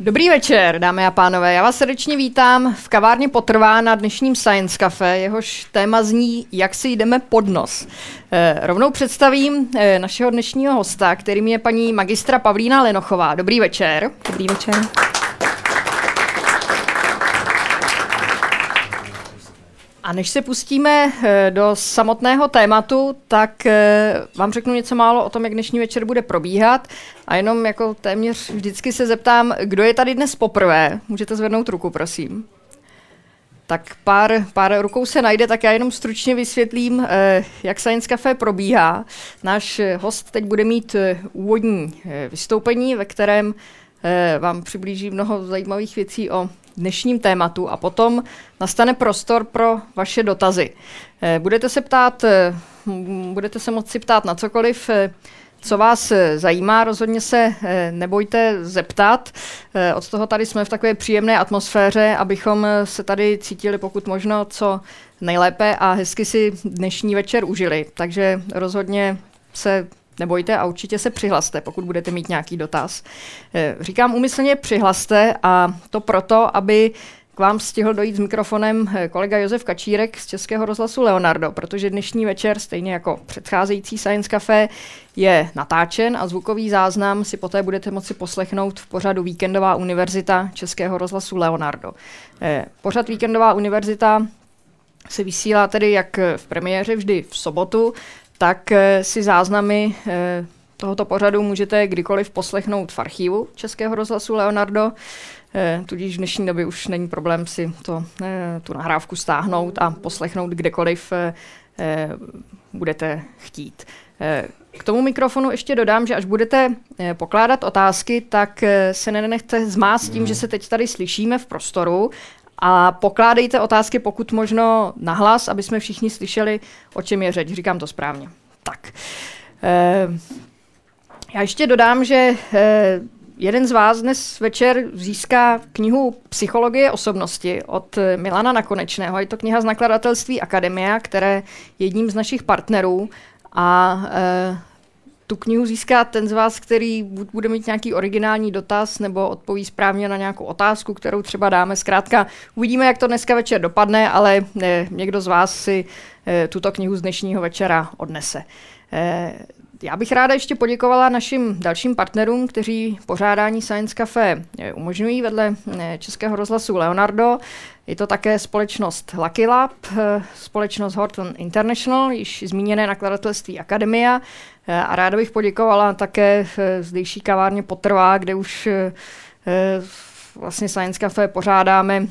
Dobrý večer, dámy a pánové. Já vás srdečně vítám v kavárně Potrvá na dnešním Science Cafe. Jehož téma zní, jak si jdeme pod nos. Eh, rovnou představím eh, našeho dnešního hosta, kterým je paní magistra Pavlína Lenochová. Dobrý večer. Dobrý večer. A než se pustíme eh, do samotného tématu, tak eh, vám řeknu něco málo o tom, jak dnešní večer bude probíhat. A jenom jako téměř vždycky se zeptám, kdo je tady dnes poprvé. Můžete zvednout ruku, prosím. Tak pár, pár rukou se najde, tak já jenom stručně vysvětlím, eh, jak Science Café probíhá. Náš host teď bude mít úvodní vystoupení, ve kterém vám přiblíží mnoho zajímavých věcí o dnešním tématu a potom nastane prostor pro vaše dotazy. Eh, budete se ptát, eh, budete se moci ptát na cokoliv, eh, co vás zajímá, rozhodně se nebojte zeptat. Od toho tady jsme v takové příjemné atmosféře, abychom se tady cítili pokud možno co nejlépe a hezky si dnešní večer užili. Takže rozhodně se nebojte a určitě se přihlaste, pokud budete mít nějaký dotaz. Eh, říkám umyslně přihlaste a to proto, aby k vám stihl dojít s mikrofonem eh, kolega Josef Kačírek z Českého rozhlasu Leonardo, protože dnešní večer, stejně jako předcházející Science Café, je natáčen a zvukový záznam si poté budete moci poslechnout v pořadu Víkendová univerzita Českého rozhlasu Leonardo. Eh, pořad Víkendová univerzita se vysílá tedy jak v premiéře vždy v sobotu, tak eh, si záznamy eh, tohoto pořadu můžete kdykoliv poslechnout v archivu Českého rozhlasu Leonardo, eh, tudíž v dnešní době už není problém si to, tu nahrávku stáhnout a poslechnout kdekoliv budete chtít. K tomu mikrofonu ještě dodám, že až budete pokládat otázky, tak se nenechte zmást tím, že se teď tady slyšíme v prostoru a pokládejte otázky pokud možno nahlas, aby jsme všichni slyšeli, o čem je řeč. Říkám to správně. Tak. E, já ještě dodám, že e, jeden z vás dnes večer získá knihu Psychologie osobnosti od Milana Nakonečného. Je to kniha z nakladatelství Akademia, které je jedním z našich partnerů. A e, tu knihu získá ten z vás, který bude mít nějaký originální dotaz nebo odpoví správně na nějakou otázku, kterou třeba dáme. Zkrátka uvidíme, jak to dneska večer dopadne, ale ne, někdo z vás si e, tuto knihu z dnešního večera odnese. E, já bych ráda ještě poděkovala našim dalším partnerům, kteří pořádání Science Cafe umožňují vedle Českého rozhlasu Leonardo. Je to také společnost Lucky Lab, společnost Horton International, již zmíněné nakladatelství Akademia, a ráda bych poděkovala také eh, zdejší kavárně Potrvá, kde už eh, eh, vlastně Science Cafe pořádáme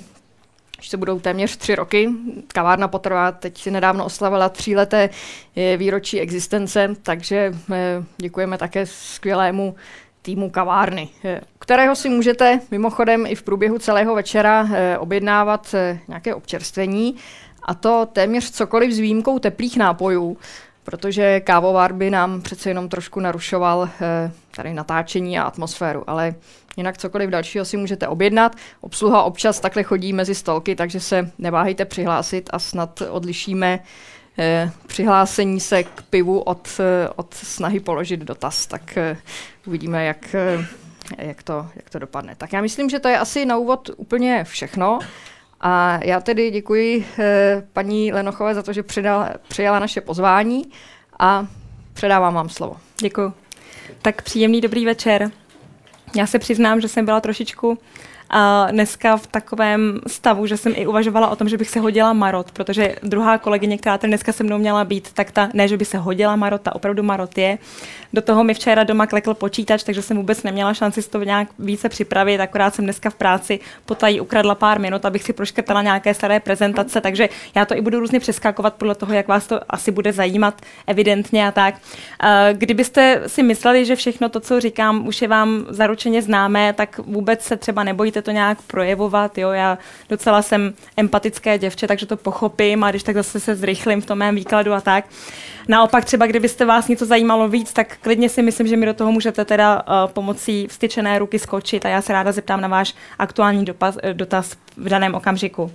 už se budou téměř tři roky. Kavárna potrvá, teď si nedávno oslavila tříleté výročí existence, takže děkujeme také skvělému týmu kavárny, kterého si můžete mimochodem i v průběhu celého večera objednávat nějaké občerstvení, a to téměř cokoliv s výjimkou teplých nápojů protože kávovár by nám přece jenom trošku narušoval eh, tady natáčení a atmosféru, ale jinak cokoliv dalšího si můžete objednat. Obsluha občas takhle chodí mezi stolky, takže se neváhejte přihlásit a snad odlišíme eh, přihlásení se k pivu od, eh, od snahy položit dotaz, tak uvidíme, jak, jak, to, jak to dopadne. Tak já myslím, že to je asi na úvod úplně všechno. A já tedy děkuji eh, paní Lenochové za to, že přidal, přijala naše pozvání a předávám vám slovo. Děkuji. Tak příjemný dobrý večer. Já se přiznám, že jsem byla trošičku a dneska v takovém stavu, že jsem i uvažovala o tom, že bych se hodila marot, protože druhá kolegyně, která tady dneska se mnou měla být, tak ta ne, že by se hodila marot, ta opravdu marot je. Do toho mi včera doma klekl počítač, takže jsem vůbec neměla šanci si to nějak více připravit, akorát jsem dneska v práci potají ukradla pár minut, abych si proškrtala nějaké staré prezentace, takže já to i budu různě přeskakovat podle toho, jak vás to asi bude zajímat, evidentně a tak. Kdybyste si mysleli, že všechno to, co říkám, už je vám zaručeně známé, tak vůbec se třeba nebojte to nějak projevovat. Jo? Já docela jsem empatické děvče, takže to pochopím a když tak zase se zrychlím v tom mém výkladu a tak. Naopak třeba, kdybyste vás něco zajímalo víc, tak klidně si myslím, že mi do toho můžete teda uh, pomocí vstyčené ruky skočit a já se ráda zeptám na váš aktuální dopaz, dotaz v daném okamžiku.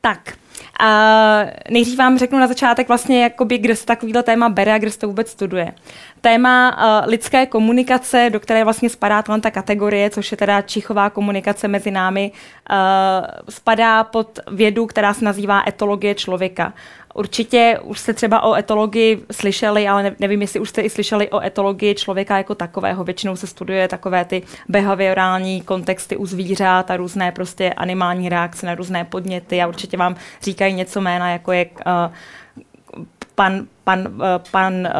Tak, Uh, nejdřív vám řeknu na začátek vlastně, jakoby, kde se takovýhle téma bere a kde se to vůbec studuje. Téma uh, lidské komunikace, do které vlastně spadá ta kategorie, což je teda čichová komunikace mezi námi, uh, spadá pod vědu, která se nazývá etologie člověka. Určitě už jste třeba o etologii slyšeli, ale nevím, jestli už jste i slyšeli o etologii člověka jako takového. Většinou se studuje takové ty behaviorální kontexty u zvířat a různé prostě animální reakce na různé podněty a určitě vám říkají něco jména, jako je uh, pan, pan, eh, pan, eh,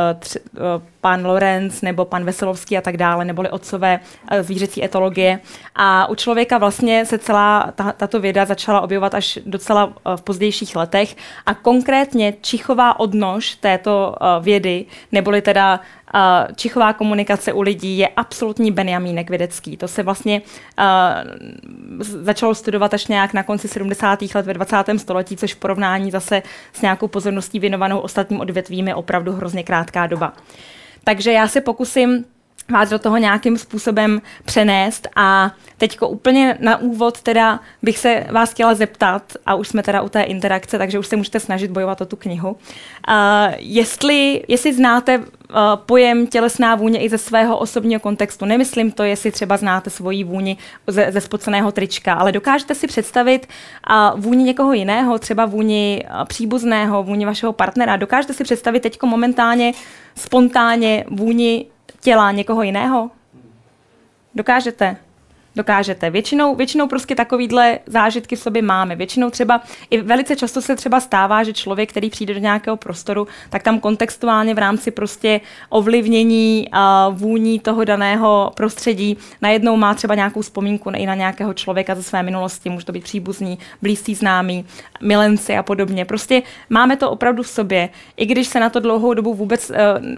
eh, pan Lorenz nebo pan Veselovský a tak dále, neboli otcové zvířecí etologie. A u člověka vlastně se celá tato věda začala objevovat až docela v pozdějších letech a konkrétně čichová odnož této vědy, neboli teda čichová komunikace u lidí je absolutní Benjamínek vědecký. To se vlastně začalo studovat až nějak na konci 70. let ve 20. století, což v porovnání zase s nějakou pozorností věnovanou ostatním odvětvím je opravdu hrozně krátká doba. Takže já se pokusím vás do toho nějakým způsobem přenést a teďko úplně na úvod teda bych se vás chtěla zeptat, a už jsme teda u té interakce, takže už se můžete snažit bojovat o tu knihu, uh, jestli, jestli znáte uh, pojem tělesná vůně i ze svého osobního kontextu. Nemyslím to, jestli třeba znáte svoji vůni ze, ze spoceného trička, ale dokážete si představit uh, vůni někoho jiného, třeba vůni uh, příbuzného, vůni vašeho partnera. Dokážete si představit teďko momentálně spontánně vůni těla někoho jiného? Dokážete? Dokážete. Většinou, většinou prostě takovýhle zážitky v sobě máme. Většinou třeba, i velice často se třeba stává, že člověk, který přijde do nějakého prostoru, tak tam kontextuálně v rámci prostě ovlivnění uh, vůní toho daného prostředí najednou má třeba nějakou vzpomínku i na nějakého člověka ze své minulosti, může to být příbuzný, blízcí známý, milenci a podobně. Prostě máme to opravdu v sobě. I když se na to dlouhou dobu vůbec uh,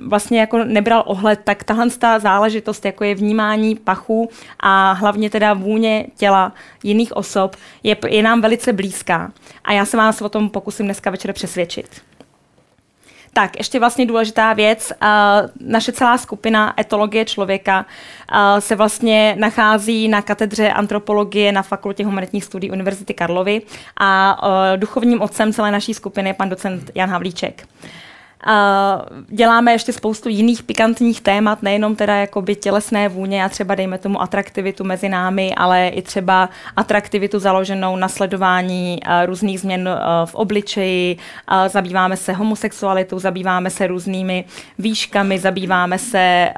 vlastně jako nebral ohled, tak tahle záležitost, jako je vnímání pachu a hlavně hlavně teda vůně těla jiných osob, je, je nám velice blízká. A já se vás o tom pokusím dneska večer přesvědčit. Tak, ještě vlastně důležitá věc. Naše celá skupina etologie člověka se vlastně nachází na katedře antropologie na Fakultě humanitních studií Univerzity Karlovy a duchovním otcem celé naší skupiny je pan docent Jan Havlíček. Uh, děláme ještě spoustu jiných pikantních témat, nejenom teda jakoby tělesné vůně a třeba dejme tomu atraktivitu mezi námi, ale i třeba atraktivitu založenou na sledování uh, různých změn uh, v obličeji, uh, zabýváme se homosexualitou, zabýváme se různými výškami, zabýváme se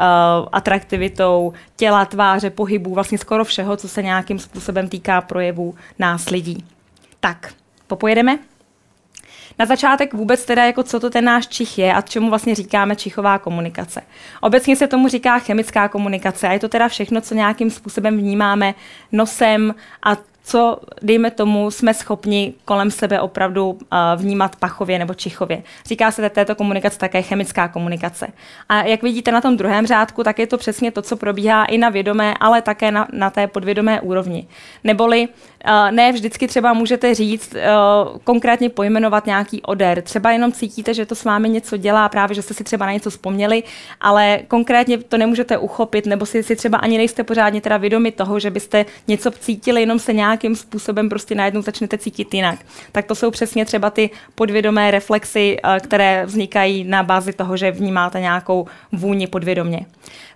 atraktivitou těla, tváře, pohybů, vlastně skoro všeho, co se nějakým způsobem týká projevů nás lidí. Tak, popojedeme? Na začátek vůbec teda, jako co to ten náš čich je a čemu vlastně říkáme čichová komunikace. Obecně se tomu říká chemická komunikace a je to teda všechno, co nějakým způsobem vnímáme nosem a co, dejme tomu, jsme schopni kolem sebe opravdu uh, vnímat pachově nebo čichově. Říká se této komunikace také chemická komunikace. A jak vidíte na tom druhém řádku, tak je to přesně to, co probíhá i na vědomé, ale také na, na té podvědomé úrovni. Neboli uh, ne vždycky třeba můžete říct, uh, konkrétně pojmenovat nějaký odér. Třeba jenom cítíte, že to s vámi něco dělá, právě že jste si třeba na něco vzpomněli, ale konkrétně to nemůžete uchopit, nebo si, si třeba ani nejste pořádně teda vědomi toho, že byste něco cítili, jenom se nějak nějakým způsobem prostě najednou začnete cítit jinak. Tak to jsou přesně třeba ty podvědomé reflexy, eh, které vznikají na bázi toho, že vnímáte nějakou vůni podvědomě.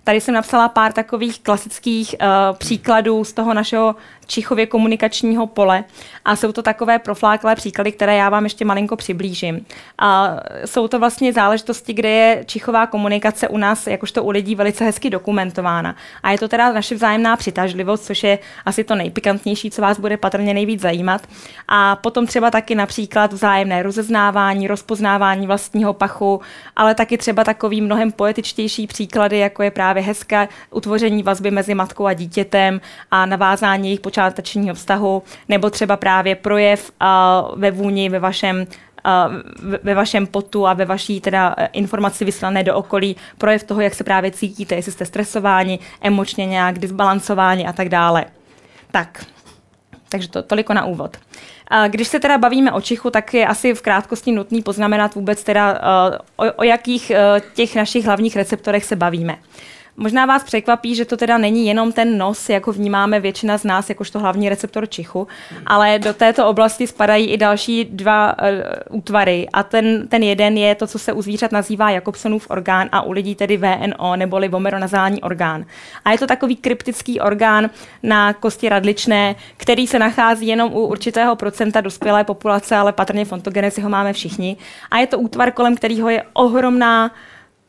Tady jsem napsala pár takových klasických uh, příkladů z toho našeho čichově komunikačního pole a jsou to takové profláklé příklady, které já vám ještě malinko přiblížím. A jsou to vlastně záležitosti, kde je čichová komunikace u nás, jakožto u lidí, velice hezky dokumentována. A je to teda naše vzájemná přitažlivost, což je asi to nejpikantnější, co vás bude patrně nejvíc zajímat. A potom třeba taky například vzájemné rozeznávání, rozpoznávání vlastního pachu, ale taky třeba takový mnohem poetičtější příklady, jako je právě hezké utvoření vazby mezi matkou a dítětem a navázání jejich počátečního vztahu, nebo třeba právě projev uh, ve vůni ve vašem ve vašem potu a ve vaší teda e, informaci vyslané do okolí, projev toho, jak se právě cítíte, jestli jste stresováni, emočně nějak disbalancováni a tak dále. Tak, takže to toliko na úvod. Když se teda bavíme o čichu, tak je asi v krátkosti nutný poznamenat vůbec teda, uh, o, o jakých uh, těch našich hlavních receptorech se bavíme. Možná vás překvapí, že to teda není jenom ten nos, jako vnímáme většina z nás, jakožto hlavní receptor čichu, ale do této oblasti spadají i další dva uh, útvary. A ten, ten jeden je to, co se u zvířat nazývá Jakobsonův orgán a u lidí tedy VNO neboli vomeronazální orgán. A je to takový kryptický orgán na kosti radličné, který se nachází jenom u určitého procenta dospělé populace, ale patrně fontogenezi ho máme všichni. A je to útvar, kolem kterého je ohromná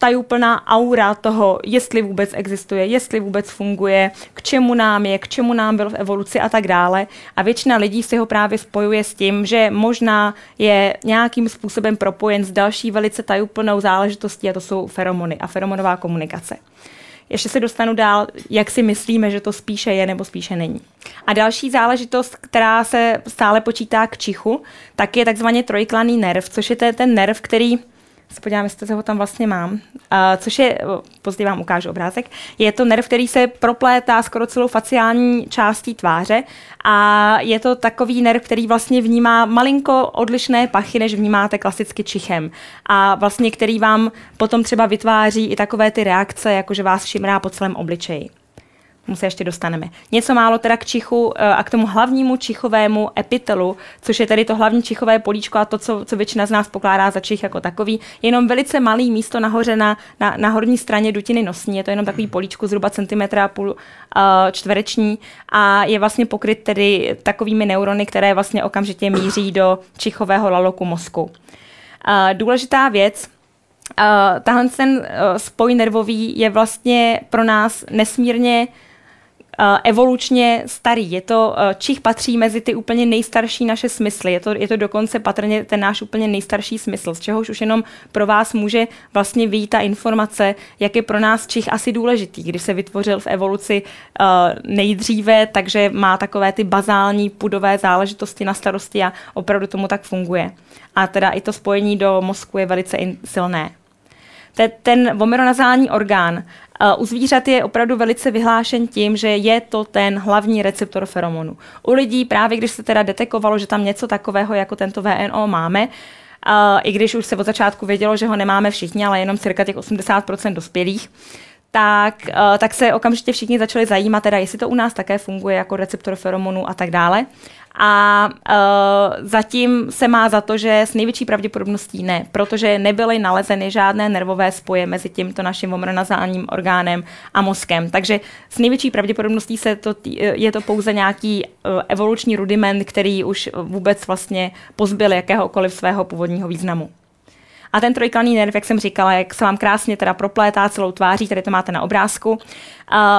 tajuplná aura toho, jestli vůbec existuje, jestli vůbec funguje, k čemu nám je, k čemu nám byl v evoluci a tak dále. A většina lidí si ho právě spojuje s tím, že možná je nějakým způsobem propojen s další velice tajuplnou záležitostí a to jsou feromony a feromonová komunikace. Ještě se dostanu dál, jak si myslíme, že to spíše je nebo spíše není. A další záležitost, která se stále počítá k čichu, tak je takzvaně trojklaný nerv, což je ten nerv, který se podívám, jestli ho tam vlastně mám, uh, což je, později vám ukážu obrázek, je to nerv, který se proplétá skoro celou faciální částí tváře a je to takový nerv, který vlastně vnímá malinko odlišné pachy, než vnímáte klasicky čichem. A vlastně který vám potom třeba vytváří i takové ty reakce, jako že vás šimrá po celém obličeji tomu se ještě dostaneme. Něco málo teda k čichu eh, a k tomu hlavnímu čichovému epitelu, což je tedy to hlavní čichové políčko a to, co, co většina z nás pokládá za čich jako takový, je jenom velice malý místo nahoře na, na, na horní straně dutiny nosní, je to jenom takový políčko zhruba centimetra a půl uh, čtvereční a je vlastně pokryt tedy takovými neurony, které vlastně okamžitě míří do čichového laloku mozku. Uh, důležitá věc, Uh, tahle ten uh, spoj nervový je vlastně pro nás nesmírně evolučně starý. Je to, eh, čich patří mezi ty úplně nejstarší naše smysly. Je to, je to dokonce patrně ten náš úplně nejstarší smysl, z čehož už jenom pro vás může vlastně vyjít ta informace, jak je pro nás čich asi důležitý, když se vytvořil v evoluci uh, nejdříve, takže má takové ty bazální pudové záležitosti na starosti a opravdu tomu tak funguje. A teda i to spojení do mozku je velice silné. Ten, ten vomeronazální orgán u zvířat je opravdu velice vyhlášen tím, že je to ten hlavní receptor feromonu. U lidí právě, když se teda detekovalo, že tam něco takového jako tento VNO máme, Uh, i když už se od začátku vědělo, že ho nemáme všichni, ale jenom cirka těch 80% dospělých, tak, uh, tak se okamžitě všichni začali zajímat, teda jestli to u nás také funguje jako receptor feromonu a tak dále a uh, zatím se má za to, že s největší pravděpodobností ne, protože nebyly nalezeny žádné nervové spoje mezi tímto naším vomeronazálním orgánem a mozkem. Takže s největší pravděpodobností se to, je to pouze nějaký uh, evoluční rudiment, který už vůbec vlastně pozbyl jakéhokoliv svého původního významu. A ten trojklaný nerv, jak jsem říkala, jak se vám krásně teda proplétá celou tváří, tady to máte na obrázku,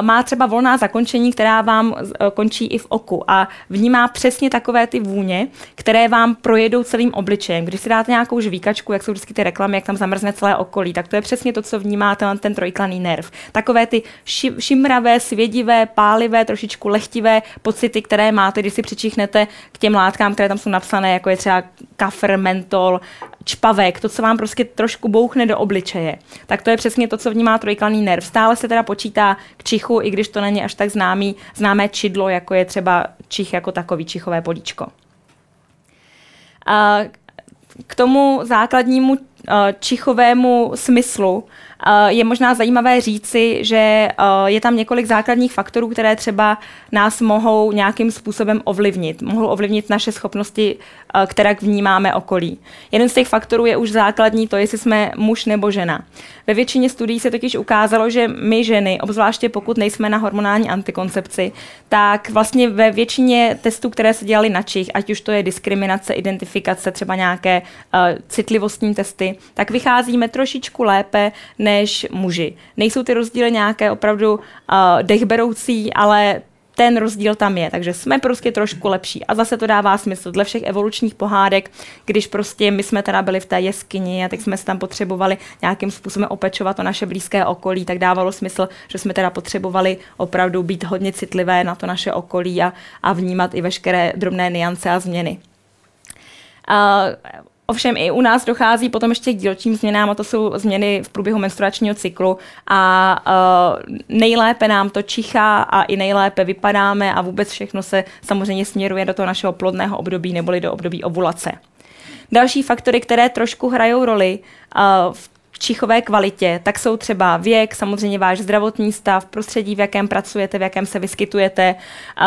má třeba volná zakončení, která vám e, končí i v oku a vnímá přesně takové ty vůně, které vám projedou celým obličejem. Když si dáte nějakou žvíkačku, jak jsou vždycky ty reklamy, jak tam zamrzne celé okolí, tak to je přesně to, co vnímá ten, ten trojklaný nerv. Takové ty ši, šimravé, svědivé, pálivé, trošičku lehtivé pocity, které máte, když si přičichnete k těm látkám, které tam jsou napsané, jako je třeba kafr, mentol, čpavek, to, co vám prostě trošku bouchne do obličeje. Tak to je přesně to, co vnímá trojklaný nerv. Stále se teda počítá k čichu, i když to není až tak známý, známé čidlo, jako je třeba čich jako takový čichové políčko. A k tomu základnímu čichovému smyslu je možná zajímavé říci, že je tam několik základních faktorů, které třeba nás mohou nějakým způsobem ovlivnit. Mohou ovlivnit naše schopnosti, které vnímáme okolí. Jeden z těch faktorů je už základní to, jestli jsme muž nebo žena. Ve většině studií se totiž ukázalo, že my ženy, obzvláště pokud nejsme na hormonální antikoncepci, tak vlastně ve většině testů, které se dělaly na čich, ať už to je diskriminace, identifikace, třeba nějaké uh, citlivostní testy, tak vycházíme trošičku lépe než muži. Nejsou ty rozdíly nějaké opravdu uh, dechberoucí, ale ten rozdíl tam je, takže jsme prostě trošku lepší. A zase to dává smysl dle všech evolučních pohádek, když prostě my jsme teda byli v té jeskyni a tak jsme se tam potřebovali nějakým způsobem opečovat o naše blízké okolí, tak dávalo smysl, že jsme teda potřebovali opravdu být hodně citlivé na to naše okolí a, a vnímat i veškeré drobné niance a změny. Uh, Ovšem i u nás dochází potom ještě k dílčím změnám, a to jsou změny v průběhu menstruačního cyklu a uh, nejlépe nám to čichá a i nejlépe vypadáme a vůbec všechno se samozřejmě směruje do toho našeho plodného období neboli do období ovulace. Další faktory, které trošku hrajou roli uh, v čichové kvalitě, tak jsou třeba věk, samozřejmě váš zdravotní stav, prostředí, v jakém pracujete, v jakém se vyskytujete, uh,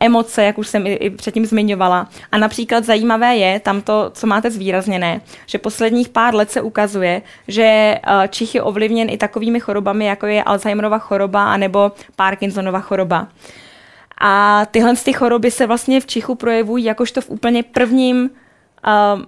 emoce, jak už jsem i, i předtím zmiňovala. A například zajímavé je tam to, co máte zvýrazněné, že posledních pár let se ukazuje, že uh, čich je ovlivněn i takovými chorobami, jako je Alzheimerova choroba anebo Parkinsonova choroba. A tyhle ty choroby se vlastně v čichu projevují jakožto v úplně prvním uh,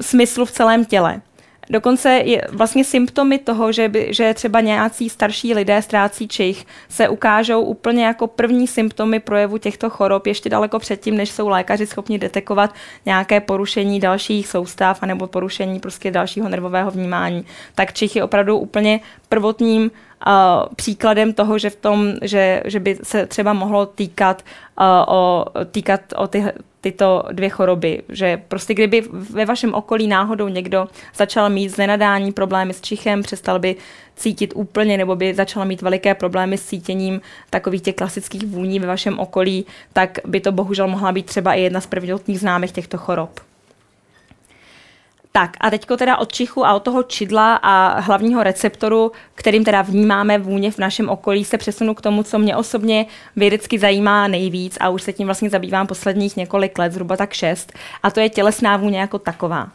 smyslu v celém těle. Dokonce je vlastně symptomy toho, že, by, že třeba nějací starší lidé ztrácí čich, se ukážou úplně jako první symptomy projevu těchto chorob ještě daleko předtím, než jsou lékaři schopni detekovat nějaké porušení dalších soustav anebo porušení prostě dalšího nervového vnímání. Tak čich je opravdu úplně prvotním uh, příkladem toho, že v tom, že, že by se třeba mohlo týkat uh, o, týkat o ty, tyto dvě choroby. Že prostě kdyby ve vašem okolí náhodou někdo začal mít z nenadání problémy s čichem, přestal by cítit úplně nebo by začal mít veliké problémy s cítěním takových těch klasických vůní ve vašem okolí, tak by to bohužel mohla být třeba i jedna z prvotních známek těchto chorob. Tak a teďko teda od čichu a od toho čidla a hlavního receptoru, kterým teda vnímáme vůně v našem okolí, se přesunu k tomu, co mě osobně vědecky zajímá nejvíc a už se tím vlastně zabývám posledních několik let, zhruba tak šest, a to je tělesná vůně jako taková.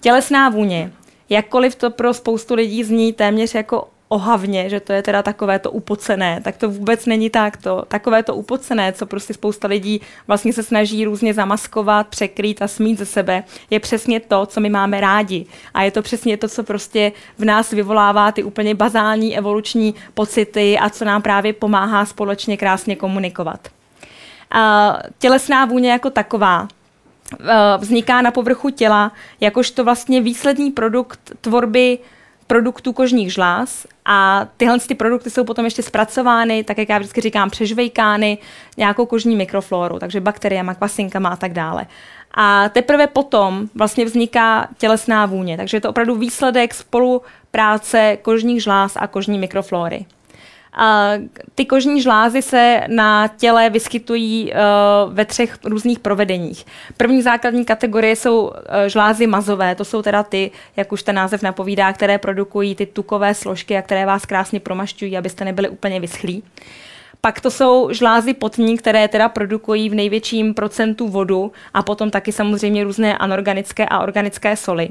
Tělesná vůně, jakkoliv to pro spoustu lidí zní téměř jako ohavně, že to je teda takové to upocené, tak to vůbec není tak. To, takové to upocené, co prostě spousta lidí vlastně se snaží různě zamaskovat, překrýt a smít ze sebe, je přesně to, co my máme rádi. A je to přesně to, co prostě v nás vyvolává ty úplně bazální evoluční pocity a co nám právě pomáhá společně krásně komunikovat. A tělesná vůně jako taková vzniká na povrchu těla jakožto vlastně výsledný produkt tvorby produktů kožních žláz a tyhle ty produkty jsou potom ještě zpracovány, tak jak já vždycky říkám, přežvejkány nějakou kožní mikrofloru, takže bakteriemi, kvasinkama a tak dále. A teprve potom vlastně vzniká tělesná vůně, takže je to opravdu výsledek spolupráce kožních žláz a kožní mikroflory. Ty kožní žlázy se na těle vyskytují eh, ve třech různých provedeních. První základní kategorie jsou eh, žlázy mazové, to jsou teda ty, jak už ten název napovídá, které produkují ty tukové složky a které vás krásně promašťují, abyste nebyli úplně vyschlí. Pak to jsou žlázy potní, které teda produkují v největším procentu vodu a potom taky samozřejmě různé anorganické a organické soli.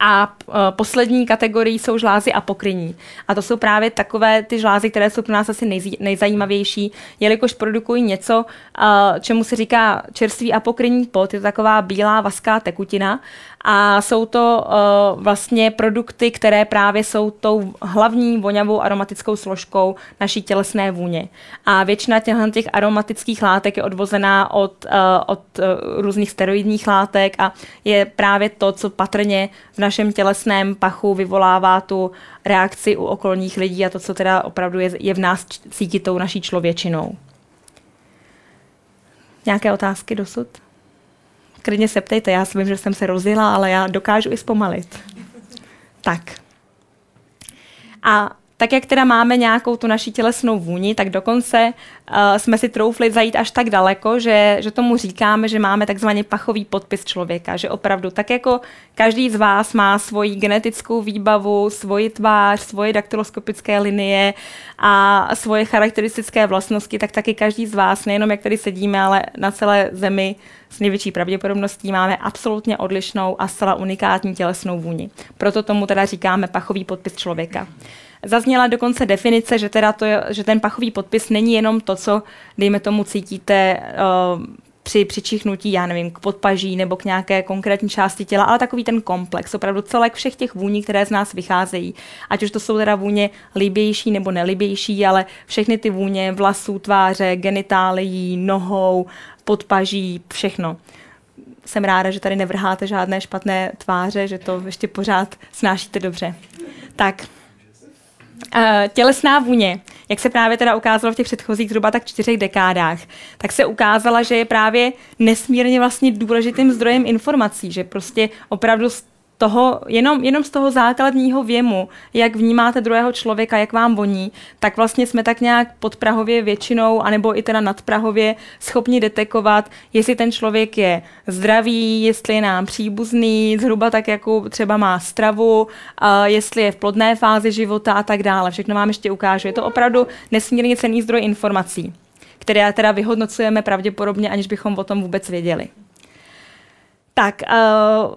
A uh, poslední kategorii jsou žlázy apokryní. A to jsou právě takové ty žlázy, které jsou pro nás asi nejzajímavější, jelikož produkují něco, uh, čemu se říká čerstvý apokryní pot. Je to taková bílá vaská tekutina a jsou to uh, vlastně produkty, které právě jsou tou hlavní voňavou aromatickou složkou naší tělesné vůně. A většina těchto těch aromatických látek je odvozená od, uh, od uh, různých steroidních látek a je právě to, co patrně v našem tělesném pachu vyvolává tu reakci u okolních lidí a to, co teda opravdu je, je v nás cítit tou naší člověčinou. Nějaké otázky dosud? Klidně se ptejte, já vím, že jsem se rozjela, ale já dokážu i zpomalit. Tak. A tak jak teda máme nějakou tu naši tělesnou vůni, tak dokonce uh, jsme si troufli zajít až tak daleko, že, že tomu říkáme, že máme takzvaný pachový podpis člověka, že opravdu tak jako každý z vás má svoji genetickou výbavu, svoji tvář, svoje daktyloskopické linie a svoje charakteristické vlastnosti, tak taky každý z vás, nejenom jak tady sedíme, ale na celé zemi s největší pravděpodobností máme absolutně odlišnou a zcela unikátní tělesnou vůni. Proto tomu teda říkáme pachový podpis člověka. Zazněla dokonce definice, že, teda to že ten pachový podpis není jenom to, co, dejme tomu, cítíte uh, při přičichnutí, já nevím, k podpaží nebo k nějaké konkrétní části těla, ale takový ten komplex, opravdu celek všech těch vůní, které z nás vycházejí. Ať už to jsou teda vůně libější nebo nelibější, ale všechny ty vůně vlasů, tváře, genitálií, nohou, podpaží, všechno. Jsem ráda, že tady nevrháte žádné špatné tváře, že to ještě pořád snášíte dobře. Tak, tělesná vůně, jak se právě teda ukázalo v těch předchozích zhruba tak čtyřech dekádách, tak se ukázala, že je právě nesmírně vlastně důležitým zdrojem informací, že prostě opravdu toho, jenom, jenom z toho základního věmu, jak vnímáte druhého člověka, jak vám voní, tak vlastně jsme tak nějak podprahově většinou, anebo i teda nadprahově schopni detekovat, jestli ten člověk je zdravý, jestli je nám příbuzný, zhruba tak, jako třeba má stravu, jestli je v plodné fázi života a tak dále. Všechno vám ještě ukážu. Je to opravdu nesmírně cený zdroj informací, které teda vyhodnocujeme pravděpodobně, aniž bychom o tom vůbec věděli. Tak, uh,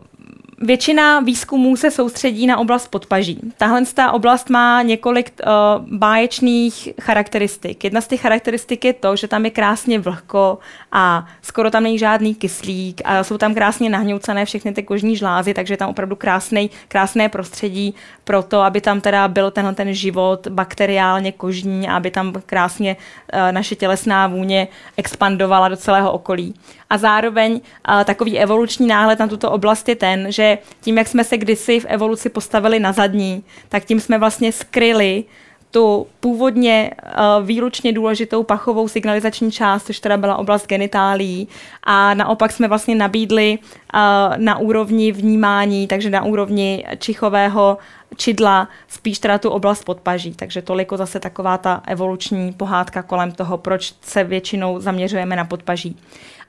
většina výzkumů se soustředí na oblast podpaží. Tahle ta oblast má několik uh, báječných charakteristik. Jedna z těch charakteristik je to, že tam je krásně vlhko a skoro tam není žádný kyslík a jsou tam krásně nahňoucené všechny ty kožní žlázy, takže je tam opravdu krásný, krásné prostředí pro to, aby tam teda byl tenhle ten život bakteriálně kožní a aby tam krásně uh, naše tělesná vůně expandovala do celého okolí. A zároveň uh, takový evoluční náhled na tuto oblast je ten, že tím, jak jsme se kdysi v evoluci postavili na zadní, tak tím jsme vlastně skryli tu původně uh, výlučně důležitou pachovou signalizační část, což teda byla oblast genitálí a naopak jsme vlastně nabídli uh, na úrovni vnímání, takže na úrovni čichového čidla spíš teda tu oblast podpaží. Takže toliko zase taková ta evoluční pohádka kolem toho, proč se většinou zaměřujeme na podpaží.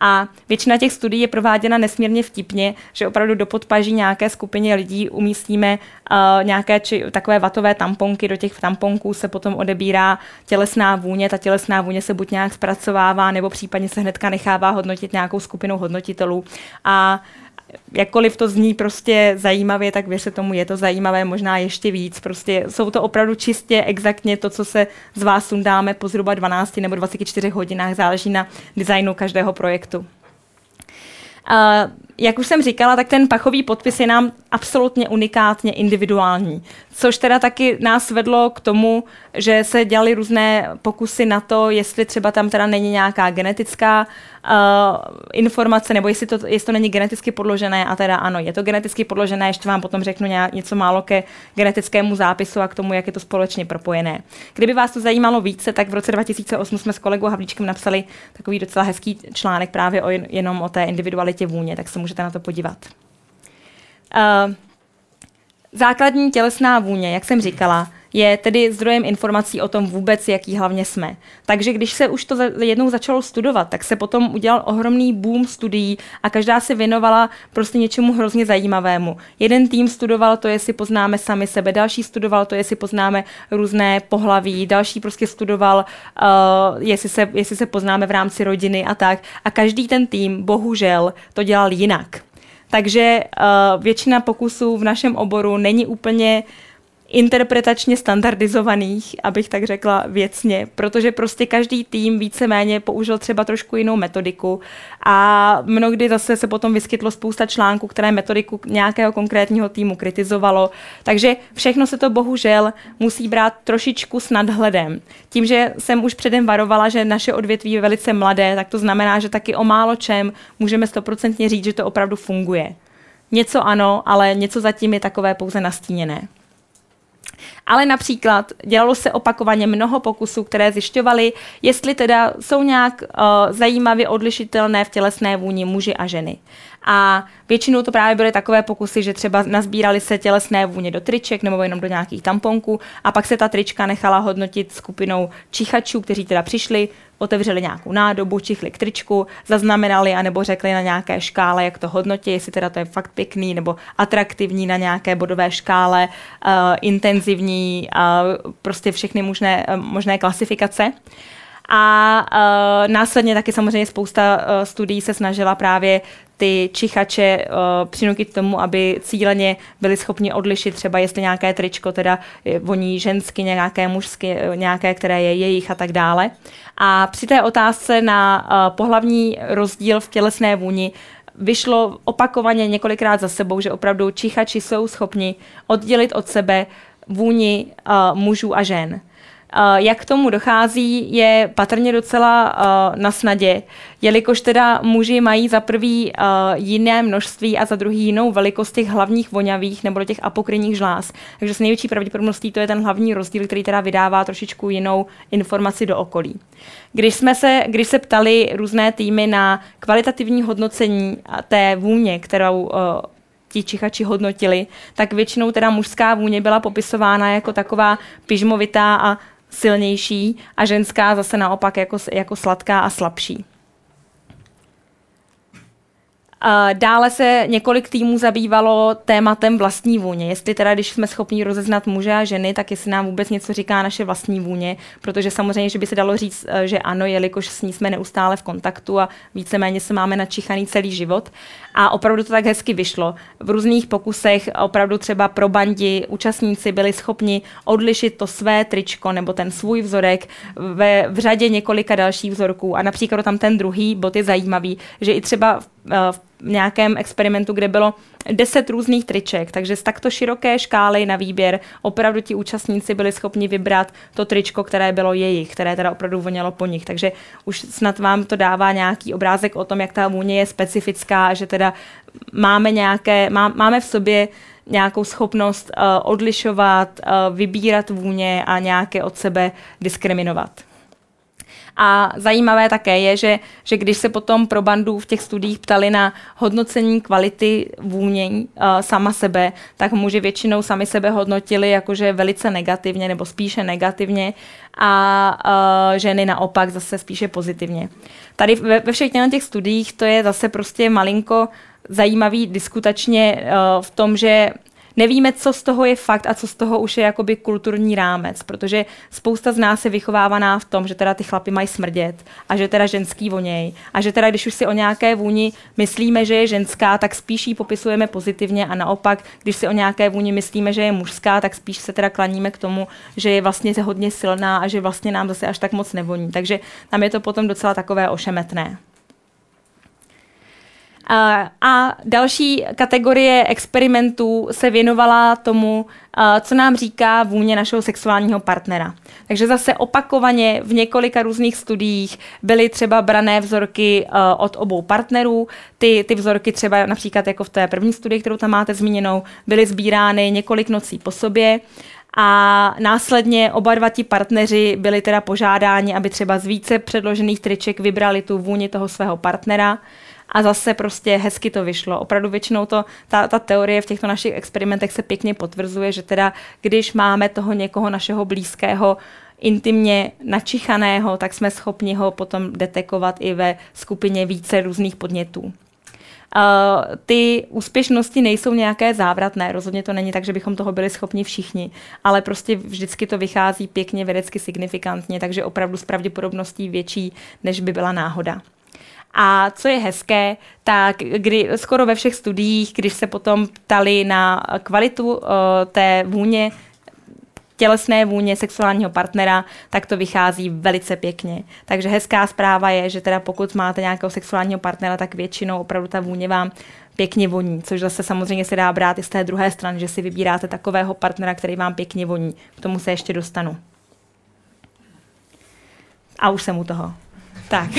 A většina těch studií je prováděna nesmírně vtipně, že opravdu do podpaží nějaké skupině lidí umístíme uh, nějaké či, takové vatové tamponky, do těch tamponků se potom odebírá tělesná vůně, ta tělesná vůně se buď nějak zpracovává, nebo případně se hnedka nechává hodnotit nějakou skupinou hodnotitelů. A jakkoliv to zní prostě zajímavě, tak věřte tomu, je to zajímavé možná ještě víc. Prostě jsou to opravdu čistě exaktně to, co se z vás sundáme po zhruba 12 nebo 24 hodinách, záleží na designu každého projektu. Uh, jak už jsem říkala, tak ten pachový podpis je nám absolutně unikátně individuální. Což teda taky nás vedlo k tomu, že se dělali různé pokusy na to, jestli třeba tam teda není nějaká genetická uh, informace, nebo jestli to, jestli to není geneticky podložené. A teda ano, je to geneticky podložené, ještě vám potom řeknu něco málo ke genetickému zápisu a k tomu, jak je to společně propojené. Kdyby vás to zajímalo více, tak v roce 2008 jsme s kolegou Havlíčkem napsali takový docela hezký článek právě o, jenom o té individualitě vůně, tak se můžete na to podívat. Uh, základní tělesná vůně, jak jsem říkala, je tedy zdrojem informací o tom vůbec, jaký hlavně jsme. Takže když se už to jednou začalo studovat, tak se potom udělal ohromný boom studií a každá se věnovala prostě něčemu hrozně zajímavému. Jeden tým studoval to, jestli poznáme sami sebe, další studoval to, jestli poznáme různé pohlaví, další prostě studoval, uh, jestli, se, jestli se poznáme v rámci rodiny a tak. A každý ten tým bohužel to dělal jinak. Takže uh, většina pokusů v našem oboru není úplně interpretačně standardizovaných, abych tak řekla věcně, protože prostě každý tým víceméně použil třeba trošku jinou metodiku a mnohdy zase se potom vyskytlo spousta článků, které metodiku nějakého konkrétního týmu kritizovalo, takže všechno se to bohužel musí brát trošičku s nadhledem. Tím, že jsem už předem varovala, že naše odvětví je velice mladé, tak to znamená, že taky o málo čem můžeme stoprocentně říct, že to opravdu funguje. Něco ano, ale něco zatím je takové pouze nastíněné. Ale například dělalo se opakovaně mnoho pokusů, které zjišťovaly, jestli teda jsou nějak uh, zajímavě odlišitelné v tělesné vůni muži a ženy. A většinou to právě byly takové pokusy, že třeba nazbírali se tělesné vůně do triček nebo jenom do nějakých tamponků a pak se ta trička nechala hodnotit skupinou čichačů, kteří teda přišli, otevřeli nějakou nádobu, čichli k tričku, zaznamenali anebo řekli na nějaké škále, jak to hodnotí, jestli teda to je fakt pěkný nebo atraktivní na nějaké bodové škále, uh, intenzivní, uh, prostě všechny možné, uh, možné klasifikace. A uh, následně taky samozřejmě spousta uh, studií se snažila právě ty čichače uh, přinutit tomu, aby cíleně byli schopni odlišit třeba, jestli nějaké tričko teda voní žensky, nějaké mužsky, nějaké, které je jejich a tak dále. A při té otázce na uh, pohlavní rozdíl v tělesné vůni vyšlo opakovaně několikrát za sebou, že opravdu čichači jsou schopni oddělit od sebe vůni uh, mužů a žen. Jak k tomu dochází, je patrně docela na snadě, jelikož teda muži mají za prvý jiné množství a za druhý jinou velikost těch hlavních voňavých nebo těch apokryních žláz. Takže s největší pravděpodobností to je ten hlavní rozdíl, který teda vydává trošičku jinou informaci do okolí. Když jsme se, když se ptali různé týmy na kvalitativní hodnocení té vůně, kterou ti čichači hodnotili, tak většinou teda mužská vůně byla popisována jako taková pyžmovitá a silnější a ženská zase naopak jako, jako sladká a slabší. Dále se několik týmů zabývalo tématem vlastní vůně. Jestli teda, když jsme schopni rozeznat muže a ženy, tak jestli nám vůbec něco říká naše vlastní vůně, protože samozřejmě, že by se dalo říct, eh, že ano, jelikož s ní jsme neustále v kontaktu a víceméně se máme načichaný celý život. A opravdu to tak hezky vyšlo. V různých pokusech opravdu třeba pro bandi účastníci byli schopni odlišit to své tričko nebo ten svůj vzorek ve, v řadě několika dalších vzorků. A například tam ten druhý bod je zajímavý, že i třeba v, v nějakém experimentu, kde bylo deset různých triček, takže z takto široké škály na výběr opravdu ti účastníci byli schopni vybrat to tričko, které bylo jejich, které teda opravdu vonělo po nich. Takže už snad vám to dává nějaký obrázek o tom, jak ta vůně je specifická, že teda máme nějaké, má, máme v sobě nějakou schopnost uh, odlišovat, uh, vybírat vůně a nějaké od sebe diskriminovat. A zajímavé také je, že, že když se potom pro bandu v těch studiích ptali na hodnocení kvality vůnění uh, sama sebe, tak muži většinou sami sebe hodnotili jakože velice negativně nebo spíše negativně a uh, ženy naopak zase spíše pozitivně. Tady ve, ve všech těch studiích to je zase prostě malinko zajímavý diskutačně uh, v tom, že nevíme, co z toho je fakt a co z toho už je jakoby kulturní rámec, protože spousta z nás je vychovávaná v tom, že teda ty chlapy mají smrdět a že teda ženský voněj a že teda když už si o nějaké vůni myslíme, že je ženská, tak spíš ji popisujeme pozitivně a naopak, když si o nějaké vůni myslíme, že je mužská, tak spíš se teda klaníme k tomu, že je vlastně hodně silná a že vlastně nám zase až tak moc nevoní. Takže tam je to potom docela takové ošemetné. A další kategorie experimentů se věnovala tomu, co nám říká vůně našeho sexuálního partnera. Takže zase opakovaně v několika různých studiích byly třeba brané vzorky od obou partnerů. Ty, ty vzorky třeba například jako v té první studii, kterou tam máte zmíněnou, byly sbírány několik nocí po sobě. A následně oba dva ti partneři byli teda požádáni, aby třeba z více předložených triček vybrali tu vůni toho svého partnera a zase prostě hezky to vyšlo. Opravdu většinou to, ta, ta teorie v těchto našich experimentech se pěkně potvrzuje, že teda když máme toho někoho našeho blízkého intimně načichaného, tak jsme schopni ho potom detekovat i ve skupině více různých podnětů. Uh, ty úspěšnosti nejsou nějaké závratné, rozhodně to není tak, že bychom toho byli schopni všichni, ale prostě vždycky to vychází pěkně vědecky signifikantně, takže opravdu s pravděpodobností větší, než by byla náhoda. A co je hezké, tak kdy, skoro ve všech studiích, když se potom ptali na kvalitu uh, té vůně, tělesné vůně sexuálního partnera, tak to vychází velice pěkně. Takže hezká zpráva je, že teda pokud máte nějakého sexuálního partnera, tak většinou opravdu ta vůně vám pěkně voní, což zase samozřejmě se dá brát i z té druhé strany, že si vybíráte takového partnera, který vám pěkně voní. K tomu se ještě dostanu. A už jsem u toho. Tak.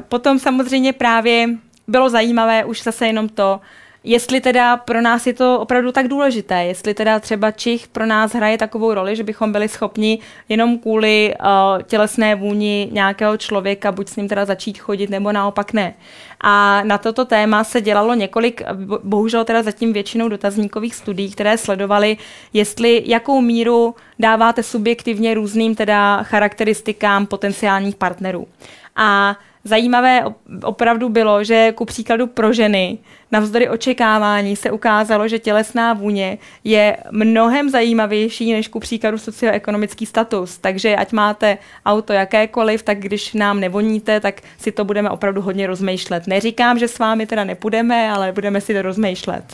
Potom samozřejmě právě bylo zajímavé už zase jenom to, jestli teda pro nás je to opravdu tak důležité, jestli teda třeba Čich pro nás hraje takovou roli, že bychom byli schopni jenom kvůli uh, tělesné vůni nějakého člověka buď s ním teda začít chodit, nebo naopak ne. A na toto téma se dělalo několik, bohužel teda zatím většinou dotazníkových studií, které sledovaly, jestli jakou míru dáváte subjektivně různým teda charakteristikám potenciálních partnerů. A zajímavé opravdu bylo, že ku příkladu pro ženy navzdory očekávání se ukázalo, že tělesná vůně je mnohem zajímavější než ku příkladu socioekonomický status. Takže ať máte auto jakékoliv, tak když nám nevoníte, tak si to budeme opravdu hodně rozmýšlet. Neříkám, že s vámi teda nepůjdeme, ale budeme si to rozmýšlet.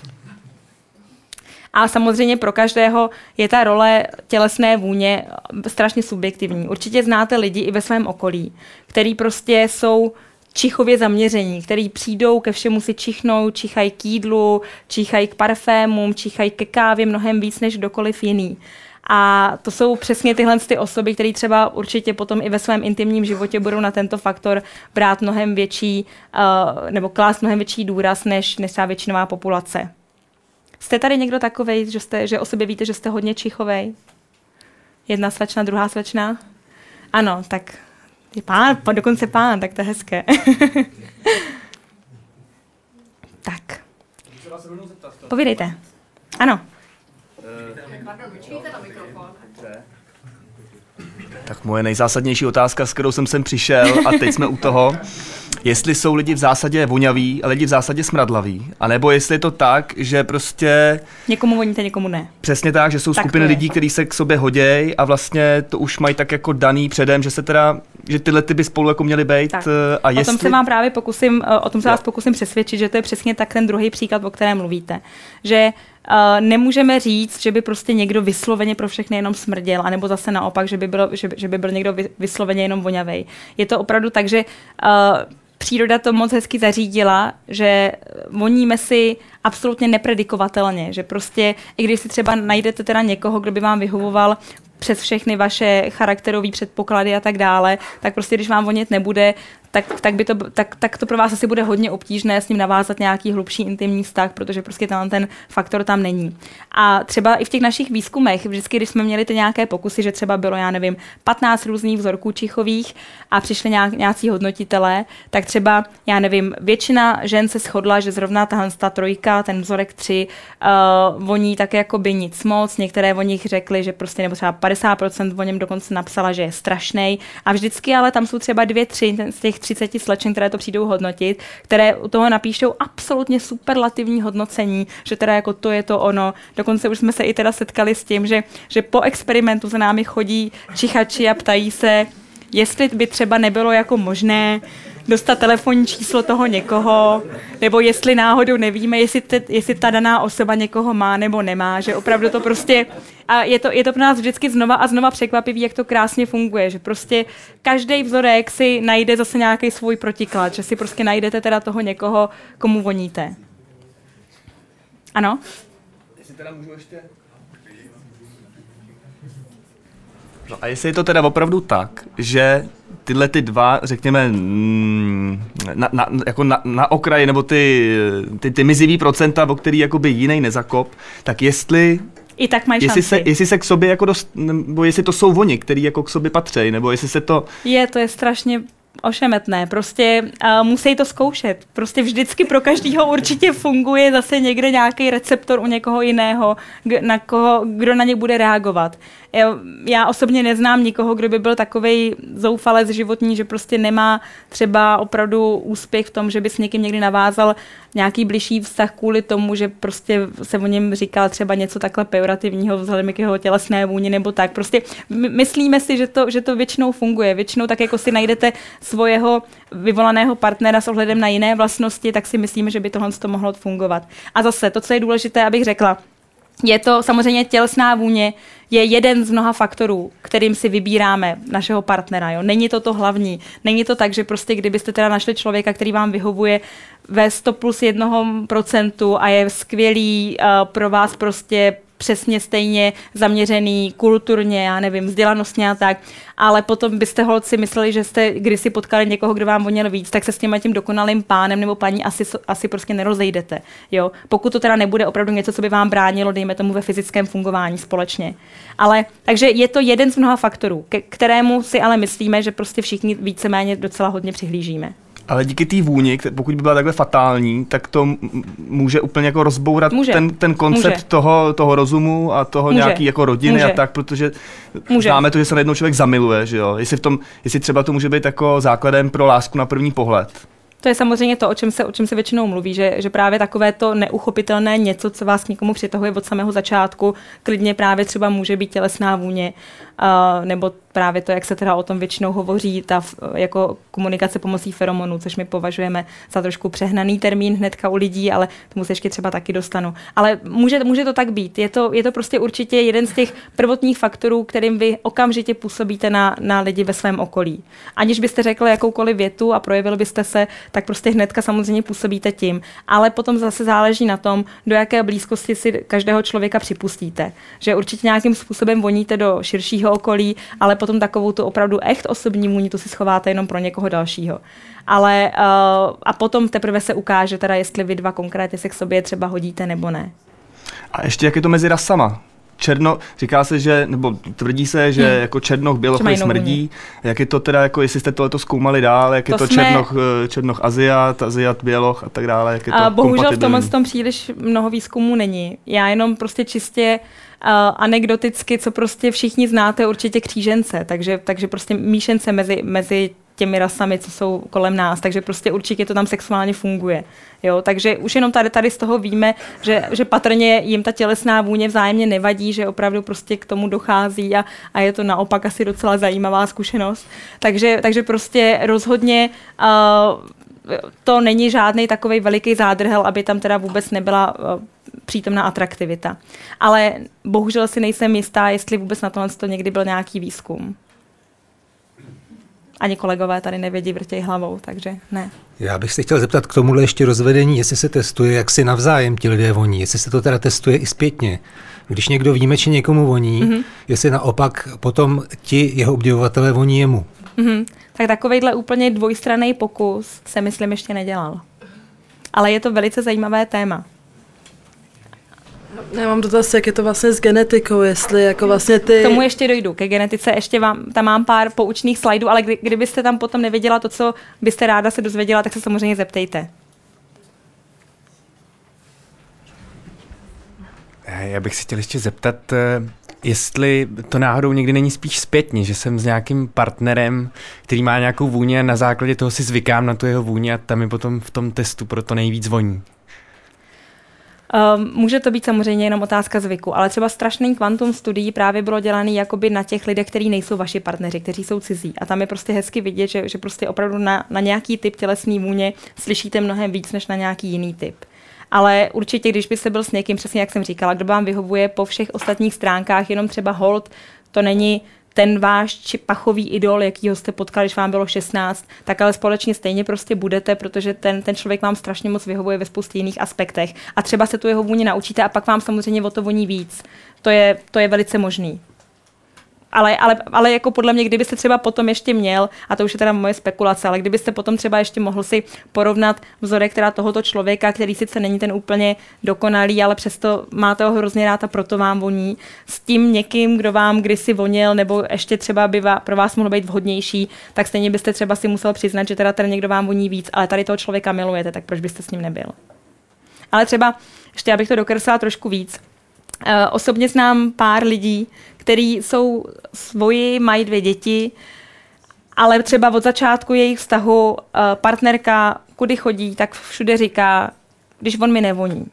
A samozřejmě pro každého je ta role tělesné vůně strašně subjektivní. Určitě znáte lidi i ve svém okolí, který prostě jsou čichově zaměření, který přijdou ke všemu si čichnou, čichají k jídlu, čichají k parfémům, čichají ke kávě mnohem víc než kdokoliv jiný. A to jsou přesně tyhle ty osoby, které třeba určitě potom i ve svém intimním životě budou na tento faktor brát mnohem větší, uh, nebo klást mnohem větší důraz než, než většinová populace. Jste tady někdo takový, že, jste, že o sobě víte, že jste hodně čichovej? Jedna slečna, druhá slečna? Ano, tak je pán, dokonce pán, tak to je hezké. tak. Povídejte. Ano. Tak moje nejzásadnější otázka, s kterou jsem sem přišel a teď jsme u toho, jestli jsou lidi v zásadě voňaví a lidi v zásadě smradlaví, anebo jestli je to tak, že prostě... Někomu voníte, někomu ne. Přesně tak, že jsou Tak skupiny lidí, kteří se k sobě hodějí a vlastně to už mají tak jako daný předem, že se teda, že tyhle ty by spolu jako měly být Tak. eh, a O jestli... tom se vám právě pokusím, eh, o tom se vás pokusím přesvědčit, že to je přesně tak ten druhý příklad, o kterém mluvíte. Že nemůžeme říct, že by prostě někdo vysloveně pro všechny jenom smrděl, anebo zase naopak, že by, bylo, že, že by byl někdo vy- vysloveně jenom voňavej. Je to opravdu tak, že uh, příroda to moc hezky zařídila, že voníme si absolutně nepredikovatelně, že prostě, i když si třeba najdete teda někoho, kdo by vám vyhovoval přes všechny vaše charakterové předpoklady a tak dále, tak prostě když vám vonit nebude, tak, tak, by to, tak, tak to pro vás asi bude hodně obtížné s ním navázat nějaký hlubší intimní vztah, protože prostě ten, ten faktor tam není. A třeba i v těch našich výzkumech, vždycky, když jsme měli ty nějaké pokusy, že třeba bylo, já nevím, 15 různých vzorků čichových a přišli nějak, nějací hodnotitelé, tak třeba, já nevím, většina žen se shodla, že zrovna tahle ta trojka, ten vzorek 3, uh, voní tak jako by nic moc. Některé o nich řekli, že prostě, nebo třeba 50% o něm dokonce napsala, že je strašný. A vždycky ale tam jsou třeba dvě, tři z těch 30 slečen, které to přijdou hodnotit, které u toho napíšou absolutně superlativní hodnocení, že teda jako to je to ono. Dokonce už jsme se i teda setkali s tím, že, že po experimentu za námi chodí čichači a ptají se, jestli by třeba nebylo jako možné dostat telefonní číslo toho někoho, nebo jestli náhodou nevíme, jestli, te, jestli ta daná osoba někoho má nebo nemá, že opravdu to prostě, a je to, je to pro nás vždycky znova a znova překvapivý, jak to krásně funguje, že prostě každý vzorek si najde zase nějaký svůj protiklad, že si prostě najdete teda toho někoho, komu voníte. Ano? Jestli teda můžu ještě... No a jestli je to teda opravdu tak, že tyhle ty dva, řekněme, mm, na, na, jako na, na okraji, nebo ty, ty, ty mizivý procenta, o který jakoby jiný nezakop, tak jestli, I tak mají jestli, šanci. se, jestli se k sobě jako dost, nebo jestli to jsou oni, který jako k sobě patří, nebo jestli se to, Je, to je strašně ošemetné. Prostě uh, musí to zkoušet. Prostě vždycky pro každého určitě funguje zase někde nějaký receptor u někoho jiného, na koho, kdo na ně bude reagovat. Já, osobně neznám nikoho, kdo by byl takový zoufalec životní, že prostě nemá třeba opravdu úspěch v tom, že by s někým někdy navázal nějaký bližší vztah kvůli tomu, že prostě se o něm říkal třeba něco takhle pejorativního vzhledem k jeho tělesné vůni nebo tak. Prostě my- myslíme si, že to, že to většinou funguje. Většinou tak jako si najdete svojeho vyvolaného partnera s ohledem na jiné vlastnosti, tak si myslíme, že by tohle to mohlo fungovat. A zase to, co je důležité, abych řekla, je to samozřejmě tělesná vůně, je jeden z mnoha faktorů, kterým si vybíráme našeho partnera. Jo? Není to to hlavní. Není to tak, že prostě kdybyste teda našli člověka, který vám vyhovuje ve 100 plus 1% a je skvělý uh, pro vás prostě přesně stejně zaměřený kulturně, já nevím, vzdělanostně a tak, ale potom byste holci mysleli, že jste kdysi potkali někoho, kdo vám voněl víc, tak se s tím tím dokonalým pánem nebo paní asi, asi prostě nerozejdete. Jo? Pokud to teda nebude opravdu něco, co by vám bránilo, dejme tomu ve fyzickém fungování společně. Ale takže je to jeden z mnoha faktorů, ke kterému si ale myslíme, že prostě všichni víceméně docela hodně přihlížíme. Ale díky té vůni, pokud by byla takhle fatální, tak to může úplně jako rozbourat Může. ten, ten koncept Může. toho, toho rozumu a toho Může. nějaký jako rodiny Může. a tak, protože Může. známe to, že se najednou člověk zamiluje, že jo? Jestli, v tom, jestli třeba to může být jako základem pro lásku na první pohled. To je samozřejmě to, o čem se, o čem se většinou mluví, že, že právě takové to neuchopitelné něco, co vás k někomu přitahuje od samého začátku, klidně právě třeba může být tělesná vůně, uh, nebo právě to, jak se teda o tom většinou hovoří, ta f- jako komunikace pomocí feromonů, což my považujeme za trošku přehnaný termín hnedka u lidí, ale tomu se ještě třeba taky dostanu. Ale může, může to tak být. Je to, je to prostě určitě jeden z těch prvotních faktorů, kterým vy okamžitě působíte na, na lidi ve svém okolí. Aniž byste řekli jakoukoliv větu a projevil byste se, tak prostě hnedka samozřejmě působíte tím. Ale potom zase záleží na tom, do jaké blízkosti si každého člověka připustíte. Že určitě nějakým způsobem voníte do širšího okolí, ale potom takovou tu opravdu echt osobní vůni, tu si schováte jenom pro někoho dalšího. Ale uh, a potom teprve se ukáže, teda jestli vy dva konkrétně se k sobě třeba hodíte nebo ne. A ještě jak je to mezi rasama? Černo, říká se, že, nebo tvrdí se, že hmm. jako černoch běloch smrdí. Jak je to teda, jako jestli jste tohle zkoumali dál, jak to je to jsme... černoch, eh, černoch Aziat, Aziat běloch a tak dále, jak je to a Bohužel v tomhle tom příliš mnoho výzkumů není. Já jenom prostě čistě uh, anekdoticky, co prostě všichni znáte, určitě křížence, takže, takže prostě míšence mezi, mezi těmi rasami, co jsou kolem nás, takže prostě určitě to tam sexuálně funguje. Jo, takže už jenom tady, tady z toho víme, že, že patrně jim ta tělesná vůně vzájemně nevadí, že opravdu prostě k tomu dochází a, a je to naopak asi docela zajímavá zkušenost. Takže, takže prostě rozhodně uh, to není žádný takový veliký zádrhel, aby tam teda vůbec nebyla uh, přítomná atraktivita. Ale bohužel si nejsem jistá, jestli vůbec na tohle to někdy byl nějaký výzkum ani kolegové tady nevědí, vrtěj hlavou, takže ne. Já bych se chtěl zeptat k tomuhle ještě rozvedení, jestli se testuje, jak si navzájem ti lidé voní, jestli se to teda testuje i zpětně. Když někdo či někomu voní, mm-hmm. jestli naopak potom ti jeho obdivovatelé voní jemu. Mm-hmm. Tak takovejhle úplně dvojstranný pokus se myslím ještě nedělal. Ale je to velice zajímavé téma. Já mám dotaz, jak je to vlastně s genetikou, jestli jako vlastně ty... K tomu ještě dojdu, ke genetice ještě vám, tam mám pár poučných slajdů, ale kdy, kdybyste tam potom nevěděla to, co byste ráda se dozvěděla, tak se samozřejmě zeptejte. Já bych se chtěl ještě zeptat, eh, jestli to náhodou někdy není spíš zpětně, že jsem s nějakým partnerem, který má nějakou vůni a na základě toho si zvykám na tu jeho vůni a tam mi potom v tom testu proto nejvíc voní. Um, může to být samozřejmě jenom otázka zvyku, ale třeba strašný kvantum studií právě bylo dělaný jakoby na těch lidech, kteří nejsou vaši partneři, kteří jsou cizí. A tam je prostě hezky vidět, že, že prostě opravdu na, na nějaký typ tělesný vůně slyšíte mnohem víc než na nějaký jiný typ. Ale určitě, když byste byl s někým, přesně jak jsem říkala, kdo vám vyhovuje po všech ostatních stránkách, jenom třeba hold, to není ten váš či pachový idol, jakýho jste potkali, když vám bylo 16, tak ale společně stejně prostě budete, protože ten, ten člověk vám strašně moc vyhovuje ve spoustě jiných aspektech. A třeba se tu jeho vůni naučíte a pak vám samozřejmě o to voní víc. To je, to je velice možný ale, ale, ale jako podle mě, kdybyste třeba potom ještě měl, a to už je teda moje spekulace, ale kdybyste potom třeba ještě mohl si porovnat vzorek teda tohoto člověka, který sice není ten úplně dokonalý, ale přesto máte ho hrozně rád a proto vám voní, s tím někým, kdo vám kdysi vonil, nebo ještě třeba by pro vás mohl být vhodnější, tak stejně byste třeba si musel přiznat, že teda ten někdo vám voní víc, ale tady toho člověka milujete, tak proč byste s ním nebyl? Ale třeba, ještě abych to dokreslila trošku víc, osobně znám pár lidí, který jsou svoji, mají dvě děti, ale třeba od začátku jejich vztahu eh, partnerka, kudy chodí, tak všude říká, když on mi nevoní.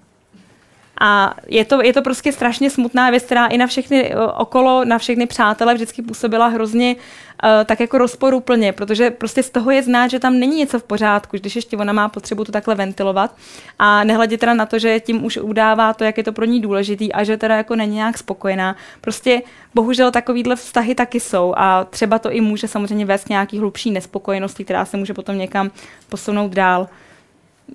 A je to, je to prostě strašně smutná věc, která i na všechny eh, okolo, na všechny přátele vždycky působila hrozně uh, tak jako rozporuplně, protože prostě z toho je znát, že tam není něco v pořádku, když ještě ona má potřebu to takhle ventilovat a nehledě teda na to, že tím už udává to, jak je to pro ní důležitý a že teda jako není nějak spokojená. Prostě bohužel takovýhle vztahy taky jsou a třeba to i může samozřejmě vést nějaký hlubší nespokojenosti, která se může potom někam posunout dál.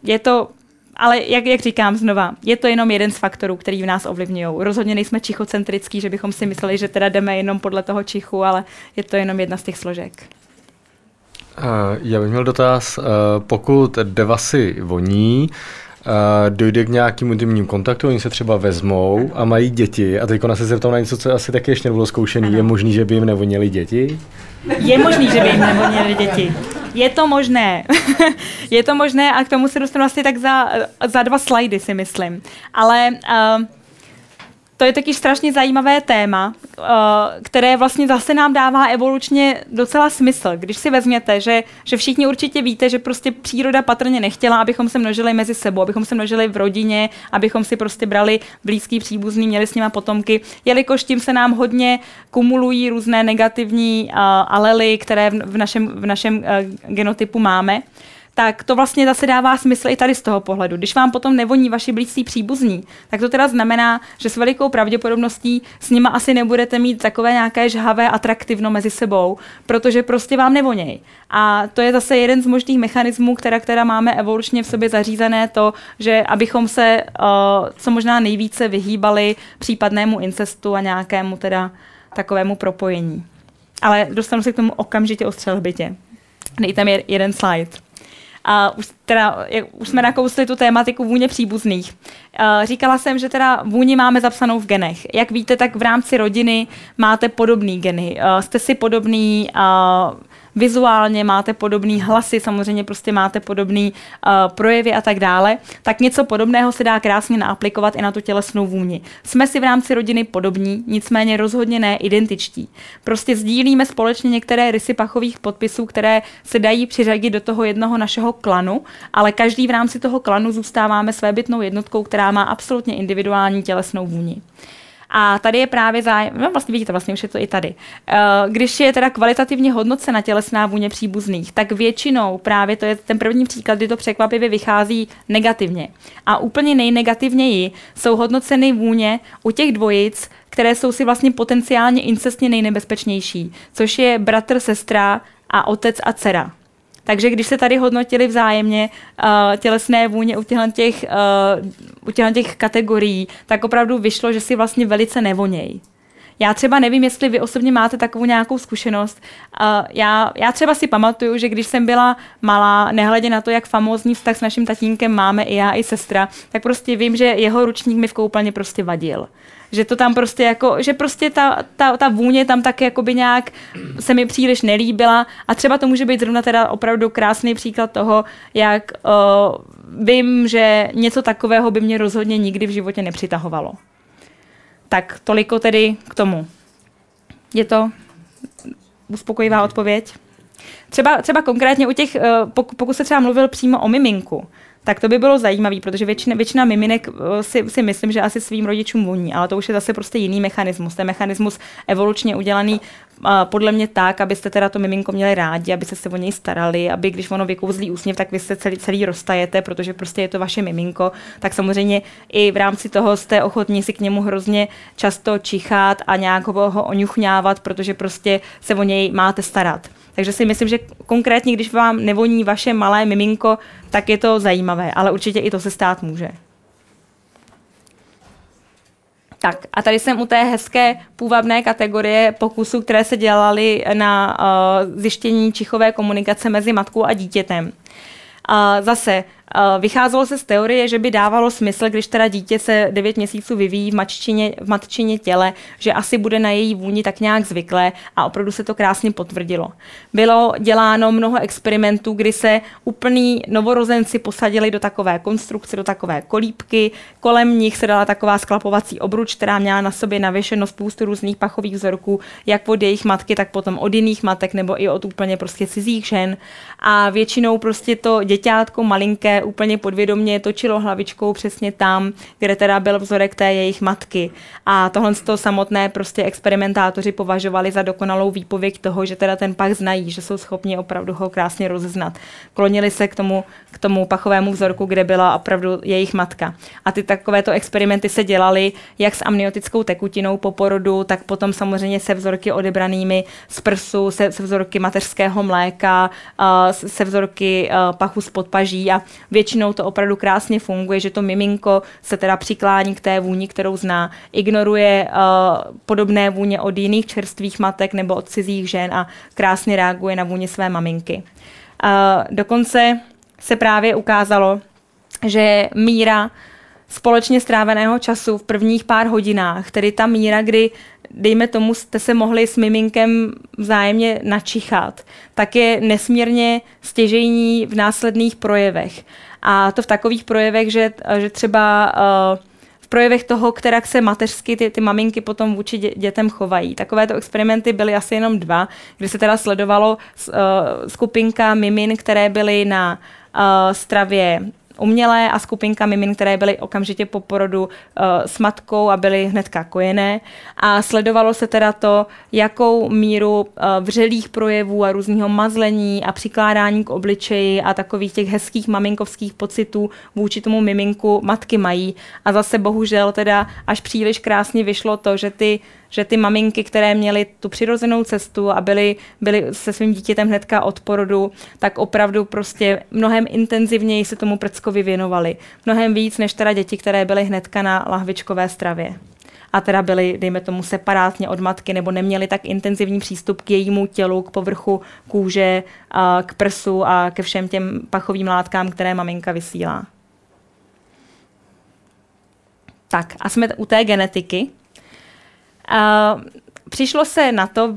Je to ale jak, jak říkám znova, je to jenom jeden z faktorů, který v nás ovlivňují. Rozhodně nejsme čichocentrický, že bychom si mysleli, že teda jdeme jenom podle toho čichu, ale je to jenom jedna z těch složek. Já bych měl dotaz, pokud devasy voní, dojde k nějakým intimním kontaktu, oni se třeba vezmou a mají děti a teď se zeptám na něco, co asi taky ještě nebylo zkoušené. Je možný, že by jim nevoněly děti? Je možný, že by jim nevoněly děti. Je to možné. je to možné a k tomu se dostanu asi tak za, za dva slajdy, si myslím. Ale uh, to je taky strašně zajímavé téma, uh, které vlastně zase nám dává evolučně docela smysl. Když si vezměte, že, že všichni určitě víte, že prostě příroda patrně nechtěla, abychom se množili mezi sebou, abychom se množili v rodině, abychom si prostě brali blízký příbuzný, měli s nima potomky, jelikož tím se nám hodně kumulují různé negativní uh, alely, které v, našem, v našem uh, genotypu máme tak to vlastně zase dává smysl i tady z toho pohledu. Když vám potom nevoní vaši blízcí příbuzní, tak to teda znamená, že s velikou pravděpodobností s nima asi nebudete mít takové nějaké žhavé atraktivno mezi sebou, protože prostě vám nevoněj. A to je zase jeden z možných mechanismů, která, která máme evolučně v sobě zařízené, to, že abychom se uh, co možná nejvíce vyhýbali případnému incestu a nějakému teda takovému propojení. Ale dostanu se k tomu okamžitě o střelbitě. Dejte mi jeden slide. A už, teda, jak, už jsme nakousli tu tématiku vůně příbuzných. Uh, říkala jsem, že teda vůni máme zapsanou v genech. Jak víte, tak v rámci rodiny máte podobný geny. Uh, jste si podobný uh, vizuálně máte podobný hlasy, samozřejmě prostě máte podobný uh, projevy a tak dále, tak něco podobného se dá krásně naaplikovat i na tu tělesnou vůni. Jsme si v rámci rodiny podobní, nicméně rozhodně ne identičtí. Prostě sdílíme společně některé rysy pachových podpisů, které se dají přiřadit do toho jednoho našeho klanu, ale každý v rámci toho klanu zůstáváme svébytnou jednotkou, která má absolutně individuální tělesnou vůni. A tady je právě zájem, no vlastně vidíte, vlastně už je to i tady. Eh, když je teda kvalitativně hodnocena tělesná vůně příbuzných, tak většinou právě to je ten první příklad, kdy to překvapivě vychází negativně. A úplně nejnegativněji jsou hodnoceny vůně u těch dvojic, které jsou si vlastně potenciálně incestně nejnebezpečnější, což je bratr, sestra a otec a dcera. Takže když se tady hodnotili vzájemně uh, tělesné vůně u těchto těch, uh, u těchto těch kategorií, tak opravdu vyšlo, že si vlastně velice nevonějí. Já třeba nevím, jestli vy osobně máte takovou nějakou zkušenost. Uh, já, já třeba si pamatuju, že když jsem byla malá, nehledě na to, jak famózní vztah s naším tatínkem máme i já, i sestra, tak prostě vím, že jeho ručník mi v koupelně prostě vadil že to tam prostě jako, že prostě ta, ta, ta vůně tam tak jakoby nějak se mi příliš nelíbila a třeba to může být zrovna teda opravdu krásný příklad toho, jak uh, vím, že něco takového by mě rozhodně nikdy v životě nepřitahovalo. Tak toliko tedy k tomu. Je to uspokojivá odpověď? Třeba, třeba konkrétně u těch, pokud se třeba mluvil přímo o miminku, tak to by bylo zajímavé, protože většina, většina miminek eh, si, si myslím, že asi svým rodičům voní, ale to už je zase prostě jiný mechanismus. Ten mechanismus evolučně udělaný uh, podle mě tak, abyste teda to miminko měli rádi, abyste se o něj starali, aby když ono vykouzlí úsměv, tak vy se celý, celý roztajete, protože prostě je to vaše miminko, tak samozřejmě i v rámci toho jste ochotní si k němu hrozně často čichat a nějak ho, ho oňuchňávat, protože prostě se o něj máte starat. Takže si myslím, že konkrétně, když vám nevoní vaše malé miminko, tak je to zajímavé, ale určitě i to se stát může. Tak a tady jsem u té hezké půvabné kategorie pokusů, které se dělaly na uh, zjištění čichové komunikace mezi matkou a dítětem. Uh, zase vycházelo se z teorie, že by dávalo smysl, když teda dítě se 9 měsíců vyvíjí v, matčině, v matčině těle, že asi bude na její vůni tak nějak zvyklé a opravdu se to krásně potvrdilo. Bylo děláno mnoho experimentů, kdy se úplný novorozenci posadili do takové konstrukce, do takové kolípky, kolem nich se dala taková sklapovací obruč, která měla na sobě navěšeno spoustu různých pachových vzorků, jak od jejich matky, tak potom od jiných matek nebo i od úplně prostě cizích žen. A většinou prostě to děťátko malinké úplně podvědomě točilo hlavičkou přesně tam, kde teda byl vzorek té jejich matky. A tohle to samotné prostě experimentátoři považovali za dokonalou výpověď toho, že teda ten pach znají, že jsou schopni opravdu ho krásně rozeznat. Klonili se k tomu, k tomu pachovému vzorku, kde byla opravdu jejich matka. A ty takovéto experimenty se dělaly jak s amniotickou tekutinou po porodu, tak potom samozřejmě se vzorky odebranými z prsu, se, se vzorky mateřského mléka, se vzorky pachu z podpaží a většinou to opravdu krásně funguje, že to miminko se teda přiklání k té vůni, kterou zná, ignoruje uh, podobné vůně od jiných čerstvých matek nebo od cizích žen a krásně reaguje na vůni své maminky. Uh, dokonce se právě ukázalo, že míra společně stráveného času v prvních pár hodinách, tedy ta míra, kdy dejme tomu, jste se mohli s miminkem vzájemně načichat, tak je nesmírně stěžejní v následných projevech. A to v takových projevech, že, že třeba uh, v projevech toho, která se mateřsky ty, ty maminky potom vůči dě, dětem chovají. Takovéto experimenty byly asi jenom dva, kdy se teda sledovalo uh, skupinka mimin, které byly na uh, stravě umělé a skupinka mimin, které byly okamžitě po porodu uh, s matkou a byly hnedka kojené. A sledovalo se teda to, jakou míru uh, vřelých projevů a různého mazlení a přikládání k obličeji a takových těch hezkých maminkovských pocitů vůči tomu miminku matky mají. A zase bohužel teda až příliš krásně vyšlo to, že ty že ty maminky, které měly tu přirozenou cestu a byly, byly se svým dítětem hnedka od porodu, tak opravdu prostě mnohem intenzivněji se tomu prckovi věnovali. Mnohem víc než teda děti, které byly hnedka na lahvičkové stravě. a teda byli, dejme tomu, separátně od matky nebo neměli tak intenzivní přístup k jejímu tělu, k povrchu kůže, k prsu a ke všem těm pachovým látkám, které maminka vysílá. Tak a jsme u té genetiky. Uh, přišlo se na to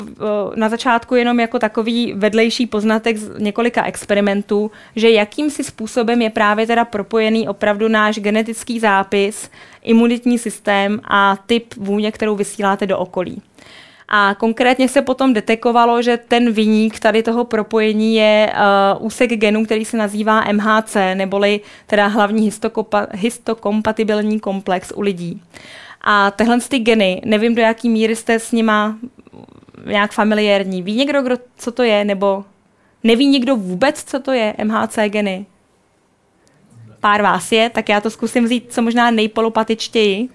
na začátku jenom jako takový vedlejší poznatek z několika experimentů, že jakýmsi způsobem je právě teda propojený opravdu náš genetický zápis, imunitní systém a typ vůně, kterou vysíláte do okolí. A konkrétně se potom detekovalo, že ten vyník tady toho propojení je uh, úsek genů, který se nazývá MHC, neboli teda hlavní histokompatibilní komplex u lidí. A tyhle ty geny, nevím, do jaký míry jste s nima nějak familiární. Ví někdo, kdo, co to je, nebo neví někdo vůbec, co to je MHC geny? Pár vás je, tak já to zkusím vzít co možná nejpolopatičtěji.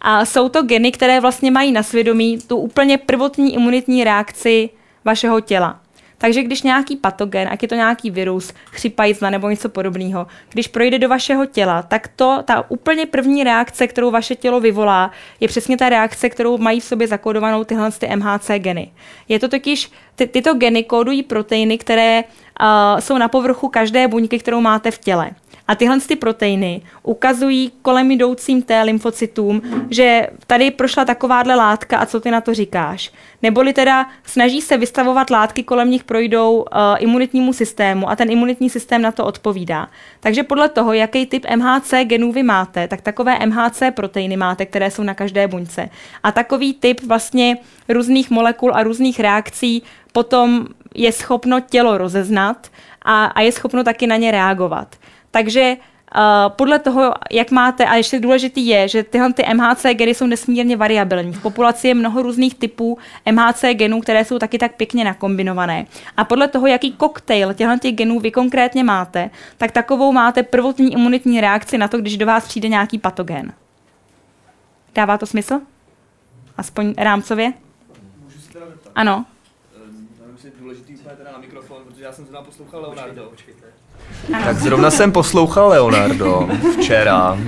A jsou to geny, které vlastně mají na svědomí tu úplně prvotní imunitní reakci vašeho těla. Takže když nějaký patogen, ať je to nějaký virus, chřipajzla nebo něco podobného, když projde do vašeho těla, tak to, ta úplně první reakce, kterou vaše tělo vyvolá, je přesně ta reakce, kterou mají v sobě zakódovanou tyhle ty MHC geny. Je to totiž, ty, tyto geny kódují proteiny, které uh, jsou na povrchu každé buňky, kterou máte v těle. A tyhle ty proteiny ukazují kolem jdoucím T lymfocytům, že tady prošla takováhle látka a co ty na to říkáš. Neboli teda snaží se vystavovat látky, kolem nich projdou uh, imunitnímu systému a ten imunitní systém na to odpovídá. Takže podle toho, jaký typ MHC genů vy máte, tak takové MHC proteiny máte, které jsou na každé buňce. A takový typ vlastně různých molekul a různých reakcí potom je schopno tělo rozeznat a, a je schopno taky na ně reagovat. Takže Uh, podle toho, jak máte, a ještě důležitý je, že tyhle ty MHC geny jsou nesmírně variabilní. V populaci je mnoho různých typů MHC genů, které jsou taky tak pěkně nakombinované. A podle toho, jaký koktejl těchto těch genů vy konkrétně máte, tak takovou máte prvotní imunitní reakci na to, když do vás přijde nějaký patogen. Dává to smysl? Aspoň rámcově? Ano. Nevím, jestli je důležitý úplně teda na mikrofon, protože já jsem zrovna poslouchal Leonardo. Tak zrovna jsem poslouchal Leonardo včera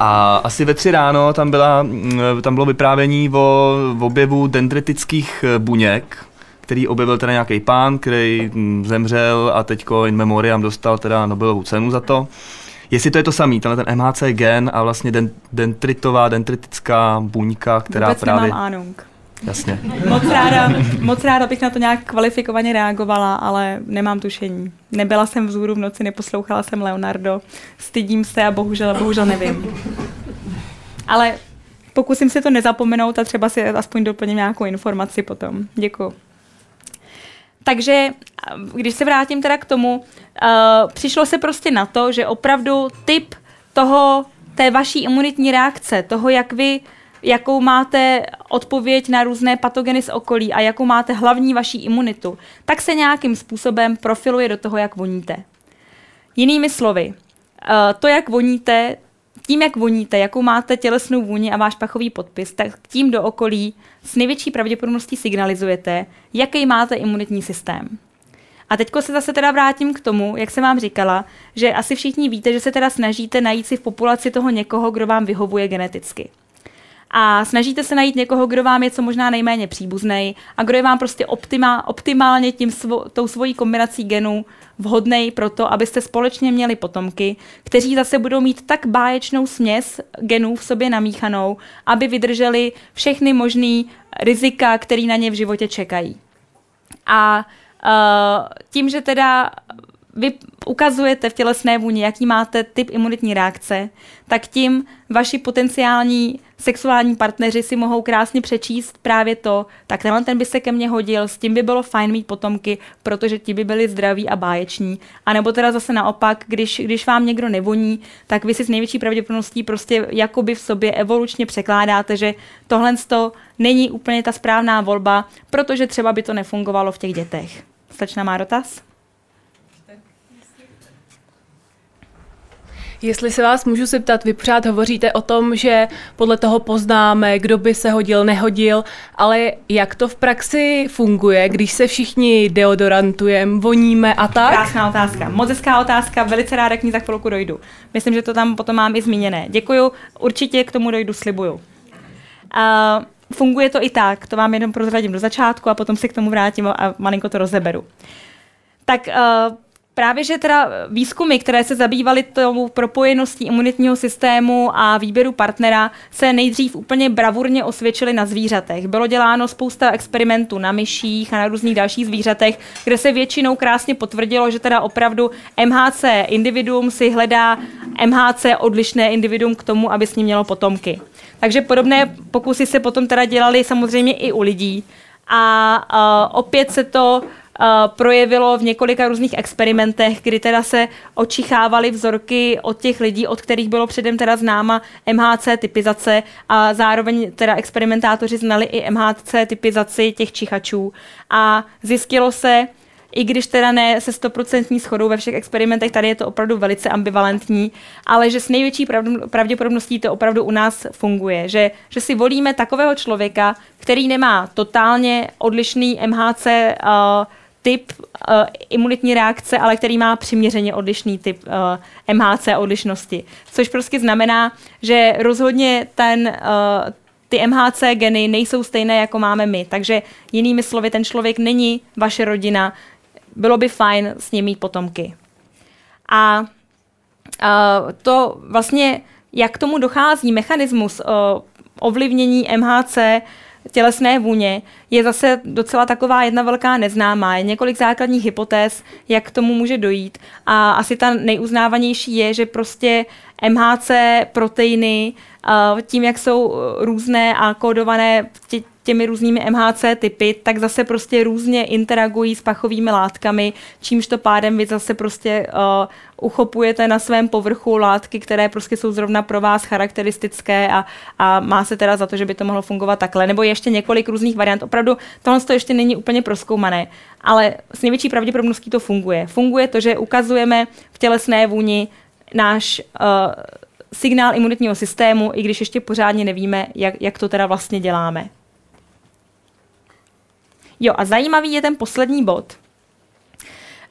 a asi ve tři ráno tam, byla, mm, tam bylo vyprávění o, objevu dendritických buněk, který objevil teda nějaký pán, který mm, zemřel a teďko in memoriam dostal teda Nobelovu cenu za to. Jestli to je to samý, tenhle ten MHC gen a vlastně dendritová, dendritická buňka, která Vůbec právě... nemám ánung. Jasně. Moc ráda, moc ráda bych na to nějak kvalifikovaně reagovala, ale nemám tušení. Nebyla jsem vzhůru v noci, neposlouchala jsem Leonardo, stydím se a bohužel, bohužel nevím. Ale pokusím si to nezapomenout a třeba si aspoň doplním nějakou informaci potom. Děkuji. Takže když se vrátím teda k tomu, uh, přišlo se prostě na to, že opravdu typ toho, té vaší imunitní reakce, toho, jak vy jakou máte odpověď na různé patogeny z okolí a jakou máte hlavní vaší imunitu, tak se nějakým způsobem profiluje do toho, jak voníte. Jinými slovy, eh, to, jak voníte, tím, jak voníte, jakou máte tělesnou vůni a váš pachový podpis, tak tím do okolí s největší pravděpodobností signalizujete, jaký máte imunitní systém. A teďko se zase teda vrátím k tomu, jak jsem vám říkala, že asi všichni víte, že se teda snažíte najít si v populaci toho někoho, kdo vám vyhovuje geneticky a snažíte se najít někoho, kdo vám je co možná nejméně příbuzný a kdo je vám prostě optima, optimálně tím svo, tou svojí kombinací genů vhodný pro to, abyste společně měli potomky, kteří zase budou mít tak báječnou směs genů v sobě namíchanou, aby vydrželi všechny možné rizika, které na ně v životě čekají. A uh, tím, že teda vy ukazujete v tělesné vůni, jaký máte typ imunitní reakce, tak tím vaši potenciální sexuální partneři si mohou krásně přečíst právě to, tak tenhle ten by se ke mně hodil, s tím by bylo fajn mít potomky, protože ti by byli zdraví a báječní. A nebo teda zase naopak, když, když vám někdo nevoní, tak vy si s největší pravděpodobností prostě jakoby v sobě evolučně překládáte, že tohle není úplně ta správná volba, protože třeba by to nefungovalo v těch dětech. Stačná má dotaz? Jestli se vás můžu zeptat, vy pořád hovoříte o tom, že podle toho poznáme, kdo by se hodil, nehodil, ale jak to v praxi funguje, když se všichni deodorantujeme, voníme a tak? Krásná otázka, moc hezká otázka, velice ráda k ní za chvilku dojdu. Myslím, že to tam potom mám i zmíněné. Děkuju, určitě k tomu dojdu, slibuju. Uh, funguje to i tak, to vám jenom prozradím do začátku a potom si k tomu vrátím a malinko to rozeberu. Tak uh, Právě, že teda výzkumy, které se zabývaly tou propojeností imunitního systému a výběru partnera, se nejdřív úplně bravurně osvědčily na zvířatech. Bylo děláno spousta experimentů na myších a na různých dalších zvířatech, kde se většinou krásně potvrdilo, že teda opravdu MHC individuum si hledá MHC odlišné individuum k tomu, aby s ním mělo potomky. Takže podobné pokusy se potom teda dělaly samozřejmě i u lidí. A uh, opět se to projevilo v několika různých experimentech, kdy teda se očichávaly vzorky od těch lidí, od kterých bylo předem teda známa MHC typizace a zároveň teda experimentátoři znali i MHC typizaci těch čichačů. A zjistilo se, i když teda ne se stoprocentní schodou ve všech experimentech, tady je to opravdu velice ambivalentní, ale že s největší pravděpodobností to opravdu u nás funguje, že, že si volíme takového člověka, který nemá totálně odlišný MHC uh, typ uh, imunitní reakce, ale který má přiměřeně odlišný typ uh, eh, MHC odlišnosti. Což prostě znamená, že rozhodně ten, uh, ty MHC geny nejsou stejné, jako máme my. Takže jinými slovy, ten člověk není vaše rodina. Bylo by fajn s ním mít potomky. A uh, to vlastně, jak k tomu dochází, mechanismus uh, ovlivnění MHC tělesné vůně je zase docela taková jedna velká neznámá. Je několik základních hypotéz, jak k tomu může dojít. A asi ta nejuznávanější je, že prostě MHC proteiny, tím, jak jsou různé a kódované těmi různými MHC typy, tak zase prostě různě interagují s pachovými látkami, čímž to pádem vy zase prostě uh, uchopujete na svém povrchu látky, které prostě jsou zrovna pro vás charakteristické a, a má se teda za to, že by to mohlo fungovat takhle. Nebo ještě několik různých variant. Opravdu tohle to ještě není úplně proskoumané, ale s největší pravděpodobností to funguje. Funguje to, že ukazujeme v tělesné vůni náš uh, signál imunitního systému, i když ještě pořádně nevíme, jak, jak to teda vlastně děláme. Jo, a zajímavý je ten poslední bod.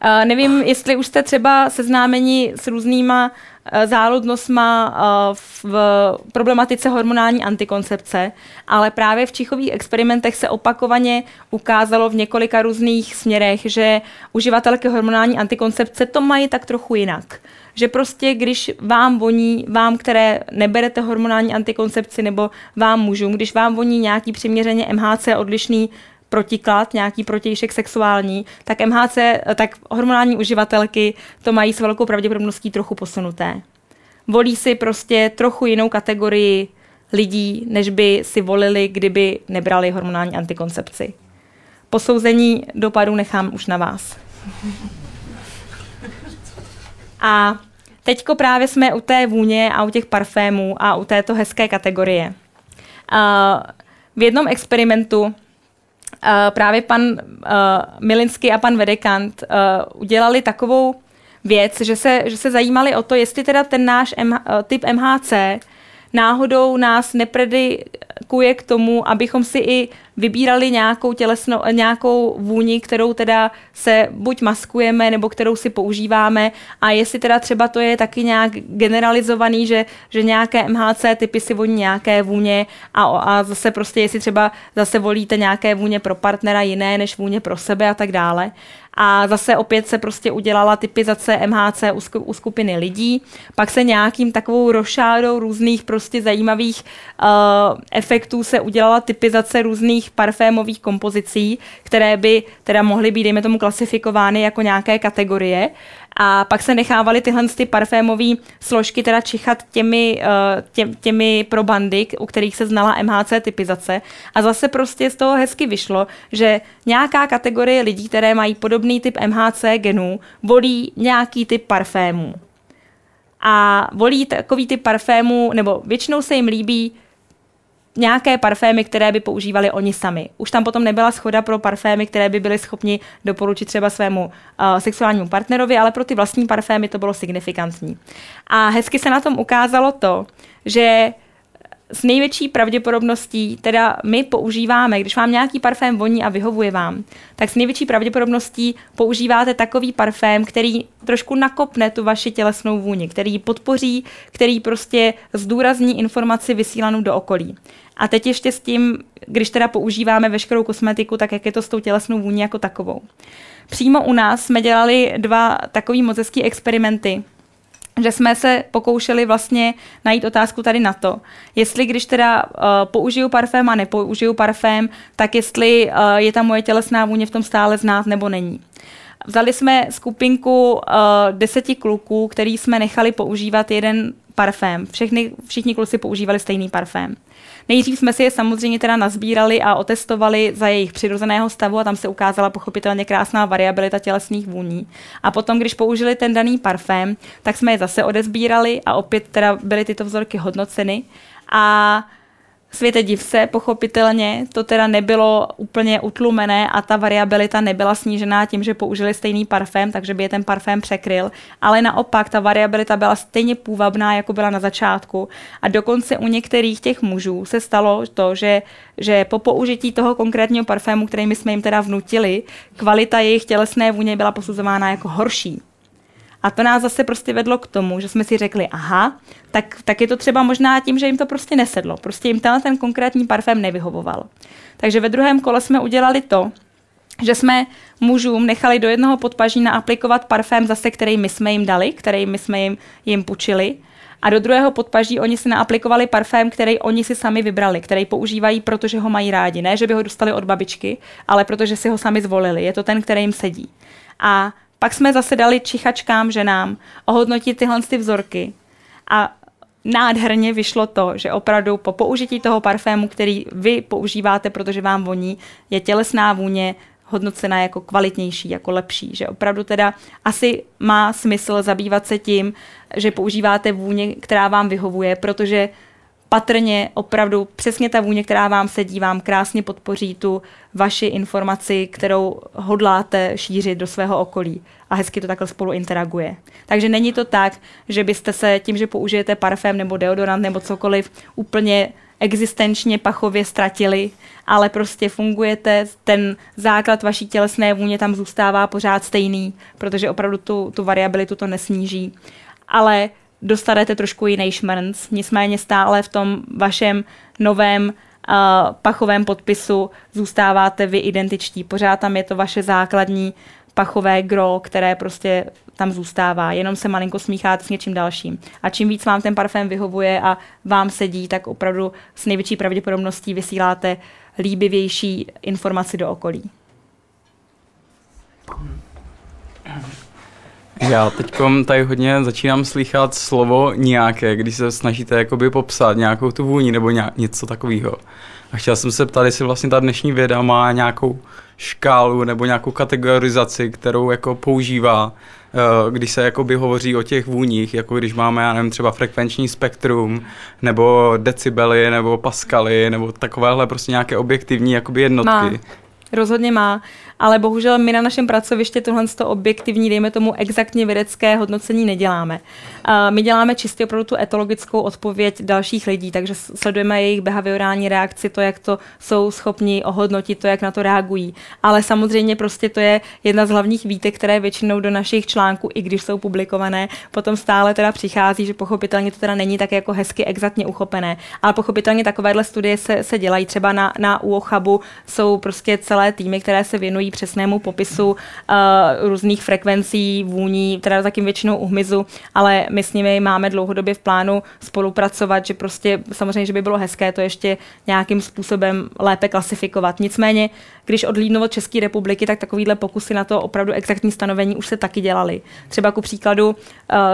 Uh, nevím, jestli už jste třeba seznámeni s různýma uh, záludnostma uh, v problematice hormonální antikoncepce, ale právě v čichových experimentech se opakovaně ukázalo v několika různých směrech, že uživatelky hormonální antikoncepce to mají tak trochu jinak. Že prostě, když vám voní, vám, které neberete hormonální antikoncepci, nebo vám mužům, když vám voní nějaký přiměřeně MHC odlišný protiklad, nějaký protějšek sexuální, tak MHC, tak hormonální uživatelky to mají s velkou pravděpodobností trochu posunuté. Volí si prostě trochu jinou kategorii lidí, než by si volili, kdyby nebrali hormonální antikoncepci. Posouzení dopadu nechám už na vás. A teďko právě jsme u té vůně a u těch parfémů a u této hezké kategorie. v jednom experimentu uh, právě pan uh, Milinsky a pan Vedekant uh, udělali takovou věc, že se, že se zajímali o to, jestli teda ten náš M, typ MHC náhodou nás nepredikuje k tomu, abychom si i vybírali nějakou tělesnou, nějakou vůni, kterou teda se buď maskujeme, nebo kterou si používáme a jestli teda třeba to je taky nějak generalizovaný, že, že nějaké MHC typy si voní nějaké vůně a, a zase prostě jestli třeba zase volíte nějaké vůně pro partnera jiné než vůně pro sebe a tak dále. A zase opět se prostě udělala typizace MHC u skupiny lidí. Pak se nějakým takovou rošádou různých prostě zajímavých uh, efektů se udělala typizace různých parfémových kompozicí, které by teda mohly být, dejme tomu, klasifikovány jako nějaké kategorie a pak se nechávaly tyhle ty parfémové složky teda čichat těmi, eh, tě, těmi probandy, u kterých se znala MHC typizace a zase prostě z toho hezky vyšlo, že nějaká kategorie lidí, které mají podobný typ MHC genů, volí nějaký typ parfémů. A volí takový typ parfémů, nebo většinou se jim líbí nějaké parfémy, které by používali oni sami. Už tam potom nebyla schoda pro parfémy, které by byly schopni doporučit třeba svému uh, sexuálnímu partnerovi, ale pro ty vlastní parfémy to bylo signifikantní. A hezky se na tom ukázalo to, že s největší pravděpodobností, teda my používáme, když vám nějaký parfém voní a vyhovuje vám, tak s největší pravděpodobností používáte takový parfém, který trošku nakopne tu vaši tělesnou vůni, který podpoří, který prostě zdůrazní informaci vysílanou do okolí. A teď ještě s tím, když teda používáme veškerou kosmetiku, tak jak je to s tou tělesnou vůní jako takovou. Přímo u nás jsme dělali dva takový moc experimenty, že jsme se pokoušeli vlastně najít otázku tady na to, jestli když teda uh, použiju parfém a nepoužiju parfém, tak jestli uh, je ta moje tělesná vůně v tom stále znát nebo není. Vzali jsme skupinku uh, deseti kluků, který jsme nechali používat jeden parfém. Všechny, všichni kluci používali stejný parfém. Nejdřív jsme si je samozřejmě teda nazbírali a otestovali za jejich přirozeného stavu a tam se ukázala pochopitelně krásná variabilita tělesných vůní. A potom, když použili ten daný parfém, tak jsme je zase odezbírali a opět teda byly tyto vzorky hodnoceny. A Světe div se, pochopitelně, to teda nebylo úplně utlumené a ta variabilita nebyla snížená tím, že použili stejný parfém, takže by je ten parfém překryl, ale naopak ta variabilita byla stejně půvabná, jako byla na začátku a dokonce u některých těch mužů se stalo to, že, že po použití toho konkrétního parfému, který my jsme jim teda vnutili, kvalita jejich tělesné vůně byla posuzována jako horší. A to nás zase prostě vedlo k tomu, že jsme si řekli, aha, tak, tak je to třeba možná tím, že jim to prostě nesedlo. Prostě jim tenhle ten konkrétní parfém nevyhovoval. Takže ve druhém kole jsme udělali to, že jsme mužům nechali do jednoho podpaží naaplikovat parfém zase, který my jsme jim dali, který my jsme jim, jim půjčili. A do druhého podpaží oni si naaplikovali parfém, který oni si sami vybrali, který používají, protože ho mají rádi. Ne, že by ho dostali od babičky, ale protože si ho sami zvolili. Je to ten, který jim sedí. A pak jsme zase dali čichačkám, ženám, ohodnotit tyhle ty vzorky. A nádherně vyšlo to, že opravdu po použití toho parfému, který vy používáte, protože vám voní, je tělesná vůně hodnocena jako kvalitnější, jako lepší. Že opravdu teda asi má smysl zabývat se tím, že používáte vůně, která vám vyhovuje, protože patrně opravdu přesně ta vůně, která vám sedí, vám krásně podpoří tu vaši informaci, kterou hodláte šířit do svého okolí. A hezky to takhle spolu interaguje. Takže není to tak, že byste se tím, že použijete parfém nebo deodorant nebo cokoliv, úplně existenčně pachově ztratili, ale prostě fungujete, ten základ vaší tělesné vůně tam zůstává pořád stejný, protože opravdu tu, tu variabilitu to nesníží. Ale dostanete trošku jiný šmrnc, nicméně stále v tom vašem novém uh, pachovém podpisu zůstáváte vy identičtí. Pořád tam je to vaše základní pachové gro, které prostě tam zůstává, jenom se malinko smícháte s něčím dalším. A čím víc vám ten parfém vyhovuje a vám sedí, tak opravdu s největší pravděpodobností vysíláte líbivější informaci do okolí. Já teď tady hodně začínám slychat slovo nějaké, když se snažíte jakoby popsat nějakou tu vůni nebo nějak, něco takového. A chtěl jsem se ptát, jestli vlastně ta dnešní věda má nějakou škálu nebo nějakou kategorizaci, kterou jako používá, eh, když se jakoby hovoří o těch vůních, jako když máme, já nevím, třeba frekvenční spektrum, nebo decibely, nebo paskaly, nebo takovéhle prostě nějaké objektivní jakoby jednotky. Má. Rozhodně má ale bohužel my na našem pracovišti tohle objektivní, dejme tomu exaktně vědecké hodnocení neděláme. My děláme čistě opravdu tu etologickou odpověď dalších lidí, takže sledujeme jejich behaviorální reakci, to, jak to jsou schopni ohodnotit, to, jak na to reagují. Ale samozřejmě prostě to je jedna z hlavních výtek, které většinou do našich článků, i když jsou publikované, potom stále teda přichází, že pochopitelně to teda není tak jako hezky exaktně uchopené. Ale pochopitelně takovéhle studie se, se dělají. Třeba na, na UOCHABu jsou prostě celé týmy, které se věnují přesnému popisu uh, různých frekvencí, vůní, teda taky většinou u hmyzu, ale my s nimi máme dlouhodobě v plánu spolupracovat, že prostě samozřejmě, že by bylo hezké to ještě nějakým způsobem lépe klasifikovat. Nicméně, když odlídnu od České republiky, tak takovýhle pokusy na to opravdu exaktní stanovení už se taky dělaly. Třeba ku příkladu uh,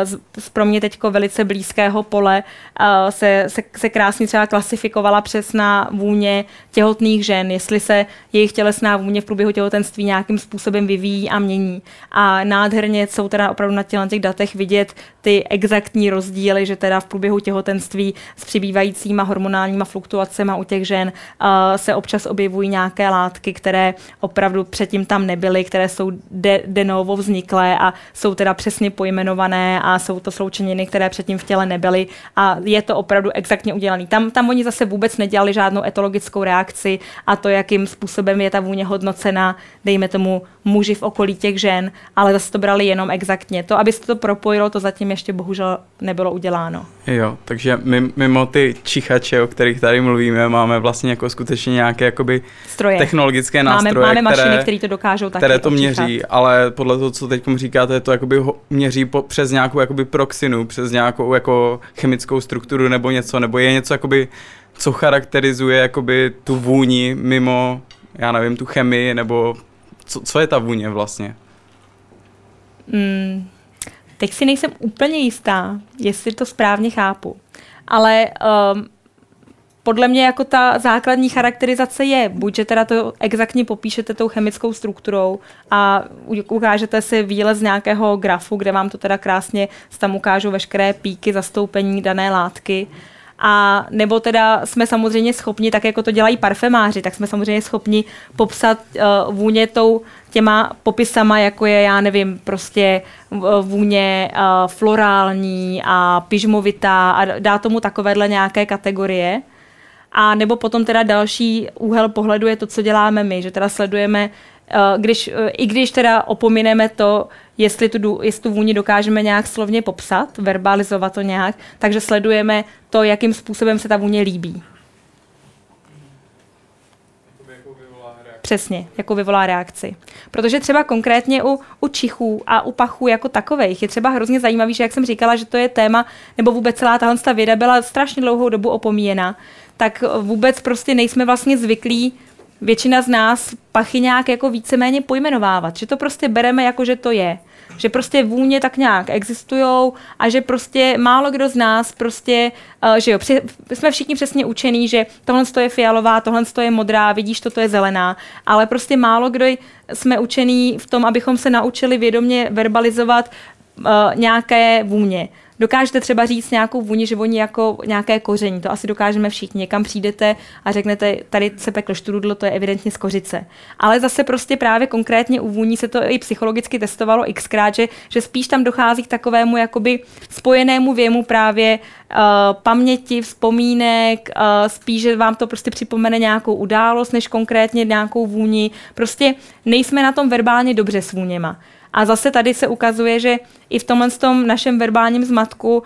z, z pro mě teďko velice blízkého pole uh, se, se, se krásně třeba klasifikovala přesná vůně těhotných žen, jestli se jejich tělesná vůně v průběhu těhotenství nějakým způsobem vyvíjí a mění. A nádherně jsou teda opravdu na těch datech vidět ty exaktní rozdíly, že teda v průběhu těhotenství s přibývajícíma hormonálníma fluktuacemi u těch žen uh, se občas objevují nějaké látky, které opravdu předtím tam nebyly, které jsou de, de novo vzniklé a jsou teda přesně pojmenované a jsou to sloučeniny, které předtím v těle nebyly a je to opravdu exaktně udělané. Tam, tam oni zase vůbec nedělali žádnou etologickou reakci a to, jakým způsobem je ta vůně hodnocena, dejme tomu muži v okolí těch žen, ale zase to brali jenom exaktně. To, aby se to propojilo, to zatím ještě bohužel nebylo uděláno. Jo, takže mimo ty čichače, o kterých tady mluvíme, máme vlastně jako skutečně nějaké jakoby Stroje. technologické nástroje, máme, máme které, mašiny, které to dokážou taky které to očichat. měří, ale podle toho, co teď říkáte, to jakoby měří po, přes nějakou jakoby proxinu, přes nějakou jako chemickou strukturu nebo něco, nebo je něco jakoby, co charakterizuje jakoby tu vůni mimo, já nevím, tu chemii, nebo co, co je ta vůně vlastně? Mm, teď si nejsem úplně jistá, jestli to správně chápu. Ale um, podle mě jako ta základní charakterizace je, buď, že teda to exaktně popíšete tou chemickou strukturou a ukážete si výlez z nějakého grafu, kde vám to teda krásně tam ukážou veškeré píky zastoupení dané látky, a nebo teda jsme samozřejmě schopni, tak jako to dělají parfemáři, tak jsme samozřejmě schopni popsat uh, vůně tou těma popisama, jako je, já nevím, prostě vůně uh, florální a pyžmovitá a dá tomu takovéhle nějaké kategorie. A nebo potom teda další úhel pohledu je to, co děláme my, že teda sledujeme, uh, když, uh, i když teda opomineme to, jestli tu, jestli tu vůni dokážeme nějak slovně popsat, verbalizovat to nějak, takže sledujeme to, jakým způsobem se ta vůně líbí. Přesně, jako vyvolá reakci. Protože třeba konkrétně u, u čichů a u pachů jako takových je třeba hrozně zajímavý, že jak jsem říkala, že to je téma, nebo vůbec celá tahle ta věda byla strašně dlouhou dobu opomíjena, tak vůbec prostě nejsme vlastně zvyklí většina z nás pachy nějak jako víceméně pojmenovávat. Že to prostě bereme jako, že to je. Že prostě vůně tak nějak existují a že prostě málo kdo z nás prostě, uh, že jo, při, jsme všichni přesně učení, že tohle je fialová, tohle je modrá, vidíš, toto je zelená, ale prostě málo kdo jsme učení v tom, abychom se naučili vědomě verbalizovat uh, nějaké vůně. Dokážete třeba říct nějakou vůni, že voní jako nějaké koření, to asi dokážeme všichni. Někam přijdete a řeknete, tady se pekl štrudl, to je evidentně z kořice. Ale zase prostě právě konkrétně u vůní se to i psychologicky testovalo xkrát, že, že spíš tam dochází k takovému jakoby spojenému věmu právě uh, paměti, vzpomínek, uh, spíš, že vám to prostě připomene nějakou událost, než konkrétně nějakou vůni. Prostě nejsme na tom verbálně dobře s vůněma. A zase tady se ukazuje, že i v tomhle tom našem verbálním zmatku uh,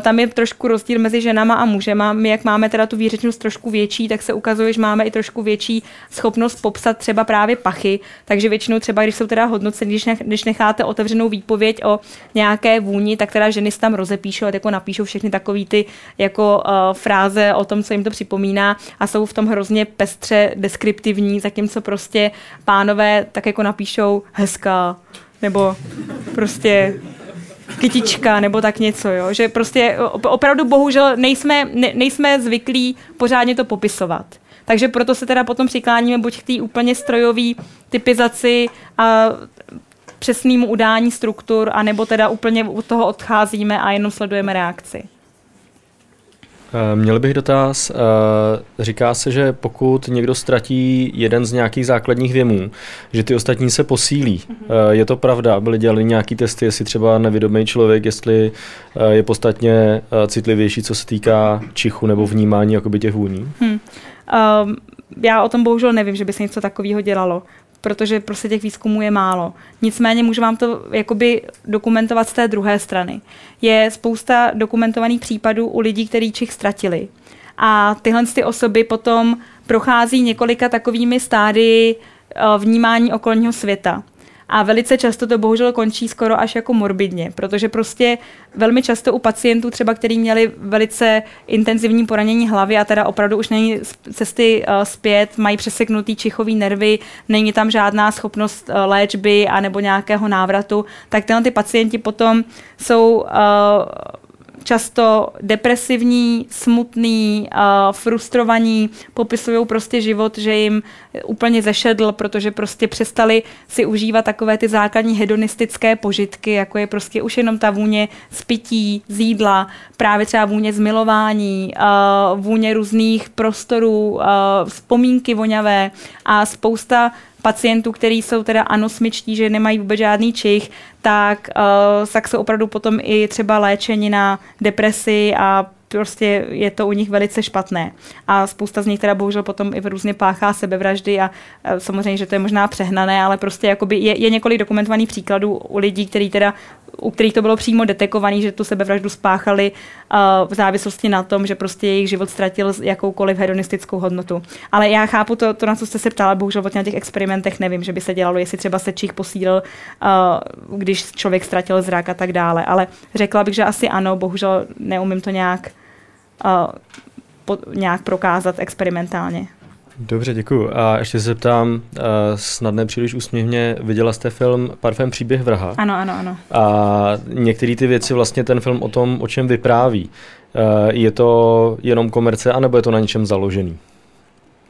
tam je trošku rozdíl mezi ženama a mužema. My, jak máme teda tu výřečnost trošku větší, tak se ukazuje, že máme i trošku větší schopnost popsat třeba právě pachy. Takže většinou třeba, když jsou teda hodnoceni, když, nech, když necháte otevřenou výpověď o nějaké vůni, tak teda ženy si tam rozepíšou, jako napíšou všechny takové ty jako uh, fráze o tom, co jim to připomíná a jsou v tom hrozně pestře deskriptivní, zatímco prostě pánové tak jako napíšou hezká, nebo prostě kytička nebo tak něco, jo? že prostě opravdu bohužel nejsme, ne, nejsme zvyklí pořádně to popisovat. Takže proto se teda potom přikláníme buď k té úplně strojové typizaci a přesnému udání struktur, anebo teda úplně u toho odcházíme a jenom sledujeme reakci. Eh, měl bych dotaz. Eh, říká se, že pokud někdo ztratí jeden z nějakých základních věmů, že ty ostatní se posílí. Mm-hmm. Je to pravda? Byly dělali nějaký testy, jestli třeba nevědomý člověk, jestli je podstatně citlivější, co se týká čichu nebo vnímání jakoby těch vůní? Hmm. Um, já o tom bohužel nevím, že by se něco takového dělalo protože prostě těch výzkumů je málo. Nicméně můžu vám to jakoby dokumentovat z té druhé strany. Je spousta dokumentovaných případů u lidí, kteří čich ztratili. A tyhle ty osoby potom prochází několika takovými stády eh, vnímání okolního světa. A velice často to bohužel končí skoro až jako morbidně, protože prostě velmi často u pacientů třeba, kteří měli velice intenzivní poranění hlavy a teda opravdu už není cesty uh, zpět, mají přeseknutý čichový nervy, není tam žádná schopnost uh, léčby a nebo nějakého návratu, tak tyhle ty pacienti potom jsou uh, často depresivní, smutný, uh, frustrovaní, popisují prostě život, že jim úplně zešedl, protože prostě přestali si užívat takové ty základní hedonistické požitky, jako je prostě už jenom ta vůně z pití, z jídla, právě třeba vůně z milování, uh, vůně různých prostorů, uh, vzpomínky voňavé a spousta pacientů, kteří jsou teda anosmičtí, že nemají vůbec žádný čich, tak, uh, tak jsou opravdu potom i třeba léčeni na depresi a prostě je to u nich velice špatné. A spousta z nich teda bohužel potom i různě páchá sebevraždy a e, samozřejmě, že to je možná přehnané, ale prostě jakoby je, je několik dokumentovaných příkladů u lidí, který teda u kterých to bylo přímo detekované, že tu sebevraždu spáchali uh, v závislosti na tom, že prostě jejich život ztratil jakoukoliv hedonistickou hodnotu. Ale já chápu to, to na co jste se ptala, bohužel o těch experimentech nevím, že by se dělalo, jestli třeba se čich posílil, uh, když člověk ztratil zrak a tak dále. Ale řekla bych, že asi ano, bohužel neumím to nějak, uh, po, nějak prokázat experimentálně. Dobře, děkuji. A ještě se ptám, uh, snad nepříliš úsměvně, viděla jste film Parfém příběh vraha? Ano, ano, ano. A některé ty věci vlastně ten film o tom, o čem vypráví. Uh, je to jenom komerce, anebo je to na něčem založený?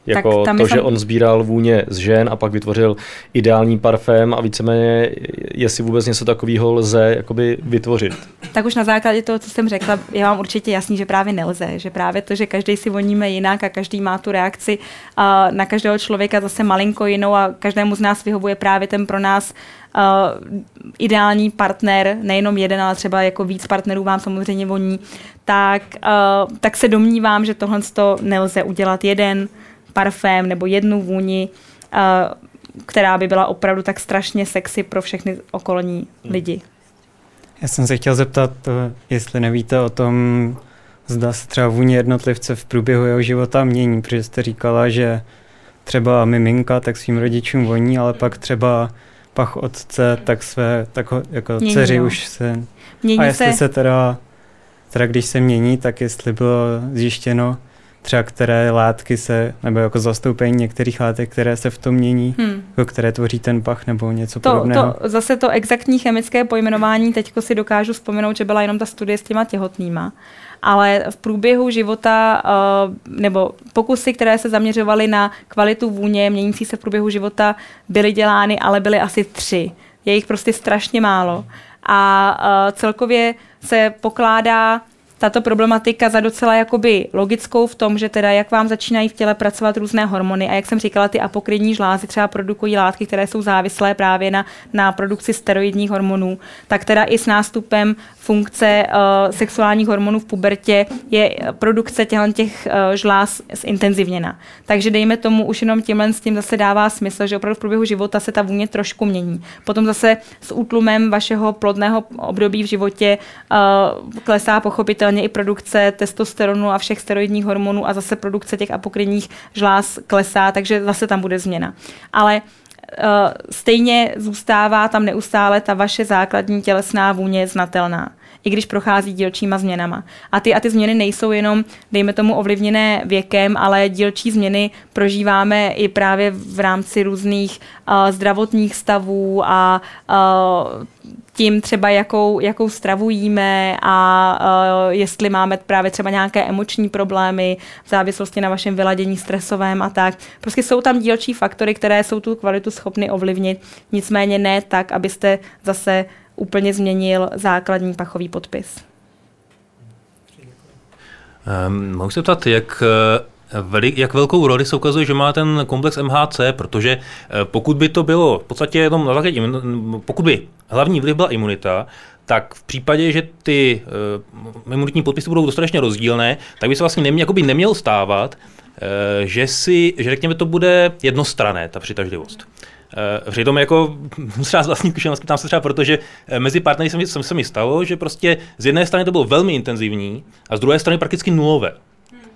Jako to, jsem... že on sbíral vůně z žen a pak vytvořil ideální parfém a víceméně, jestli vůbec něco takového lze jakoby vytvořit. Tak už na základě toho, co jsem řekla, je vám určitě jasný, že právě nelze. Že právě to, že každý si voníme jinak a každý má tu reakci a na každého člověka zase malinko jinou a každému z nás vyhovuje právě ten pro nás uh, ideální partner, nejenom jeden, ale třeba jako víc partnerů vám samozřejmě voní, tak, uh, tak se domnívám, že tohle nelze udělat jeden parfém nebo jednu vůni, uh, která by byla opravdu tak strašně sexy pro všechny okolní hmm. lidi. Já jsem se chtěl zeptat, eh, jestli nevíte o tom, zda se třeba vůně jednotlivce v průběhu jeho života mění, protože jste říkala, že třeba miminka tak svým rodičům voní, ale pak třeba pach otce, tak své, tak ho, jako mění, dceři no. už se... Mění a jestli se... se teda, teda když se mění, tak jestli bylo zjištěno, třeba které látky se, nebo jako zastoupení některých látek, které se v tom mění, hmm. jako které tvoří ten pach nebo něco to, podobného. To, zase to exaktní chemické pojmenování, teďko si dokážu vzpomenout, že byla jenom ta studie s těma těhotnýma. Ale v průběhu života, uh, nebo pokusy, které se zaměřovaly na kvalitu vůně, měnící se v průběhu života, byly dělány, ale byly asi tři. Je jich prostě strašně málo. A uh, celkově se pokládá tato problematika za docela jakoby logickou v tom, že teda jak vám začínají v těle pracovat různé hormony a jak jsem říkala, ty apokrynní žlázy třeba produkují látky, které jsou závislé právě na, na produkci steroidních hormonů, tak teda i s nástupem funkce uh, sexuálních hormonů v pubertě je produkce těch uh, žláz zintenzivněna. Takže dejme tomu už jenom tímhle s tím zase dává smysl, že opravdu v průběhu života se ta vůně trošku mění. Potom zase s útlumem vašeho plodného období v životě uh, klesá pochopitelně i produkce testosteronu a všech steroidních hormonů a zase produkce těch apokrynních žláz klesá, takže zase tam bude změna. Ale stejně zůstává tam neustále ta vaše základní tělesná vůně znatelná i když prochází dílčíma změnama. A ty, a ty změny nejsou jenom, dejme tomu, ovlivněné věkem, ale dílčí změny prožíváme i právě v rámci různých uh, zdravotních stavů a uh, tím třeba, jakou, jakou stravu jíme a uh, jestli máme právě třeba nějaké emoční problémy v závislosti na vašem vyladění stresovém a tak. Prostě jsou tam dílčí faktory, které jsou tu kvalitu schopny ovlivnit, nicméně ne tak, abyste zase úplně změnil základní pachový podpis. Um, mohu se ptat, jak eh, Velik, jak velkou roli se ukazuje, že má ten komplex MHC, protože eh, pokud by to bylo v podstatě jenom na základě, pokud by hlavní vliv byla imunita, tak v případě, že ty uh, imunitní podpisy budou dostatečně rozdílné, tak by se vlastně nemě, jakoby neměl stávat, uh, že si, že řekněme, to bude jednostrané, ta přitažlivost. Přitom jako třeba z vlastní zkušenosti tam se třeba protože eh, mezi partnery se mi, se mi stalo, že prostě z jedné strany to bylo velmi intenzivní a z druhé strany prakticky nulové.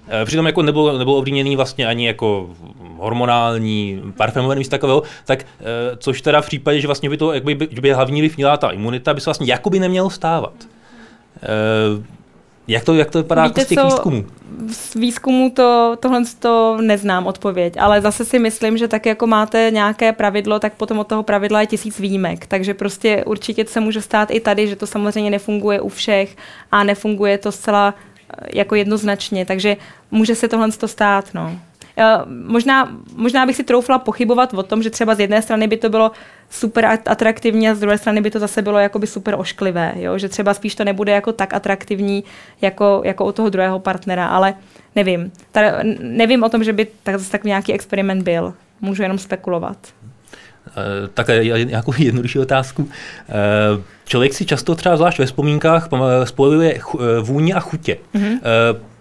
Eh, přitom jako nebylo, nebylo ovlivněný vlastně ani jako hormonální, parfémové místo takového, tak což teda v případě, že vlastně by to, jakby, že by hlavní vliv měla ta imunita, by se vlastně jakoby nemělo stávat. Jak to, jak to vypadá jako Víte z těch co? výzkumů? Z výzkumu to, tohle to neznám odpověď, ale zase si myslím, že tak jako máte nějaké pravidlo, tak potom od toho pravidla je tisíc výjimek. Takže prostě určitě se může stát i tady, že to samozřejmě nefunguje u všech a nefunguje to zcela eh, jako jednoznačně, takže může se tohle to stát, no. Eh, Možná, možná bych si troufla pochybovat o tom, že třeba z jedné strany by to bylo super at- atraktivní a z druhé strany by to zase bylo jakoby super ošklivé, jo? že třeba spíš to nebude jako tak atraktivní jako, jako u toho druhého partnera, ale nevím. Tady, nevím o tom, že by tak, zase tak nějaký experiment byl. Můžu jenom spekulovat. Eh, Tak eh, nějakou jednodušší otázku. Eh, Člověk si často třeba zvlášť ve vzpomínkách spojuje vůně a chutě. Mhm. Eh,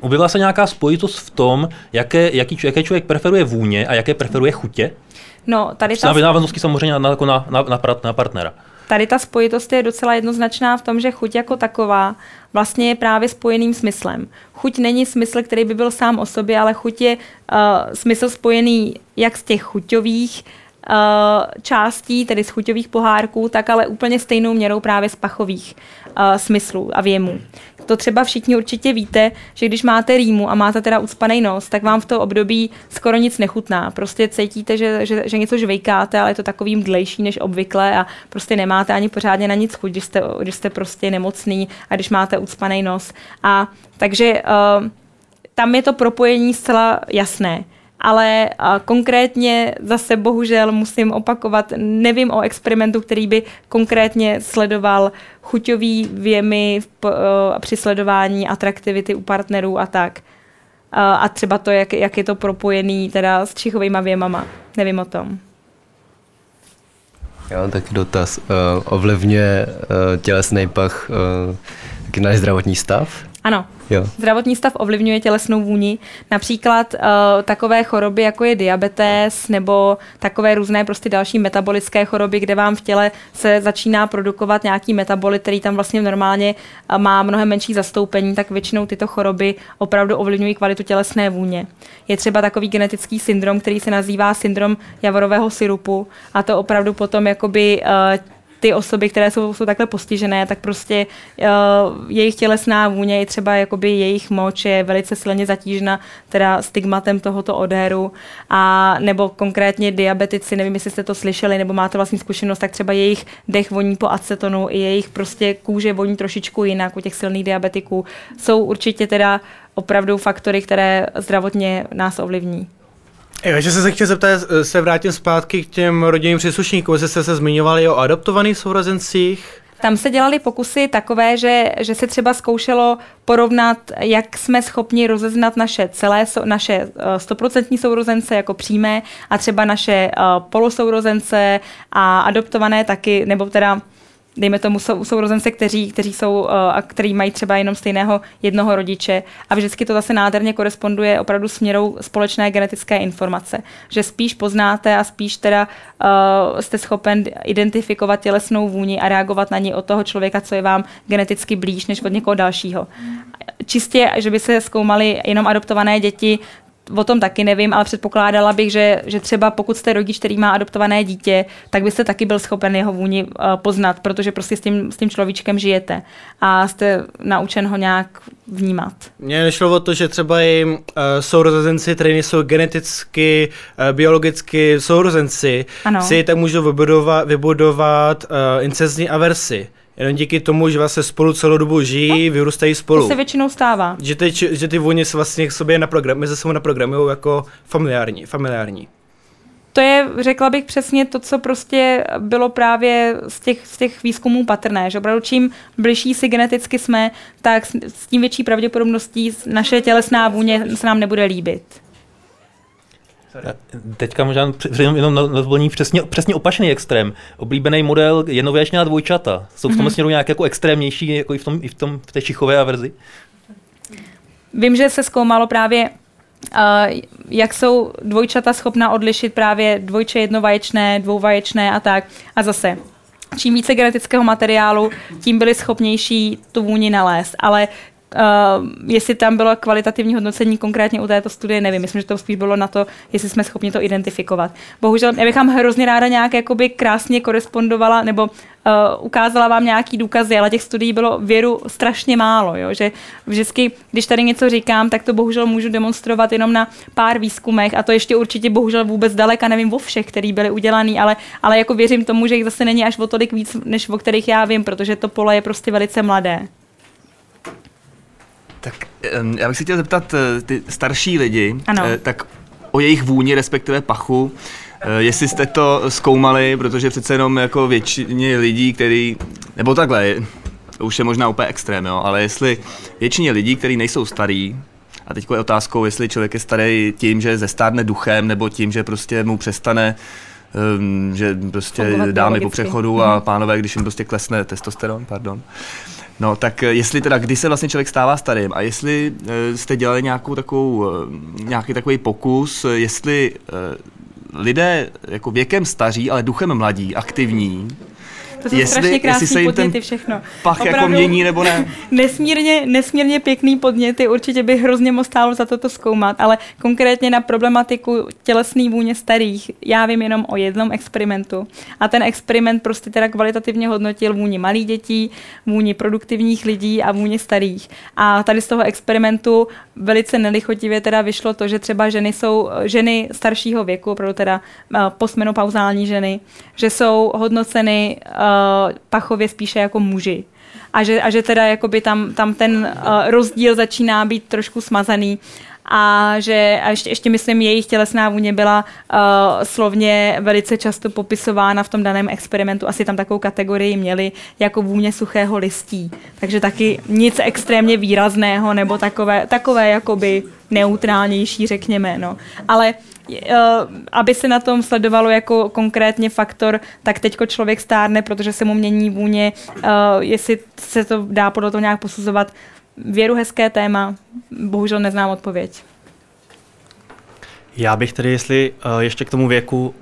Objevila se nějaká spojitost v tom, jaké, jaký, jaké člověk preferuje vůně a jaké preferuje chutě? No, tady Na ta, návaznosti samozřejmě na, na, jako na, na, na, na partnera. tady ta spojitost je docela jednoznačná v tom, že chuť jako taková vlastně je právě spojeným smyslem. Chuť není smysl, který by byl sám o sobě, ale chuť je uh, smysl spojený jak z těch chuťových uh, částí, tedy z chuťových pohárků, tak ale úplně stejnou měrou právě z pachových uh, smyslů a věmů. To třeba všichni určitě víte, že když máte rýmu a máte teda ucpaný nos, tak vám v to období skoro nic nechutná. Prostě cítíte, že, že, že něco žvejkáte, ale je to takový mdlejší než obvykle a prostě nemáte ani pořádně na nic chuť, když jste, když jste prostě nemocný a když máte ucpaný nos. A takže uh, tam je to propojení zcela jasné. Ale konkrétně zase bohužel musím opakovat, nevím o experimentu, který by konkrétně sledoval chuťový věmy eh, při sledování atraktivity u partnerů a tak. A, a třeba to, jak, jak je to propojený teda s čichovými věmama. Nevím o tom. Já mám taky dotaz. Uh, ovlivňuje uh, tělesný pach uh, taky náš zdravotní stav? Ano, Jo. Zdravotní stav ovlivňuje tělesnou vůni. Například uh, takové choroby, jako je diabetes nebo takové různé prostě další metabolické choroby, kde vám v těle se začíná produkovat nějaký metabolit, který tam vlastně normálně uh, má mnohem menší zastoupení, tak většinou tyto choroby opravdu ovlivňují kvalitu tělesné vůně. Je třeba takový genetický syndrom, který se nazývá syndrom javorového syrupu a to opravdu potom jakoby uh, ty osoby, které jsou, jsou takhle postižené, tak prostě uh, jejich tělesná vůně i třeba jakoby jejich moč je velice silně zatížena teda stigmatem tohoto odéru a nebo konkrétně diabetici, nevím, jestli jste to slyšeli, nebo máte vlastní zkušenost, tak třeba jejich dech voní po acetonu i jejich prostě kůže voní trošičku jinak u těch silných diabetiků. Jsou určitě teda opravdu faktory, které zdravotně nás ovlivní. Jo, že se chtěl zeptat, se vrátím zpátky k těm rodinným příslušníkům, jestli jste se zmiňovali o adoptovaných sourozencích. Tam se dělaly pokusy takové, že, že se třeba zkoušelo porovnat, jak jsme schopni rozeznat naše celé, naše eh, stoprocentní sourozence jako přímé a třeba naše eh, polosourozence a adoptované taky, nebo teda dejme tomu sou, sourozence, kteří, kteří jsou eh, a který mají třeba jenom stejného jednoho rodiče a vždycky to zase nádherně koresponduje opravdu s měrou společné genetické informace, že spíš poznáte a spíš teda uh, jste schopen identifikovat tělesnou vůni a reagovat na ní od toho člověka, co je vám geneticky blíž, než od někoho dalšího. Čistě, že by se zkoumaly jenom adoptované děti, o tom taky nevím, ale předpokládala bych, že, že třeba pokud jste rodič, který má adoptované dítě, tak byste taky byl schopen jeho vůni uh, poznat, protože prostě s tím, s tím človíčkem žijete a jste naučen ho nějak vnímat. Mně nešlo o to, že třeba i uh, sourozenci, které nejsou geneticky, uh, biologicky sourozenci, Ano. si tak můžou vybudovat, vybudovat uh, incestní aversi. Jenom díky tomu, že vlastně spolu celou dobu žijí, vyrůstají spolu. To se většinou stává. Že ty, či- že ty vůně se vlastně k sobě naprogram, mezi sebou naprogramují jako familiární, familiární. To je, řekla bych přesně to, co prostě bylo právě z těch, z těch výzkumů patrné, že opravdu čím bližší si geneticky jsme, tak s, s tím větší pravděpodobností naše tělesná vůně se nám nebude líbit. Teďka možná jenom, jenom na, na doplnění přesně, přesně opačný extrém. Oblíbený model jednověčná dvojčata. Jsou v tom Mhm. mm-hmm. směru nějak jako extrémnější, jako i v, tom, i v, tom, v té čichové verzi? Vím, že se zkoumalo právě, uh, jak jsou dvojčata schopna odlišit právě dvojče jednovaječné, dvouvaječné a tak. A zase, čím více genetického materiálu, tím byli schopnější tu vůni nalézt. Ale Uh, jestli tam bylo kvalitativní hodnocení konkrétně u této studie, nevím. Myslím, že to spíš bylo na to, jestli jsme schopni to identifikovat. Bohužel, já bych vám hrozně ráda nějak jakoby krásně korespondovala nebo uh, ukázala vám nějaký důkazy, ale těch studií bylo věru strašně málo. Jo? Že vždycky, když tady něco říkám, tak to bohužel můžu demonstrovat jenom na pár výzkumech a to ještě určitě bohužel vůbec daleka nevím o všech, který byly udělaný, ale, ale jako věřím tomu, že jich zase není až o tolik víc, než o kterých já vím, protože to pole je prostě velice mladé. Tak já bych se chtěl zeptat eh, ty starší lidi, Ano. eh, tak o jejich vůni, respektive pachu, eh, jestli jste to zkoumali, protože přece jenom jako většině lidí, který, nebo takhle, to už je možná úplně extrém, jo, ale jestli většině lidí, kteří nejsou starí, a teď je otázkou, jestli člověk je starý tím, že zestárne duchem, nebo tím, že prostě mu přestane um, že prostě dámy po přechodu a Mhm. pánové, když jim prostě klesne testosteron, pardon. No, tak eh, jestli teda, kdy se vlastně člověk stává starým a jestli eh, jste dělali nějakou takovou, eh, nějaký takový pokus, jestli lidé jako věkem staří, ale duchem mladí, aktivní, To jsou strašně krásné podněty všechno. pach jako mění nebo ne? Nesmírně, nesmírně pěkný podněty, určitě by hrozně moc stálo za to to zkoumat, ale konkrétně na problematiku tělesný vůně starých, já vím jenom o jednom experimentu. A ten experiment prostě teda kvalitativně hodnotil vůni malých dětí, vůni produktivních lidí a vůni starých. A tady z toho experimentu velice nelichotivě teda vyšlo to, že třeba ženy jsou ženy staršího věku, opravdu teda eh, postmenopauzální ženy, že jsou hodnoceny uh, pachově spíše jako muži. A že, a že teda jakoby tam, tam ten uh, rozdíl začíná být trošku smazaný a že a ještě, ještě myslím, jejich tělesná vůně byla uh, slovně velice často popisována v tom daném experimentu. Asi tam takovou kategorii měli jako vůně suchého listí. Takže taky nic extrémně výrazného nebo takové, takové jakoby neutrálnější, řekněme. No. Ale aby se na tom sledovalo jako konkrétně faktor, tak teďko člověk stárne, protože se mu mění vůně, uh, jestli se to dá podle toho nějak posuzovat. Věru hezké téma, bohužel neznám odpověď. Já bych tedy, jestli uh, ještě k tomu věku,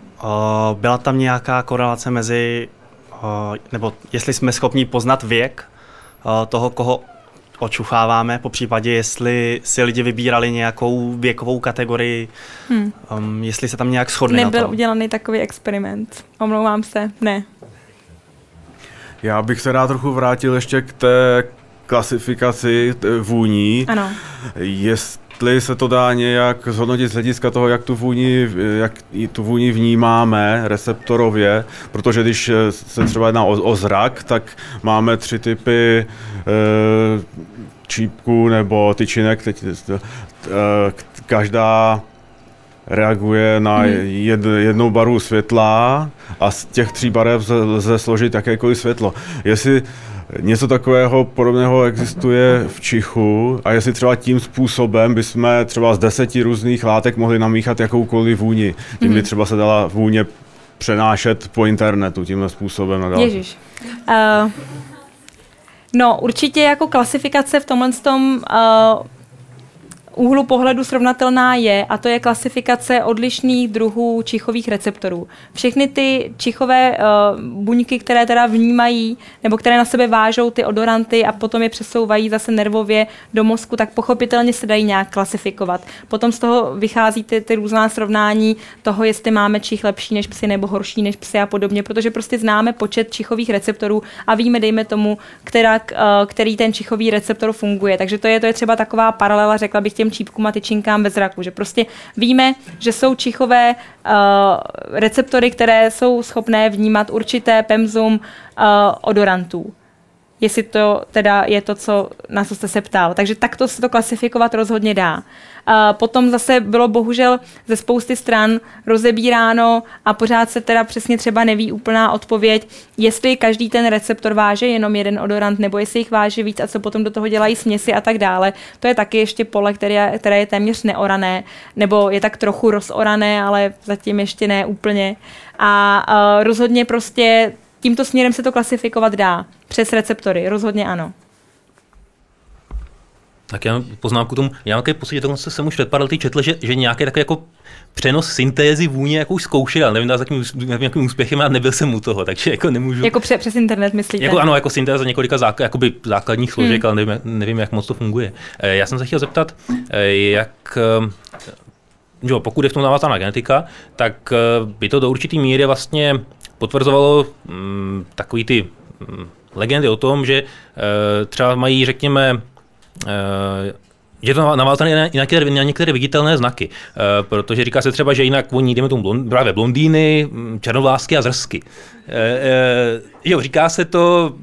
byla tam nějaká korelace mezi, nebo jestli jsme schopni poznat věk toho, koho očucháváme, po případě jestli si lidi vybírali nějakou věkovou kategorii, Hmm. um, jestli se tam nějak shodli na Nebyl tom. udělaný takový experiment. Omlouvám se, ne. Já bych se rád trochu vrátil ještě k té klasifikaci vůní. Ano. Jestli se to dá nějak zhodnotit z hlediska toho, jak tu vůni, jak tu vůni vnímáme receptorově, protože když eh, se třeba jedná o, o zrak, tak máme tři typy e, čípků nebo tyčinek, teď, e, každá reaguje na Hmm. jed, jednou barvu světla a z těch tří barev lze, lze složit jakékoliv světlo. Jestli něco takového podobného existuje v čichu a jestli třeba tím způsobem bychom třeba z deseti různých látek mohli namíchat jakoukoliv vůni. Tím by Mhm. třeba se dala vůně přenášet po internetu tímhle způsobem. Na další. Ježíš. Uh, no, určitě jako klasifikace v tomhle tom uh, úhlu pohledu srovnatelná je, a to je klasifikace odlišných druhů čichových receptorů. Všechny ty čichové uh, buňky, které teda vnímají, nebo které na sebe vážou ty odoranty a potom je přesouvají zase nervově do mozku, tak pochopitelně se dají nějak klasifikovat. Potom z toho vychází ty, ty různá srovnání toho, jestli máme čich lepší než psy nebo horší než psy a podobně, protože prostě známe počet čichových receptorů a víme, dejme tomu, která, uh, který ten čichový receptor funguje. Takže to je, to je třeba taková paralela, řekla bych těm čípkům a tyčinkám ve zraku, že prostě víme, že jsou čichové uh, receptory, které jsou schopné vnímat určité pemzum uh, odorantů. Jestli to teda je to, co, na co jste se ptal. Takže takto se to klasifikovat rozhodně dá. A potom zase bylo bohužel ze spousty stran rozebíráno a pořád se teda přesně třeba neví úplná odpověď, jestli každý ten receptor váže jenom jeden odorant, nebo jestli jich váže víc a co potom do toho dělají směsi a tak dále. To je taky ještě pole, které, které je téměř neorané, nebo je tak trochu rozorané, ale zatím ještě ne úplně. A uh, rozhodně prostě tímto směrem se to klasifikovat dá. Přes receptory, rozhodně ano. Tak já poznámku tomu, já mám takový pocit, že jsem už před pár lety četl, že, že nějaký takový jako přenos syntézy vůně jako už zkoušel, nevím, za jakým, jakým úspěchem a nebyl jsem u toho, takže jako nemůžu. Jako pře- přes internet myslíte? Jako, ano, jako syntéza několika zák- jakoby základních složek, hmm. ale nevím, nevím, jak moc to funguje. Eh, Já jsem se chtěl zeptat, eh, jak eh, jo, pokud je v tom navázaná genetika, tak by to do určitý míry vlastně potvrzovalo mm, takový ty mm, legendy o tom, že eh, třeba mají, řekněme, eh, že to navázané na některé, na některé viditelné znaky, eh, protože říká se třeba, že jinak oni, jdeme tomu blond, právě blondýny, mm, černovlásky a zrsky. Eh, eh, jo, říká se to,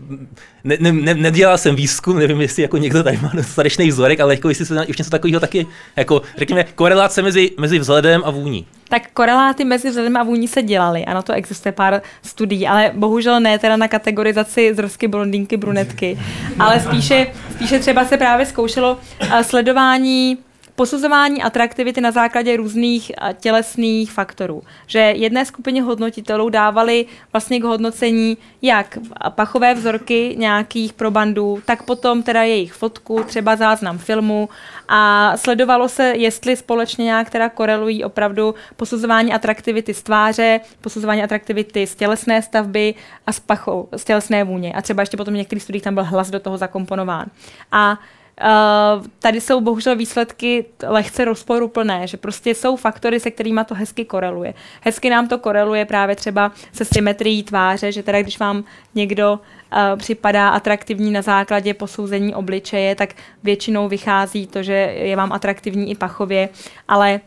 ne, ne, ne, nedělal jsem výzkum, nevím, jestli jako někdo tady má dostatečný vzorek, ale jako jestli se už něco takového taky, jako řekněme, korelace mezi, mezi vzhledem a vůní. Tak koreláty mezi vzhledem a vůní se dělaly a na to existuje pár studií, ale bohužel ne teda na kategorizaci zrsky, blondýnky, brunetky, ale spíše, spíše třeba se právě zkoušelo eh, sledování posuzování atraktivity na základě různých eh, tělesných faktorů. Že jedné skupině hodnotitelů dávali vlastně k hodnocení jak pachové vzorky nějakých probandů, tak potom teda jejich fotku, třeba záznam filmu a sledovalo se, jestli společně nějak teda korelují opravdu posuzování atraktivity z tváře, posuzování atraktivity z tělesné stavby a z pachou, z tělesné vůně. A třeba ještě potom v některých studiích tam byl hlas do toho zakomponován. A tady jsou bohužel výsledky lehce rozporuplné, že prostě jsou faktory, se kterými to hezky koreluje. Hezky nám to koreluje právě třeba se symetrií tváře, že teda když vám někdo uh, připadá atraktivní na základě posouzení obličeje, tak většinou vychází to, že je vám atraktivní i pachově, ale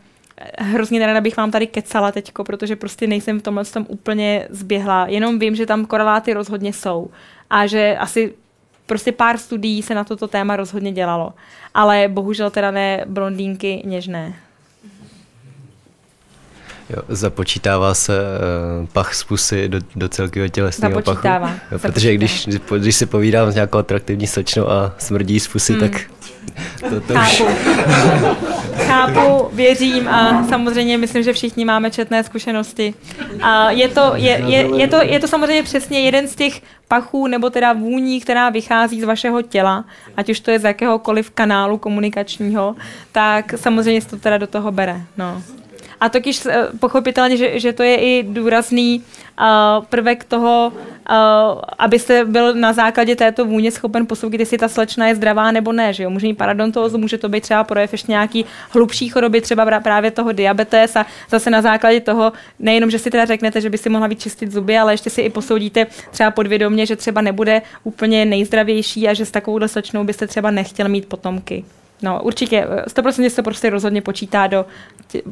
hrozně nerada bych vám tady kecala teďko, protože prostě nejsem v tomhle tom úplně zběhla. Jenom vím, že tam koreláty rozhodně jsou a že asi prostě pár studií se na toto téma rozhodně dělalo. Ale bohužel teda ne blondýnky něžné. Jo, započítává se uh, pach z pusy do, do celkového tělesného pachu. Započítává, Jo, protože když, když si povídám s nějakou atraktivní slečnou a smrdí z pusy, Hmm. tak to, to už... Chápu. Chápu, věřím a samozřejmě myslím, že všichni máme četné zkušenosti. A je to, je, je, je, to, je to samozřejmě přesně jeden z těch pachů nebo teda vůní, která vychází z vašeho těla, ať už to je z jakéhokoliv kanálu komunikačního, tak samozřejmě se to teda do toho bere. No. A totiž eh, pochopitelně, že, že to je i důrazný uh, prvek toho, uh, abyste byl na základě této vůně schopen posoudit, jestli ta slečna je zdravá nebo ne. Že jo? Může mít paradontózu, může to být třeba projev ještě nějaký hlubší choroby, třeba právě toho diabetes a zase na základě toho, nejenom, že si teda řeknete, že by si mohla vyčistit zuby, ale ještě si i posoudíte třeba podvědomě, že třeba nebude úplně nejzdravější a že s takovouhle slečnou byste třeba nechtěl mít potomky. No, určitě, 100% se to prostě rozhodně počítá do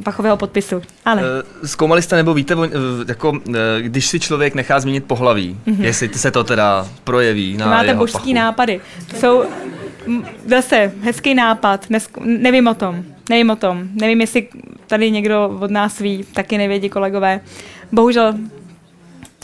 pachového podpisu. Ale Eh, Zkoumali jste nebo víte, eh, jako, eh, když si člověk nechá změnit pohlaví, Mhm. jestli se to teda projeví na máte jeho božský pachu. nápady. To jsou zase hezký nápad, Nesk- nevím o tom, nevím o tom, nevím, jestli tady někdo od nás ví, taky nevědí kolegové. Bohužel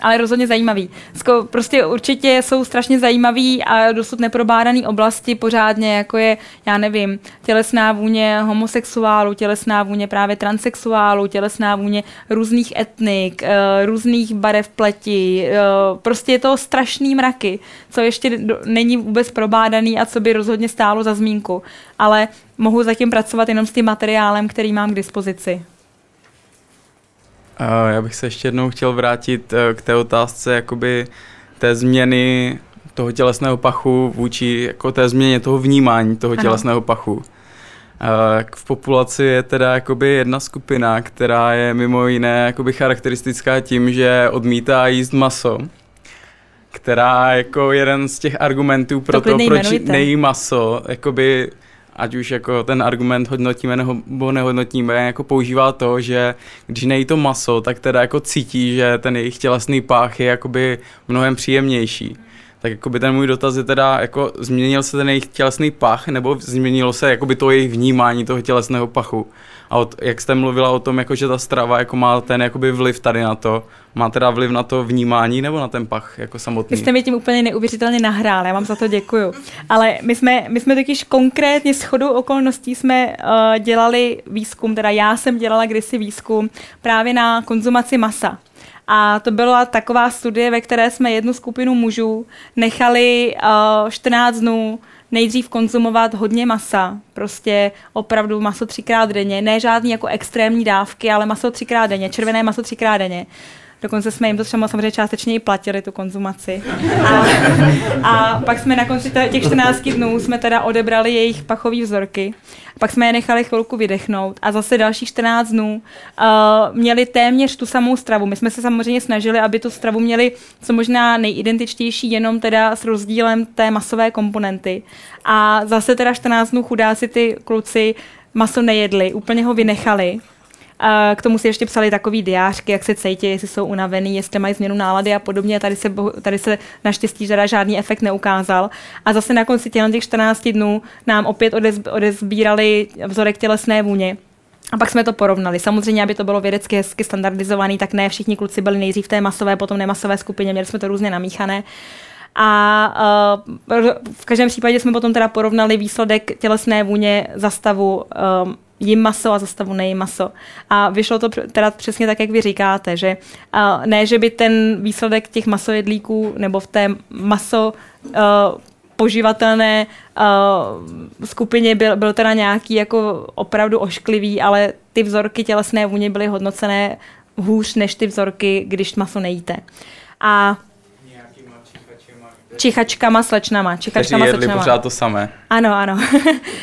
ale rozhodně zajímavý. Sko, prostě určitě jsou strašně zajímavý a dosud neprobádaný oblasti pořádně, jako je, já nevím, tělesná vůně homosexuálů, tělesná vůně právě transexuálů, tělesná vůně různých etnik, eh, různých barev pleti, eh, prostě je to strašný mraky, co ještě není vůbec probádaný a co by rozhodně stálo za zmínku. Ale mohu zatím pracovat jenom s tím materiálem, který mám k dispozici. Já bych se ještě jednou chtěl vrátit eh, k té otázce jakoby té změny toho tělesného pachu vůči jako té změně toho vnímání toho Ano. tělesného pachu. Jak v populaci je teda jakoby jedna skupina, která je mimo jiné jakoby charakteristická tím, že odmítá jíst maso, která jako jeden z těch argumentů pro to, klidně proč nejí maso, jakoby ať už jako ten argument hodnotíme nebo nehodnotíme, jako používá to, že když nejí to maso, tak teda jako cítí, že ten jejich tělesný pách je jakoby mnohem příjemnější. Tak jakoby ten můj dotaz je teda, jako změnil se ten jejich tělesný pach, nebo změnilo se jakoby to jejich vnímání toho tělesného pachu? A od, jak jste mluvila o tom, jako že ta strava jako má ten jakoby vliv tady na to, má teda vliv na to vnímání nebo na ten pach jako samotný? Vy jste mi tím úplně neuvěřitelně nahrál, já vám za to děkuju. Ale my jsme, my jsme totiž konkrétně s chodou okolností jsme uh, dělali výzkum, teda já jsem dělala kdysi výzkum právě na konzumaci masa. A to byla taková studie, ve které jsme jednu skupinu mužů nechali uh, 14 dnů nejdřív konzumovat hodně masa, prostě opravdu maso třikrát denně, ne žádný jako extrémní dávky, ale maso třikrát denně, červené maso třikrát denně. Dokonce jsme jim to třeba samozřejmě částečně i platili, tu konzumaci. A, a pak jsme na konci těch 14 dnů jsme teda odebrali jejich pachové vzorky. Pak jsme je nechali chvilku vydechnout a zase dalších 14 dnů uh, měli téměř tu samou stravu. My jsme se samozřejmě snažili, aby tu stravu měli co možná nejidentičtější, jenom teda s rozdílem té masové komponenty. A zase teda 14 dnů chudáci ty kluci maso nejedli, úplně ho vynechali k tomu si ještě psali takový diářky, jak se cítí, jestli jsou unavený, jestli mají změnu nálady a podobně. Tady se, tady se naštěstí teda žádný efekt neukázal. A zase na konci těch 14 dnů nám opět odez, odezbírali vzorek tělesné vůně. A pak jsme to porovnali. Samozřejmě, aby to bylo vědecky hezky standardizovaný, tak ne všichni kluci byli nejdřív v té masové, potom nemasové skupině, měli jsme to různě namíchané. A uh, v každém případě jsme potom teda porovnali výsledek tělesné vůně za stavu um, jim maso a zastavu nejím maso. A vyšlo to teda přesně tak, jak vy říkáte, že uh, ne, že by ten výsledek těch masojedlíků nebo v té maso uh, poživatelné uh, skupině byl, byl teda nějaký jako opravdu ošklivý, ale ty vzorky tělesné vůně byly hodnocené hůř než ty vzorky, když maso nejíte. A Čichačkama, slečnama. Čichačkama, jedli slečnama. pořád to samé. Ano, ano.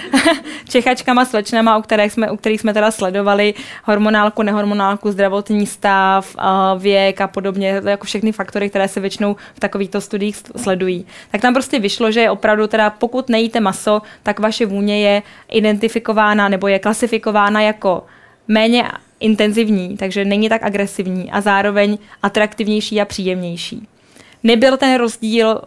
Čichačkama, slečnama, u kterých, jsme, u kterých jsme teda sledovali hormonálku, nehormonálku, zdravotní stav, věk a podobně, jako všechny faktory, které se většinou v takovýchto studiích sledují. Tak tam prostě vyšlo, že opravdu teda pokud nejíte maso, tak vaše vůně je identifikována nebo je klasifikována jako méně intenzivní, takže není tak agresivní a zároveň atraktivnější a příjemnější. Nebyl ten rozdíl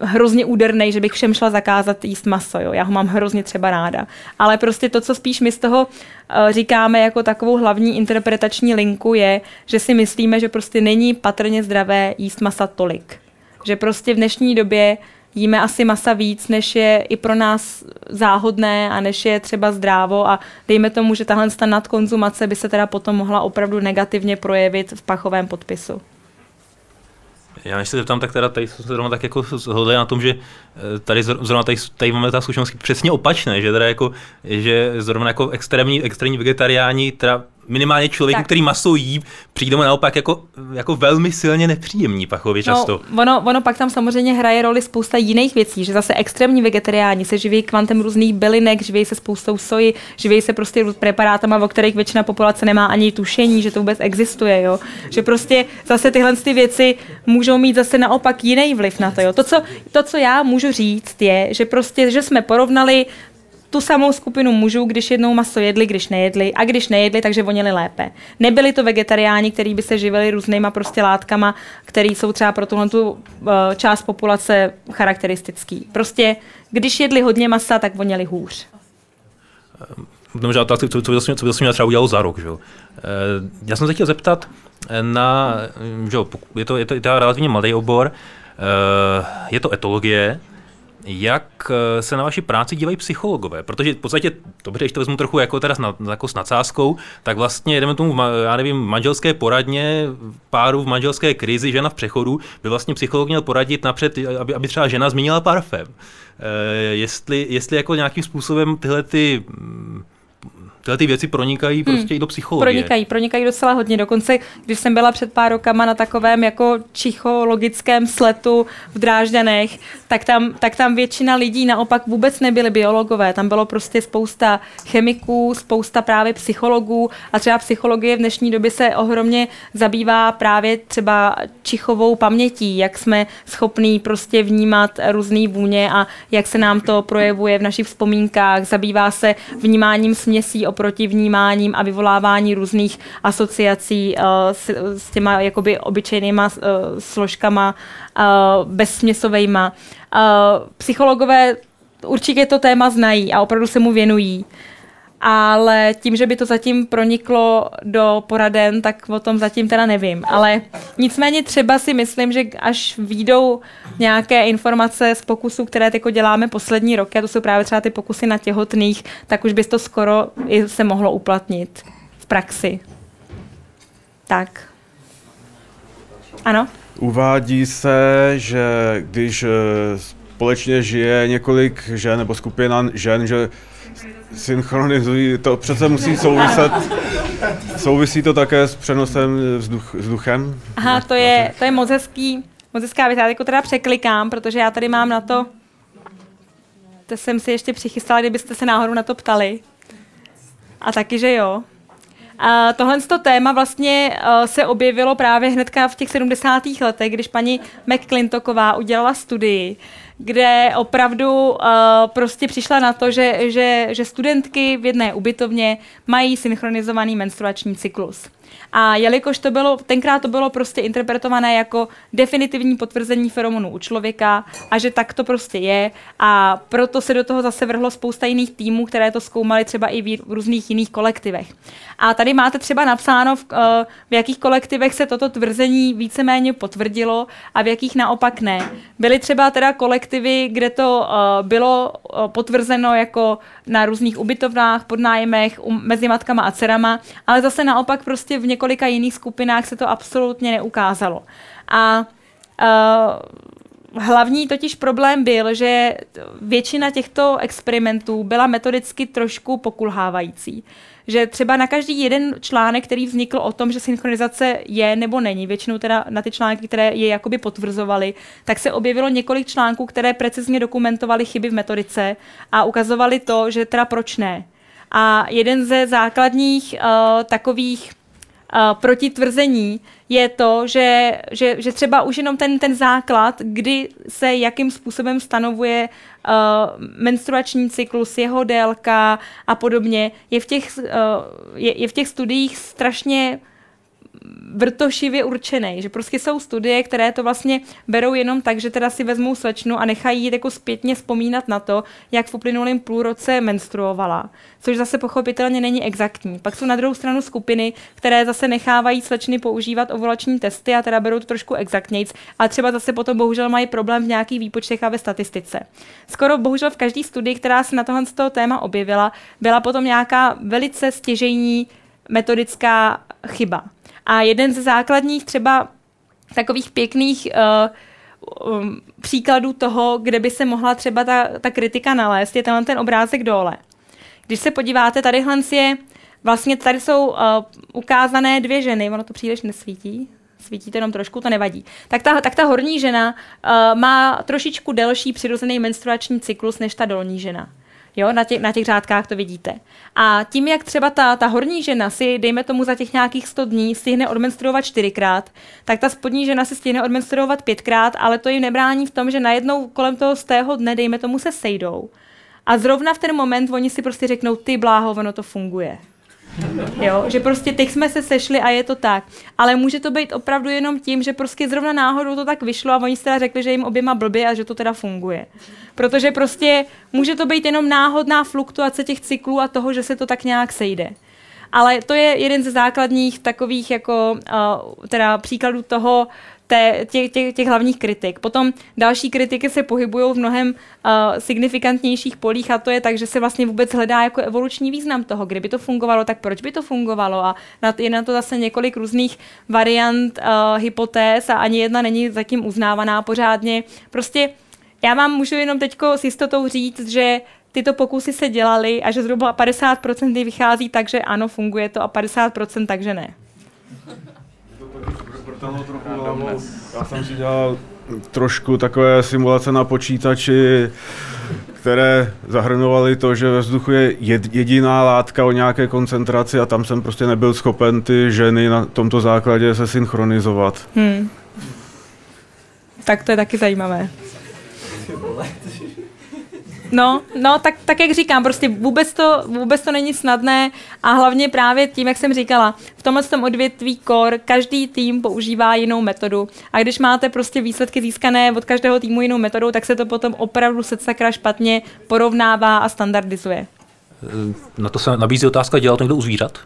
hrozně úderný, že bych všem šla zakázat jíst maso. Jo. Já ho mám hrozně třeba ráda. Ale prostě to, co spíš my z toho uh, říkáme jako takovou hlavní interpretační linku, je, že si myslíme, že prostě není patrně zdravé jíst masa tolik. Že prostě v dnešní době jíme asi masa víc, než je i pro nás záhodné a než je třeba zdrávo a dejme tomu, že tahle nadkonzumace by se teda potom mohla opravdu negativně projevit v pachovém podpisu. Já než se zeptám, tak teda tady jsme se zrovna tak jako shodli na tom, že eh, tady zrovna tady, tady máme ta zkušenost přesně opačné, že teda jako, že zrovna jako extrémní, extrémní vegetariáni teda minimálně člověku, tak. který maso jí, přijde mu naopak jako, jako velmi silně nepříjemný pachově no, často. No, ono, ono pak tam samozřejmě hraje roli spousta jiných věcí, že zase extrémní vegetariáni se živí kvantem různých bylinek, živí se spoustou soji, živí se prostě preparátama, o kterých většina populace nemá ani tušení, že to vůbec existuje, jo. Že prostě zase tyhle ty věci můžou mít zase naopak jiný vliv na to, jo. To, co, to, co já můžu říct, je, že prostě, že jsme porovnali tu samou skupinu mužů, když jednou maso jedli, když nejedli a když nejedli, takže vonili lépe. Nebyli to vegetariáni, kteří by se živili různýma prostě látkama, které jsou třeba pro tuhle tu uh, část populace charakteristický. Prostě když jedli hodně masa, tak vonili hůř. Dobře, otázka, co, co, co, co by to třeba udělalo za rok. Že? Eh, já jsem se chtěl zeptat na, že je to, je to, je to relativně malý obor, eh, je to etologie, jak eh, se na vaši práci dívají psychologové, protože v podstatě, dobře, když to vezmu trochu jako teda s, jako s nadsázkou, tak vlastně jdeme tomu, já nevím, manželské poradně, páru v manželské krizi, žena v přechodu, by vlastně psycholog měl poradit napřed, aby, aby třeba žena zmínila parfém. E, jestli, jestli jako nějakým způsobem tyhle ty mm, tyhle ty věci pronikají hmm. prostě i do psychologie. Pronikají, pronikají docela hodně. Dokonce, když jsem byla před pár rokama na takovém jako psychologickém sletu v Drážďanech, tak tam, tak tam většina lidí naopak vůbec nebyly biologové. Tam bylo prostě spousta chemiků, spousta právě psychologů a třeba psychologie v dnešní době se ohromně zabývá právě třeba čichovou pamětí, jak jsme schopní prostě vnímat různé vůně a jak se nám to projevuje v našich vzpomínkách. Zabývá se vnímáním směsí oproti vnímáním a vyvolávání různých asociací uh, s, s těma jakoby obyčejnýma uh, složkama uh, bezsměsovejma. Uh, psychologové určitě to téma znají a opravdu se mu věnují ale tím, že by to zatím proniklo do poraden, tak o tom zatím teda nevím. Ale nicméně třeba si myslím, že až výjdou nějaké informace z pokusů, které teď děláme poslední roky, a to jsou právě třeba ty pokusy na těhotných, tak už by to skoro i se mohlo uplatnit v praxi. Tak. Ano? Uvádí se, že když eh, společně žije několik žen nebo skupina žen, že synchronizují, to přece musí souviset, souvisí to také s přenosem vzduch, vzduchem? Aha, to je, to je moc hezký, moc hezká věc. Já jako teda překlikám, protože já tady mám na to, to jsem si ještě přichystala, kdybyste se náhodou na to ptali. A taky, že jo. A tohle to téma vlastně uh, se objevilo právě hnedka v těch 70. letech, když paní McClintoková udělala studii, kde opravdu uh, prostě přišla na to, že, že, že studentky v jedné ubytovně mají synchronizovaný menstruační cyklus. A jelikož to bylo, tenkrát to bylo prostě interpretované jako definitivní potvrzení feromonů u člověka a že tak to prostě je a proto se do toho zase vrhlo spousta jiných týmů, které to zkoumaly třeba i v různých jiných kolektivech. A tady máte třeba napsáno, v, eh, v jakých kolektivech se toto tvrzení víceméně potvrdilo a v jakých naopak ne. Byly třeba teda kolektivy, kde to uh, bylo uh, potvrzeno jako na různých ubytovnách, podnájmech, mezi matkama a dcerama, ale zase naopak prostě v několika jiných skupinách se to absolutně neukázalo. A uh, hlavní totiž problém byl, že většina těchto experimentů byla metodicky trošku pokulhávající že třeba na každý jeden článek, který vznikl o tom, že synchronizace je nebo není, většinou teda na ty články, které je jakoby potvrzovaly, tak se objevilo několik článků, které precizně dokumentovaly chyby v metodice a ukazovali to, že teda proč ne. A jeden ze základních uh, takových uh, protitvrzení je to, že, že, že třeba už jenom ten, ten základ, kdy se jakým způsobem stanovuje uh, menstruační cyklus, jeho délka a podobně, je v těch, uh, je, je v těch studiích strašně vrtošivě určený, že prostě jsou studie, které to vlastně berou jenom tak, že teda si vezmou slečnu a nechají jít jako zpětně vzpomínat na to, jak v uplynulém půlroce menstruovala, což zase pochopitelně není exaktní. Pak jsou na druhou stranu skupiny, které zase nechávají slečny používat ovulační testy a teda berou to trošku exaktnějc, a třeba zase potom bohužel mají problém v nějakých výpočtech a ve statistice. Skoro bohužel v každé studii, která se na tohle z toho téma objevila, byla potom nějaká velice stěžejní metodická chyba. A jeden ze základních třeba takových pěkných uh, um, příkladů toho, kde by se mohla třeba ta, ta kritika nalézt, je tenhle ten obrázek dole. Když se podíváte, tadyhle je, vlastně tady jsou uh, ukázané dvě ženy, ono to příliš nesvítí, svítí to jenom trošku, to nevadí. Tak ta, tak ta horní žena uh, má trošičku delší přirozený menstruační cyklus než ta dolní žena. Jo, na, těch, na těch řádkách to vidíte. A tím, jak třeba ta, ta horní žena si, dejme tomu za těch nějakých 100 dní, stihne odmenstruovat čtyřikrát, tak ta spodní žena si stihne odmenstruovat pětkrát, ale to jim nebrání v tom, že najednou kolem toho z tého dne, dejme tomu, se sejdou. A zrovna v ten moment oni si prostě řeknou, ty bláho, ono to funguje. Jo, že prostě teď jsme se sešli a je to tak. Ale může to být opravdu jenom tím, že prostě zrovna náhodou to tak vyšlo a oni teda řekli, že jim oběma blbě a že to teda funguje. Protože prostě může to být jenom náhodná fluktuace těch cyklů a toho, že se to tak nějak sejde. Ale to je jeden ze základních takových jako uh, teda příkladů toho, té, těch, těch, těch hlavních kritik. Potom další kritiky se pohybují v mnohem uh, signifikantnějších polích a to je tak, že se vlastně vůbec hledá jako evoluční význam toho, kdyby to fungovalo, tak proč by to fungovalo a na, je na to zase několik různých variant, uh, hypotéz a ani jedna není zatím uznávaná pořádně. Prostě já vám můžu jenom teď s jistotou říct, že tyto pokusy se dělaly a že zhruba 50% vychází tak, že ano, funguje to a 50% takže ne trochu Já jsem si dělal trošku takové simulace na počítači, které zahrnovaly to, že ve vzduchu je jediná látka o nějaké koncentraci a tam jsem prostě nebyl schopen ty ženy na tomto základě se synchronizovat. Hmm. Tak to je taky zajímavé. No, no tak, tak jak říkám, prostě vůbec to, vůbec to není snadné a hlavně právě tím, jak jsem říkala, v tomhle tom odvětví core každý tým používá jinou metodu a když máte prostě výsledky získané od každého týmu jinou metodou, tak se to potom opravdu se sakra špatně porovnává a standardizuje. Na to se nabízí otázka, dělal to někdo u zvířat?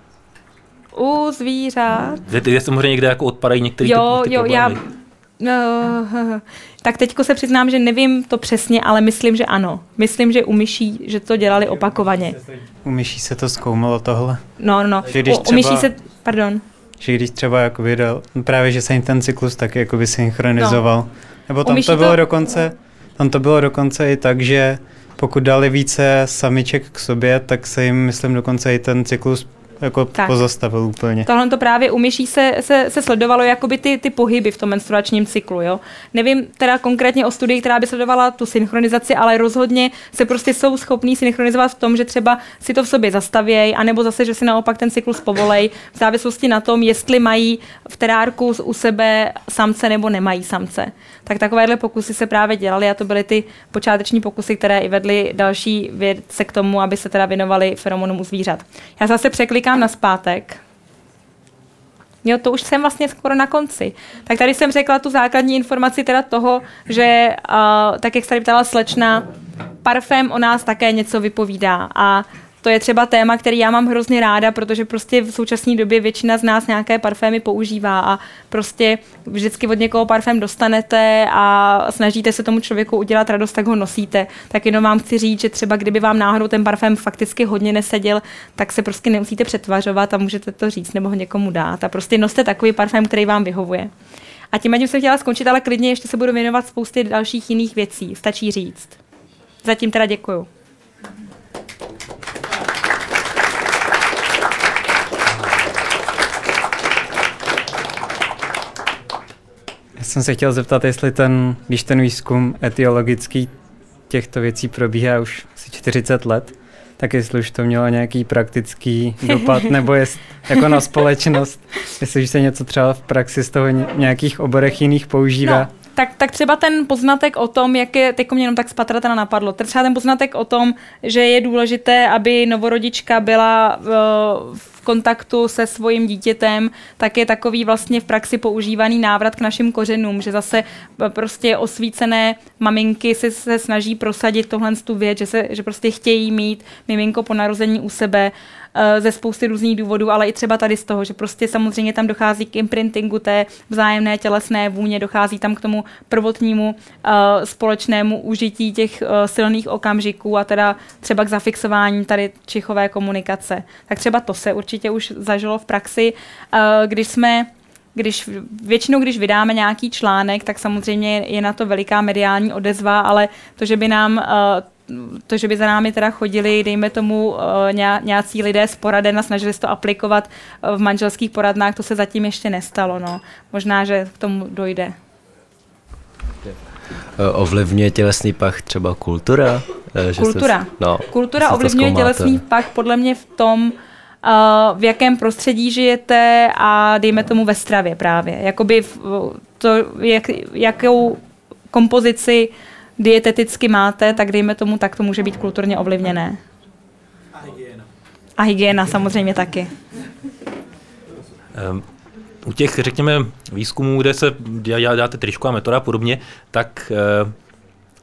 U zvířat? Je, je samozřejmě někde jako odpadají některé jo, ty, ty jo, problémy. já No, tak teďko se přiznám, že nevím to přesně, ale myslím, že ano. Myslím, že u myší, že to dělali opakovaně. U myší se to zkoumalo tohle. No, no, no. Že když u, třeba, u myší se, pardon. Že když třeba jako vydal, no právě, že se jim ten cyklus taky jako by synchronizoval. No. Nebo tam to bylo to... dokonce, Tam to bylo dokonce i tak, že pokud dali více samiček k sobě, tak se jim, myslím, dokonce i ten cyklus jako Tak. pozastavil úplně. Tohle to právě u myší se, se, se sledovalo jakoby ty, ty pohyby v tom menstruačním cyklu. Jo? Nevím teda konkrétně o studii, která by sledovala tu synchronizaci, ale rozhodně se prostě jsou schopní synchronizovat v tom, že třeba si to v sobě zastavějí, anebo zase, že si naopak ten cyklus povolej, v závislosti na tom, jestli mají v terárku u sebe samce nebo nemají samce. Tak takovéhle pokusy se právě dělaly a to byly ty počáteční pokusy, které i vedly další vědce k tomu, aby se teda věnovali feromonům u zvířat. Já zase překlikám na zpátek. Jo, to už jsem vlastně skoro na konci. Tak tady jsem řekla tu základní informaci teda toho, že uh, tak jak se tady ptala slečna, parfém o nás také něco vypovídá a to je třeba téma, který já mám hrozně ráda, protože prostě v současné době většina z nás nějaké parfémy používá a prostě vždycky od někoho parfém dostanete a snažíte se tomu člověku udělat radost, tak ho nosíte. Tak jenom vám chci říct, že třeba kdyby vám náhodou ten parfém fakticky hodně neseděl, tak se prostě nemusíte přetvařovat a můžete to říct nebo ho někomu dát. A prostě noste takový parfém, který vám vyhovuje. A tím, tím jsem chtěla skončit, ale klidně ještě se budu věnovat spoustě dalších jiných věcí. Stačí říct. Zatím teda děkuju. Já jsem se chtěl zeptat, jestli ten, když ten výzkum etiologický těchto věcí probíhá už asi 40 let, tak jestli už to mělo nějaký praktický dopad, nebo jest, jako na společnost, jestli už se něco třeba v praxi z toho ně- nějakých oborech jiných používá. No, tak, tak třeba ten poznatek o tom, jak je, teď mě jenom tak z teda napadlo, třeba ten poznatek o tom, že je důležité, aby novorodička byla v, v kontaktu se svým dítětem, tak je takový vlastně v praxi používaný návrat k našim kořenům, že zase eh, prostě osvícené maminky se, se snaží prosadit tohle tu věc, že, se, že prostě chtějí mít miminko po narození u sebe. eh, ze spousty různých důvodů, ale i třeba tady z toho, že prostě samozřejmě tam dochází k imprintingu té vzájemné tělesné vůně, dochází tam k tomu prvotnímu uh, společnému užití těch uh, silných okamžiků a teda třeba k zafixování tady čichové komunikace. Tak třeba to se určitě už zažilo v praxi, když jsme když většinou, když vydáme nějaký článek, tak samozřejmě je na to veliká mediální odezva, ale to, že by nám uh, to, že by za námi teda chodili, dejme tomu, uh, ně, nějací lidé z poraden a snažili se to aplikovat uh, v manželských poradnách, to se zatím ještě nestalo. No. Možná, že k tomu dojde. Eh, Ovlivňuje tělesný pach třeba kultura? Eh, že Kultura. no, Kultura ovlivňuje tělesný pach podle mě v tom, uh, v jakém prostředí žijete a dejme tomu ve stravě právě. Jakoby to, jak, jakou kompozici dieteticky máte, tak dejme tomu, tak to může být kulturně ovlivněné. A hygiena samozřejmě taky. Ehm, U těch, řekněme, výzkumů, kde se dělá, děláte tričková metoda a podobně, tak eh,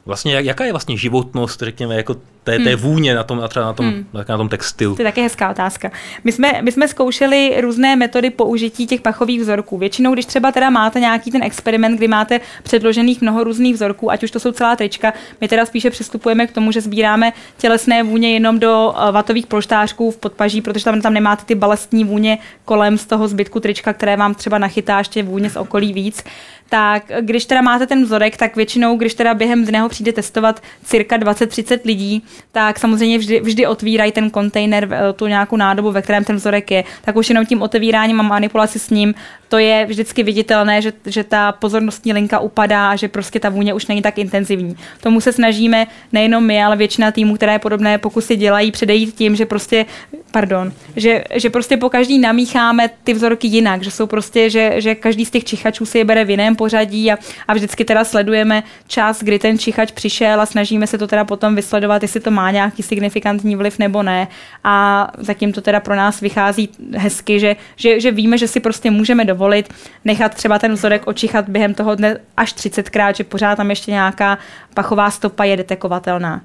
vlastně jak, jaká je vlastně životnost, řekněme, jako té, té Hmm. vůně na tom, na třeba na tom, Hmm. na tom textilu? To je také hezká otázka. My jsme, my jsme zkoušeli různé metody použití těch pachových vzorků. Většinou, když třeba teda máte nějaký ten experiment, kdy máte předložených mnoho různých vzorků, ať už to jsou celá trička, my teda spíše přistupujeme k tomu, že sbíráme tělesné vůně jenom do eh, vatových polštářků v podpaží, protože tam, tam nemáte ty balestní vůně kolem z toho zbytku trička, které vám třeba nachytá ještě vůně z okolí víc. Tak když teda máte ten vzorek, tak většinou, když teda během dne ho přijde testovat cirka 20-30 lidí, tak samozřejmě vždy, vždy otvírají ten kontejner, eh, tu nějakou nádobu, ve kterém ten vzorek je. Tak už jenom tím otevíráním a manipulaci s ním, to je vždycky viditelné, že, že ta pozornostní linka upadá a že prostě ta vůně už není tak intenzivní. Tomu se snažíme nejenom my, ale většina týmů, které podobné pokusy dělají, předejít tím, že prostě, pardon, že, že prostě po každý namícháme ty vzorky jinak, že jsou prostě, že, že každý z těch čichačů si je bere v jiném pořadí a, a vždycky teda sledujeme čas, kdy ten čichač přišel a snažíme se to teda potom vysledovat, jestli to má nějaký signifikantní vliv nebo ne. A zatím to teda pro nás vychází hezky, že, že, že víme, že si prostě můžeme dovolit nechat třeba ten vzorek očichat během toho dne až 30krát, že pořád tam ještě nějaká pachová stopa je detekovatelná.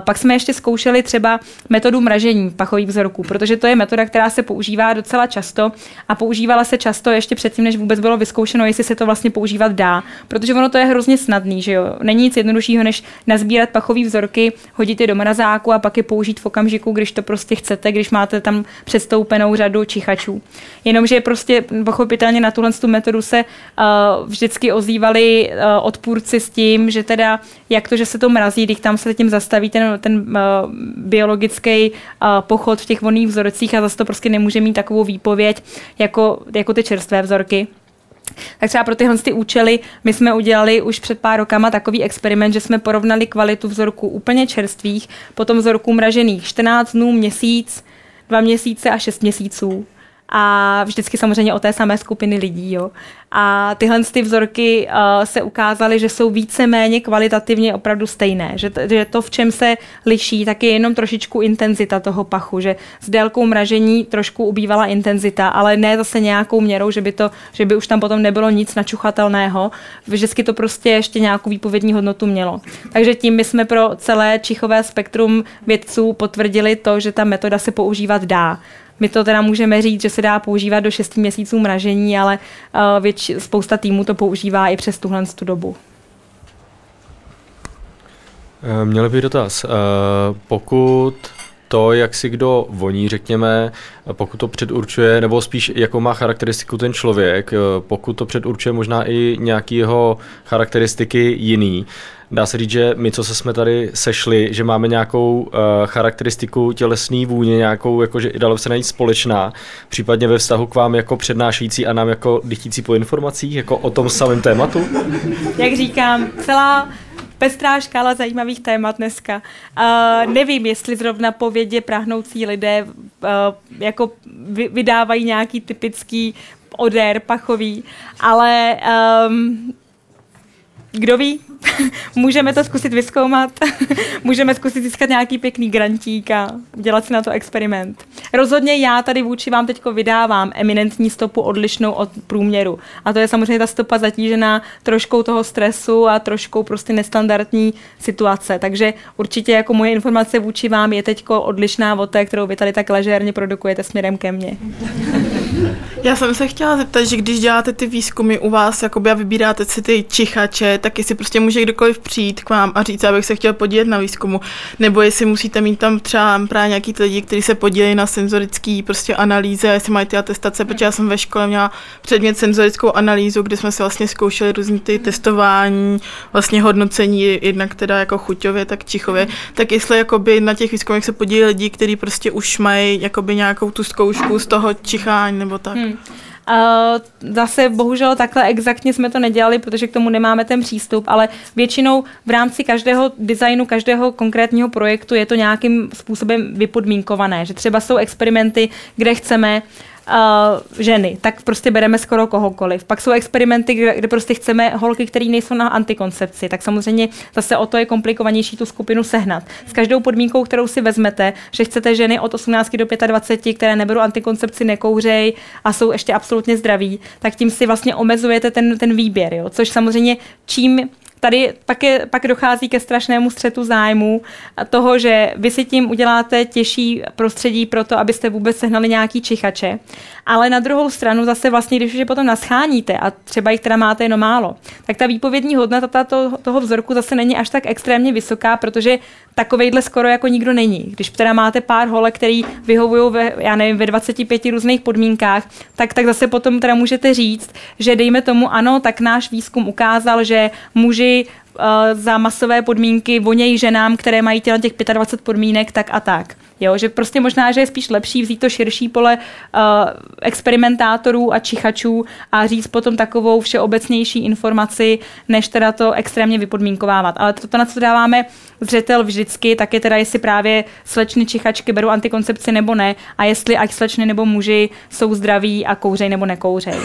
Pak jsme ještě zkoušeli třeba metodu mražení pachových vzorků, protože to je metoda, která se používá docela často a používala se často ještě předtím, než vůbec bylo vyzkoušeno, jestli se to vlastně používat dá, protože ono to je hrozně snadný, že jo. Není nic jednoduššího, než nazbírat pachové vzorky, hodit je do mrazáku a pak je použít v okamžiku, když to prostě chcete, když máte tam předstoupenou řadu čichačů. Jenomže prostě pochopitelně na tuhle tu metodu se uh, vždycky ozývali uh, odpůrci s tím, že teda jak to, že se to mrazí, když tam se tím zastaví ten, ten uh, biologický uh, pochod v těch vonných vzorcích a zase to prostě nemůže mít takovou výpověď jako, jako ty čerstvé vzorky. Tak třeba pro tyhle ty účely my jsme udělali už před pár rokama takový experiment, že jsme porovnali kvalitu vzorků úplně čerstvých, potom vzorků mražených 14 dnů, měsíc, dva měsíce a šest měsíců a vždycky samozřejmě o té samé skupiny lidí. Jo. A tyhle ty vzorky uh, se ukázaly, že jsou více-méně kvalitativně opravdu stejné. Že, t- že to, v čem se liší, tak je jenom trošičku intenzita toho pachu, že s délkou mražení trošku ubývala intenzita, ale ne zase nějakou měrou, že by, to, že by už tam potom nebylo nic načuchatelného. Vždycky to prostě ještě nějakou výpovědní hodnotu mělo. Takže tím my jsme pro celé čichové spektrum vědců potvrdili to, že ta metoda se používat dá. My to teda můžeme říct, že se dá používat do 6 měsíců mražení, ale uh, věč, spousta týmů to používá i přes tuhle tu dobu. Eh, Měl bych dotaz. Eh, Pokud to, jak si kdo voní, řekněme, pokud to předurčuje, nebo spíš jakou má charakteristiku ten člověk, eh, pokud to předurčuje možná i nějaký jeho charakteristiky jiný, dá se říct, že my, co se jsme tady sešli, že máme nějakou uh, charakteristiku tělesný vůně, nějakou, jakože i dalo se najít společná, případně ve vztahu k vám jako přednášející a nám jako dychtící po informacích, jako o tom samém tématu? Jak říkám, celá pestrá škála zajímavých témat dneska. Uh, nevím, jestli zrovna po vědě prahnoucí lidé uh, jako vy, vydávají nějaký typický odér pachový, ale um, kdo ví, můžeme to zkusit vyskoumat, můžeme zkusit získat nějaký pěkný grantík a dělat si na to experiment. Rozhodně já tady vůči vám teď vydávám eminentní stopu odlišnou od průměru. A to je samozřejmě ta stopa zatížená troškou toho stresu a troškou prostě nestandardní situace. Takže určitě jako moje informace vůči vám je teď odlišná od té, kterou vy tady tak ležérně produkujete směrem ke mně. Já jsem se chtěla zeptat, že když děláte ty výzkumy u vás jakoby a vybíráte si ty čichače, tak jestli prostě může kdokoliv přijít k vám a říct, abych se chtěl podílet na výzkumu, nebo jestli musíte mít tam třeba právě nějaký ty lidi, kteří se podílejí na senzorické prostě analýze, jestli mají ty atestace, protože já jsem ve škole měla předmět senzorickou analýzu, kde jsme si vlastně zkoušeli různý ty testování, vlastně hodnocení jednak teda jako chuťově, tak čichově, tak jestli jakoby na těch výzkumech se podílí lidi, kteří prostě už mají jakoby nějakou tu zkoušku z toho čichání nebo tak. Hmm. Zase bohužel takhle exaktně jsme to nedělali, protože k tomu nemáme ten přístup, ale většinou v rámci každého designu, každého konkrétního projektu je to nějakým způsobem vypodmínkované, že třeba jsou experimenty, kde chceme uh, ženy, tak prostě bereme skoro kohokoliv. Pak jsou experimenty, kde, kde prostě chceme holky, které nejsou na antikoncepci, tak samozřejmě zase o to je komplikovanější tu skupinu sehnat. S každou podmínkou, kterou si vezmete, že chcete ženy od 18 do 25, které neberou antikoncepci, nekouřej a jsou ještě absolutně zdraví, tak tím si vlastně omezujete ten, ten výběr, jo? což samozřejmě čím tady pak, je, pak dochází ke strašnému střetu zájmu toho, že vy si tím uděláte těžší prostředí pro to, abyste vůbec sehnali nějaký čichače. Ale na druhou stranu zase vlastně, když už je potom nascháníte a třeba jich teda máte jenom málo, tak ta výpovědní hodnota toho, toho vzorku zase není až tak extrémně vysoká, protože takovejhle skoro jako nikdo není. Když teda máte pár holek, který vyhovují ve, já nevím, ve 25 různých podmínkách, tak, tak zase potom teda můžete říct, že dejme tomu ano, tak náš výzkum ukázal, že muži uh, za masové podmínky vonějí ženám, které mají těla těch 25 podmínek, tak a tak. Jo, že prostě možná, že je spíš lepší vzít to širší pole uh, experimentátorů a čichačů a říct potom takovou všeobecnější informaci, než teda to extrémně vypodmínkovávat. Ale to, to na co dáváme zřetel vždycky, tak je teda, jestli právě slečny čichačky berou antikoncepci nebo ne a jestli ať slečny nebo muži jsou zdraví a kouřej nebo nekouřej.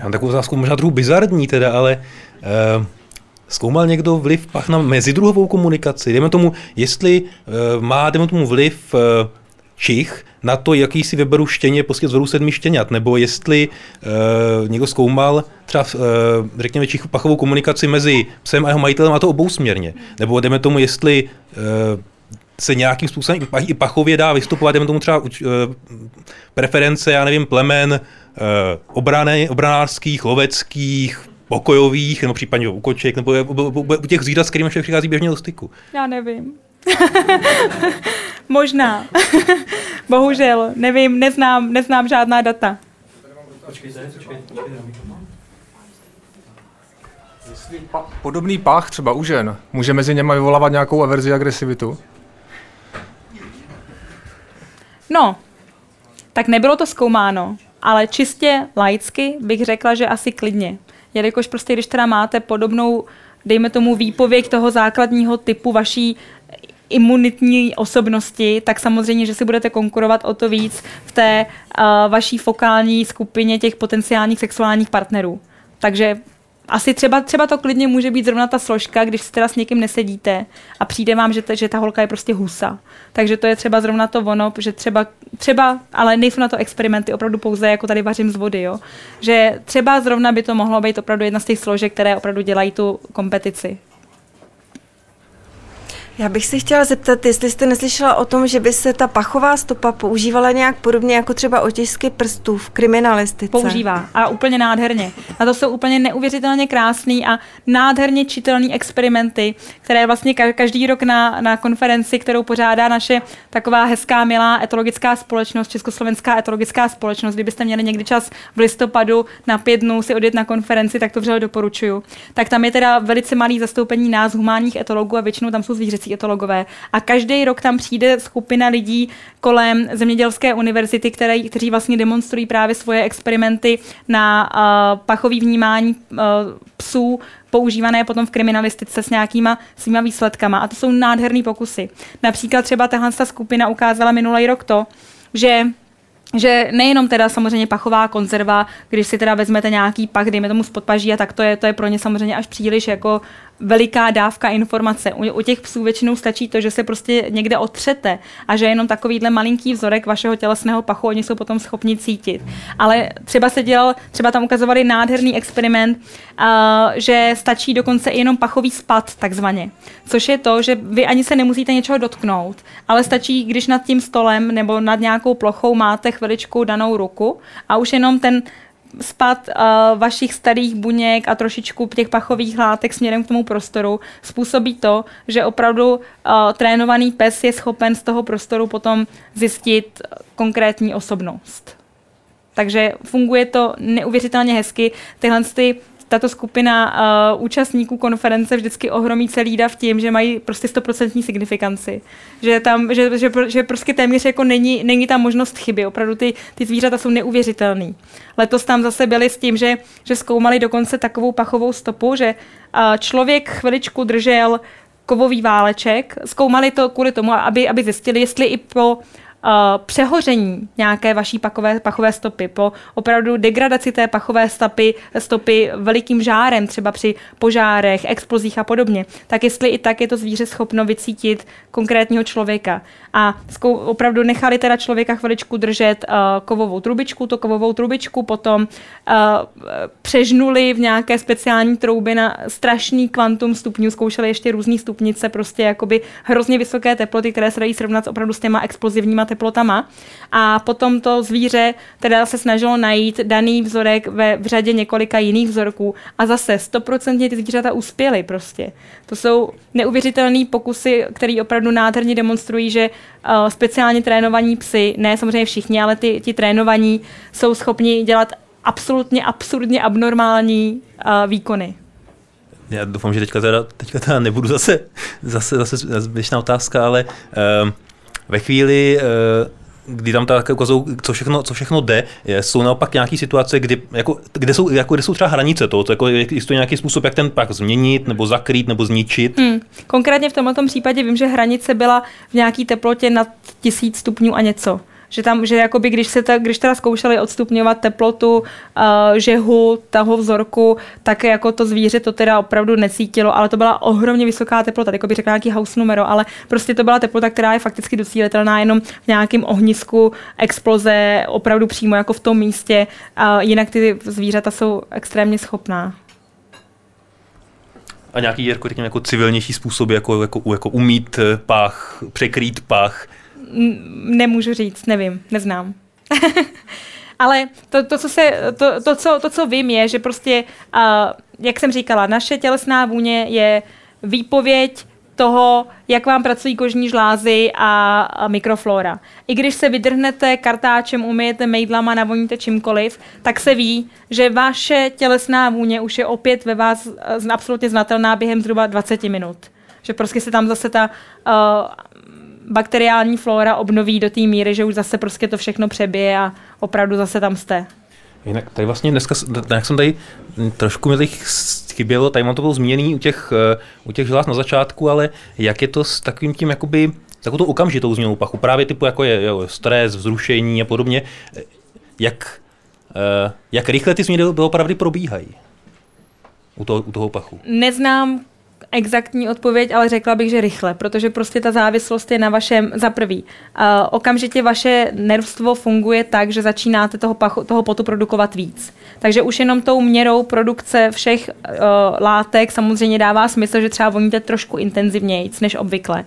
Já mám takovou otázku, možná trochu bizarní teda, ale uh, zkoumal někdo vliv pak na mezidruhovou komunikaci? Dejme tomu, jestli uh, má, dejme tomu vliv uh, čich na to, jaký si vyberu štěně prostě z sedmi štěňat, nebo jestli uh, někdo zkoumal třeba, uh, řekněme, čich pachovou komunikaci mezi psem a jeho majitelem a to obousměrně. Nebo jdeme tomu, jestli uh, se nějakým způsobem i pachově dá vystupovat, jdeme tomu třeba uh, preference, já nevím, plemen, obrany, obranářských, loveckých, pokojových, nebo případně u koček, nebo u těch zvířat, s kterými člověk přichází běžně do styku. Já nevím. Možná. Bohužel, nevím, neznám, neznám žádná data. Počkejte, počkejte, počkejte na mikrofon. Podobný pach třeba u žen může mezi něma vyvolávat nějakou averzi, agresivitu? No, tak nebylo to zkoumáno, ale čistě laicky bych řekla, že asi klidně. Jelikož prostě, když teda máte podobnou, dejme tomu, výpověď toho základního typu vaší imunitní osobnosti, tak samozřejmě, že si budete konkurovat o to víc v té uh, vaší fokální skupině těch potenciálních sexuálních partnerů. Takže asi třeba, třeba to klidně může být zrovna ta složka, když si teda s někým nesedíte a přijde vám, že ta, že ta holka je prostě husa. Takže to je třeba zrovna to ono, že třeba, třeba, ale nejsou na to experimenty, opravdu pouze jako tady vařím z vody, jo. Že třeba zrovna by to mohlo být opravdu jedna z těch složek, které opravdu dělají tu kompetici. Já bych se chtěla zeptat, jestli jste neslyšela o tom, že by se ta pachová stopa používala nějak podobně jako třeba otisky prstů v kriminalistice. Používá a úplně nádherně. A to jsou úplně neuvěřitelně krásný a nádherně čitelný experimenty, které vlastně ka- každý rok na, na konferenci, kterou pořádá naše taková hezká, milá etologická společnost, Československá etologická společnost, kdybyste měli někdy čas v listopadu na pět dnů si odjet na konferenci, tak to vřele doporučuju. Tak tam je teda velice malý zastoupení nás, humánních etologů a většinou tam jsou zvířecí etologové. A každý rok tam přijde skupina lidí kolem Zemědělské univerzity, které, kteří vlastně demonstrují právě svoje experimenty na uh, pachový vnímání uh, psů používané potom v kriminalistice s nějakýma svýma výsledkama. A to jsou nádherné pokusy. Například třeba tahle ta skupina ukázala minulý rok to, že že nejenom teda samozřejmě pachová konzerva, když si teda vezmete nějaký pach, dejme tomu z podpaží a tak to je, to je pro ně samozřejmě až příliš jako veliká dávka informace. U, u těch psů většinou stačí to, že se prostě někde otřete a že jenom takovýhle malinký vzorek vašeho tělesného pachu oni jsou potom schopni cítit. Ale třeba se dělal, třeba tam ukazovali nádherný experiment, uh, že stačí dokonce i jenom pachový spad, takzvaně. Což je to, že vy ani se nemusíte něčeho dotknout, ale stačí, když nad tím stolem nebo nad nějakou plochou máte chviličku danou ruku a už jenom ten spad uh, vašich starých buněk a trošičku těch pachových látek směrem k tomu prostoru způsobí to, že opravdu uh, trénovaný pes je schopen z toho prostoru potom zjistit konkrétní osobnost. Takže funguje to neuvěřitelně hezky. Tyhle ty tato skupina uh, účastníků konference vždycky ohromí celý dav tím, že mají prostě stoprocentní signifikanci. Že tam, že, že, že prostě téměř jako není, není tam možnost chyby. Opravdu ty, ty zvířata jsou neuvěřitelný. Letos tam zase byli s tím, že, že zkoumali dokonce takovou pachovou stopu, že uh, člověk chviličku držel kovový váleček, zkoumali to kvůli tomu, aby, aby zjistili, jestli i po přehoření nějaké vaší pachové, pachové stopy, po opravdu degradaci té pachové stopy, stopy velikým žárem, třeba při požárech, explozích a podobně, tak jestli i tak je to zvíře schopno vycítit konkrétního člověka. A opravdu nechali teda člověka chviličku držet uh, kovovou trubičku, to kovovou trubičku potom uh, přežnuli v nějaké speciální trouby na strašný kvantum stupňů, zkoušeli ještě různé stupnice, prostě jakoby hrozně vysoké teploty, které se dají srovnat opravdu s těma explozivníma teplotama. A potom to zvíře teda se snažilo najít daný vzorek ve v řadě několika jiných vzorků a zase stoprocentně ty zvířata uspěly prostě. To jsou neuvěřitelné pokusy, které opravdu nádherně demonstrují, že uh, speciálně trénovaní psy, ne samozřejmě všichni, ale ty, ti trénovaní jsou schopni dělat absolutně absurdně abnormální uh, výkony. Já doufám, že teďka teda, teďka teda nebudu zase, zase, zase zbytečná otázka, ale uh, ve chvíli, uh, kdy tam tak ukazují, co všechno, co všechno jde, jsou naopak nějaké situace, kdy, jako, kde, jsou, jako, kde jsou třeba hranice toho, to, jako, jestli nějaký způsob, jak ten pak změnit, nebo zakrýt, nebo zničit. Hmm. Konkrétně v tomto případě vím, že hranice byla v nějaké teplotě nad tisíc stupňů a něco že tam, že jakoby, když, se ta, když teda zkoušeli odstupňovat teplotu uh, žehu toho vzorku, tak jako to zvíře to teda opravdu necítilo, ale to byla ohromně vysoká teplota, jako by řekla nějaký house numero, ale prostě to byla teplota, která je fakticky docílitelná jenom v nějakém ohnisku exploze, opravdu přímo jako v tom místě, uh, jinak ty zvířata jsou extrémně schopná. A nějaký jako, řekněme, jako civilnější způsoby, jako, jako, jako umít eh, pach, překrýt pach, nemůžu říct, nevím, neznám. Ale to, to, co se, to, to, co, to, co vím, je, že prostě, uh, jak jsem říkala, naše tělesná vůně je výpověď toho, jak vám pracují kožní žlázy a, a mikroflora. I když se vydrhnete kartáčem, umyjete mejdlama, navoníte čímkoliv, tak se ví, že vaše tělesná vůně už je opět ve vás absolutně znatelná během zhruba 20 minut. Že prostě se tam zase ta uh, bakteriální flora obnoví do té míry, že už zase prostě to všechno přebije a opravdu zase tam jste. Jinak tady vlastně dneska, jak jsem tady trošku mi tady chybělo, tady mám to bylo zmíněný u těch, eh, u těch žláz na začátku, ale jak je to s takovým tím jakoby takovou tou okamžitou změnou pachu, právě typu jako je jo, stres, vzrušení a podobně, jak, eh, jak rychle ty změny opravdu probíhají u toho, u toho pachu? Neznám exaktní odpověď, ale řekla bych, že rychle, protože prostě ta závislost je na vašem, za prvý, uh, okamžitě vaše nervstvo funguje tak, že začínáte toho, pachu, toho potu produkovat víc. Takže už jenom tou měrou produkce všech uh, látek samozřejmě dává smysl, že třeba voníte trošku intenzivněji než obvykle.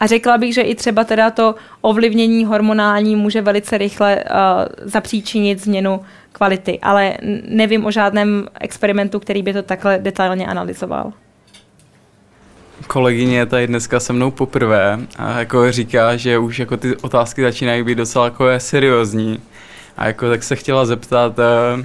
A řekla bych, že i třeba teda to ovlivnění hormonální může velice rychle uh, zapříčinit změnu kvality, ale nevím o žádném experimentu, který by to takhle detailně analyzoval kolegyně tady dneska se mnou poprvé a jako říká, že už jako ty otázky začínají být docela jako seriózní. A jako tak se chtěla zeptat, eh,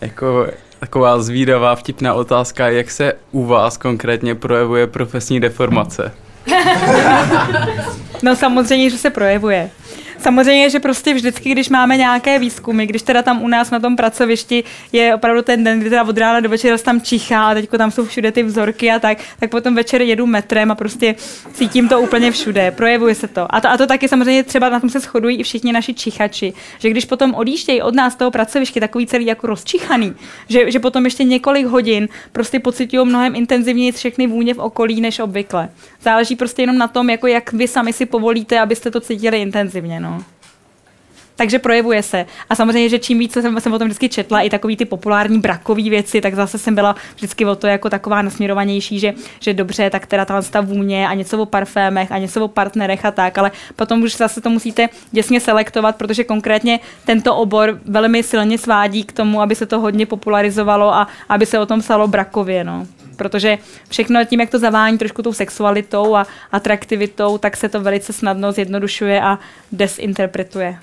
jako taková zvídavá vtipná otázka, jak se u vás konkrétně projevuje profesní deformace? no samozřejmě, že se projevuje. Samozřejmě, že prostě vždycky, když máme nějaké výzkumy, když teda tam u nás na tom pracovišti je opravdu ten den, kdy teda od rána do večera tam čichá a teďko tam jsou všude ty vzorky a tak, tak potom večer jedu metrem a prostě cítím to úplně všude, projevuje se to. A to, a to taky samozřejmě třeba na tom se shodují i všichni naši čichači, že když potom odjíždějí od nás toho pracoviště takový celý jako rozčichaný, že, že potom ještě několik hodin prostě pocitují mnohem intenzivněji všechny vůně v okolí než obvykle. Záleží prostě jenom na tom, jako jak vy sami si povolíte, abyste to cítili intenzivně. No. Takže projevuje se. A samozřejmě, že čím více jsem, jsem o tom vždycky četla, i takový ty populární brakové věci, tak zase jsem byla vždycky o to jako taková nasměrovanější, že, že dobře, tak teda ta, ta vůně a něco o parfémech a něco o partnerech a tak, ale potom už zase to musíte děsně selektovat, protože konkrétně tento obor velmi silně svádí k tomu, aby se to hodně popularizovalo a aby se o tom psalo brakově. No protože všechno tím, jak to zavání trošku tou sexualitou a atraktivitou, tak se to velice snadno zjednodušuje a desinterpretuje.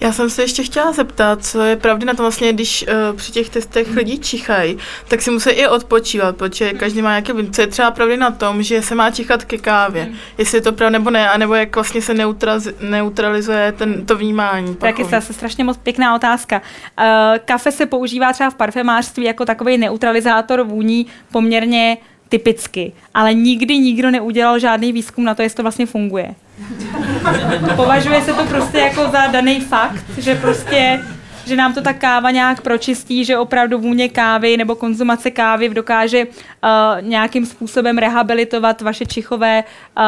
Já jsem se ještě chtěla zeptat, co je pravdy na tom vlastně, když uh, při těch testech lidi čichají, tak si musí i odpočívat, protože každý má nějaké, co je třeba pravdy na tom, že se má čichat ke kávě, hmm. jestli je to pravda nebo ne, anebo jak vlastně se neutralizuje ten, to vnímání. Tak je zase strašně moc pěkná otázka. Uh, kafe se používá třeba v parfémářství jako takový neutralizátor vůní poměrně typicky, ale nikdy nikdo neudělal žádný výzkum na to, jestli to vlastně funguje. Považuje se to prostě jako za daný fakt, že prostě že nám to ta káva nějak pročistí, že opravdu vůně kávy nebo konzumace kávy dokáže uh, nějakým způsobem rehabilitovat vaše čichové uh,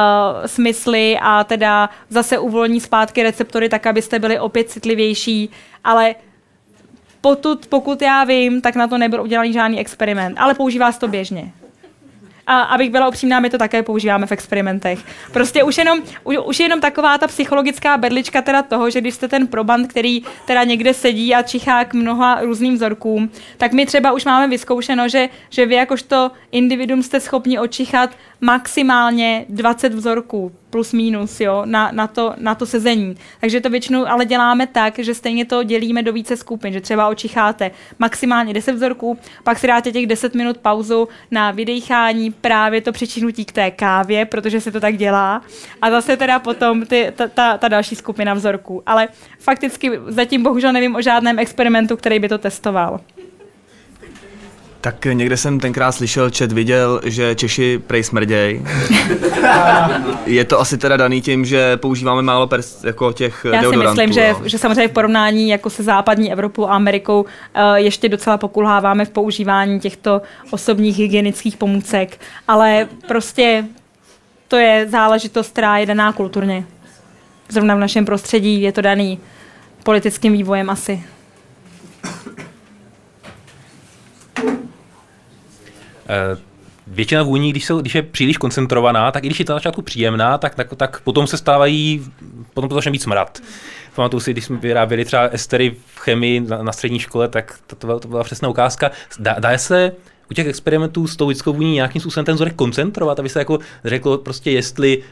smysly a teda zase uvolní zpátky receptory tak, abyste byli opět citlivější, ale potud, pokud já vím, tak na to nebyl udělaný žádný experiment, ale používá se to běžně. A abych byla upřímná, my to také používáme v experimentech. Prostě už jenom, už, už jenom taková ta psychologická bedlička teda toho, že když jste ten proband, který teda někde sedí a čichá k mnoha různým vzorkům, tak my třeba už máme vyzkoušeno, že, že vy jakožto individuum jste schopni očichat maximálně 20 vzorků plus minus jo, na, na, to, na to sezení. Takže to většinou ale děláme tak, že stejně to dělíme do více skupin, že třeba očicháte maximálně 10 vzorků, pak si dáte těch 10 minut pauzu na vydechání, právě to přičinutí k té kávě, protože se to tak dělá, a zase teda potom ty, ta, ta, ta další skupina vzorků. Ale fakticky zatím bohužel nevím o žádném experimentu, který by to testoval. Tak někde jsem tenkrát slyšel, čet viděl, že Češi prej smrděj. je to asi teda daný tím, že používáme málo pers, jako těch Já si myslím, že, že samozřejmě v porovnání jako se západní Evropou a Amerikou uh, ještě docela pokulháváme v používání těchto osobních hygienických pomůcek, ale prostě to je záležitost, která je daná kulturně. Zrovna v našem prostředí je to daný politickým vývojem asi. Většina vůní, když, jsou, když je příliš koncentrovaná, tak i když je to na začátku příjemná, tak, tak, tak potom se stávají, potom to začne být smrad. Pamatuju si, když jsme vyráběli třeba estery v chemii na, na střední škole, tak to, to, byla, to byla přesná ukázka. Dá, dá se u těch experimentů s tou lidskou vůní nějakým způsobem ten vzorek koncentrovat, aby se jako řeklo prostě, jestli uh,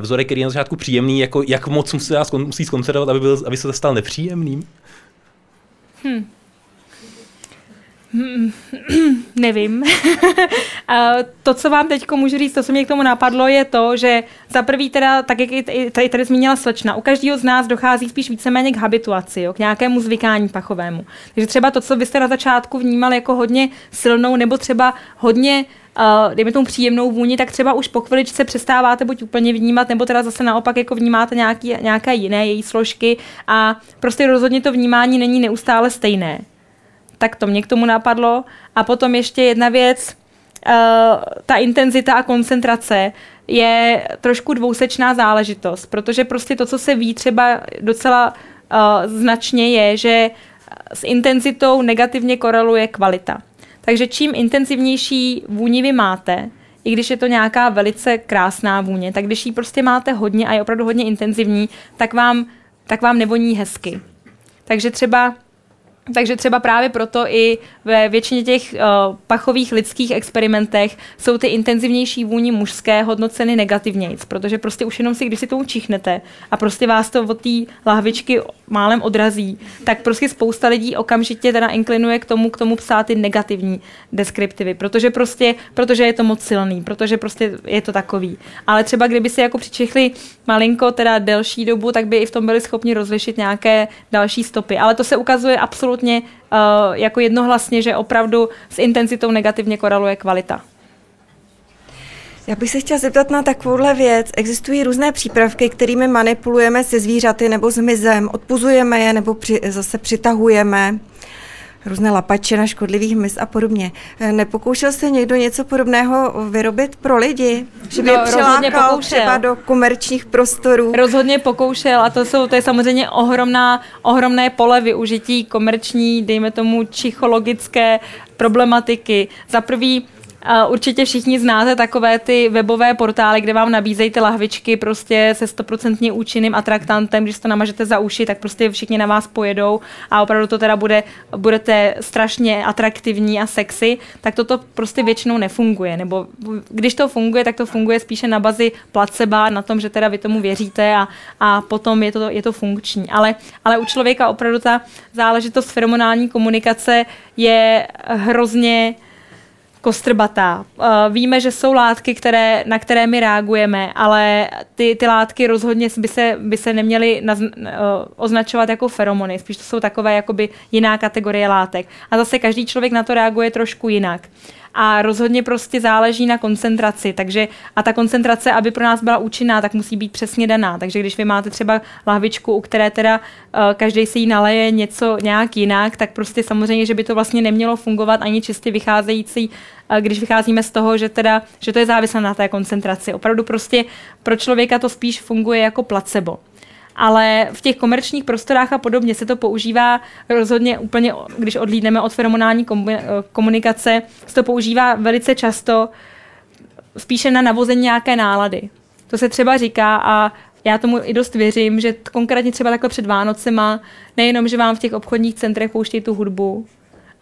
vzorek, který je na začátku příjemný, jako jak moc musí, musí skoncentrovat, aby, byl, aby se stal nepříjemným? Hmm. Hmm, nevím. to, co vám teď můžu říct, to, co mě k tomu napadlo, je to, že za prvý teda, tak jak tady, tady zmínila slečna, u každého z nás dochází spíš víceméně k habituaci, jo, k nějakému zvykání pachovému. Takže třeba to, co byste na začátku vnímali jako hodně silnou, nebo třeba hodně uh, dejme tomu příjemnou vůni, tak třeba už po chviličce přestáváte buď úplně vnímat, nebo teda zase naopak jako vnímáte nějaký, nějaké jiné její složky a prostě rozhodně to vnímání není neustále stejné tak to mě k tomu napadlo. A potom ještě jedna věc, uh, ta intenzita a koncentrace je trošku dvousečná záležitost, protože prostě to, co se ví třeba docela uh, značně je, že s intenzitou negativně koreluje kvalita. Takže čím intenzivnější vůni vy máte, i když je to nějaká velice krásná vůně, tak když ji prostě máte hodně a je opravdu hodně intenzivní, tak vám, tak vám nevoní hezky. Takže třeba takže třeba právě proto i ve většině těch uh, pachových lidských experimentech jsou ty intenzivnější vůni mužské hodnoceny negativnějc, protože prostě už jenom si, když si to učichnete a prostě vás to od té lahvičky málem odrazí, tak prostě spousta lidí okamžitě teda inklinuje k tomu, k tomu psát ty negativní deskriptivy, protože prostě, protože je to moc silný, protože prostě je to takový. Ale třeba kdyby si jako přičichli malinko, teda delší dobu, tak by i v tom byli schopni rozlišit nějaké další stopy. Ale to se ukazuje absolutně uh, jako jednohlasně, že opravdu s intenzitou negativně koreluje kvalita. Já bych se chtěla zeptat na takovouhle věc. Existují různé přípravky, kterými manipulujeme se zvířaty nebo s mizem, odpuzujeme je nebo při, zase přitahujeme různé lapače na škodlivých mys a podobně. Eh, nepokoušel se někdo něco podobného vyrobit pro lidi? Že by no, je přilákal třeba do komerčních prostorů? Rozhodně pokoušel a to, jsou, to je samozřejmě ohromná, ohromné pole využití komerční, dejme tomu psychologické problematiky. Za prvý určitě všichni znáte takové ty webové portály, kde vám nabízejí ty lahvičky prostě se stoprocentně účinným atraktantem, když to namažete za uši, tak prostě všichni na vás pojedou a opravdu to teda bude, budete strašně atraktivní a sexy, tak toto prostě většinou nefunguje. Nebo když to funguje, tak to funguje spíše na bazi placebo, na tom, že teda vy tomu věříte a, a potom je to, je to funkční. Ale, ale u člověka opravdu ta záležitost feromonální komunikace je hrozně kostrbatá. Uh, víme, že jsou látky, které, na které my reagujeme, ale ty, ty látky rozhodně by se, by se neměly naz, uh, označovat jako feromony. Spíš to jsou takové jakoby jiná kategorie látek. A zase každý člověk na to reaguje trošku jinak a rozhodně prostě záleží na koncentraci, takže a ta koncentrace, aby pro nás byla účinná, tak musí být přesně daná, takže když vy máte třeba lahvičku, u které teda uh, každý si jí naleje něco nějak jinak, tak prostě samozřejmě, že by to vlastně nemělo fungovat ani čistě vycházející uh, když vycházíme z toho, že teda, že to je závislé na té koncentraci. Opravdu prostě pro člověka to spíš funguje jako placebo ale v těch komerčních prostorách a podobně se to používá rozhodně úplně, když odlídneme od feromonální komunikace, se to používá velice často spíše na navození nějaké nálady. To se třeba říká a já tomu i dost věřím, že konkrétně třeba takhle před Vánocema, nejenom, že vám v těch obchodních centrech pouštějí tu hudbu,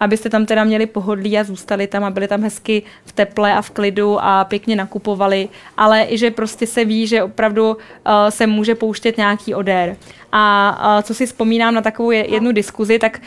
abyste tam teda měli pohodlí a zůstali tam a byli tam hezky v teple a v klidu a pěkně nakupovali, ale i že prostě se ví, že opravdu uh, se může pouštět nějaký odér. A co si vzpomínám na takovou jednu diskuzi, tak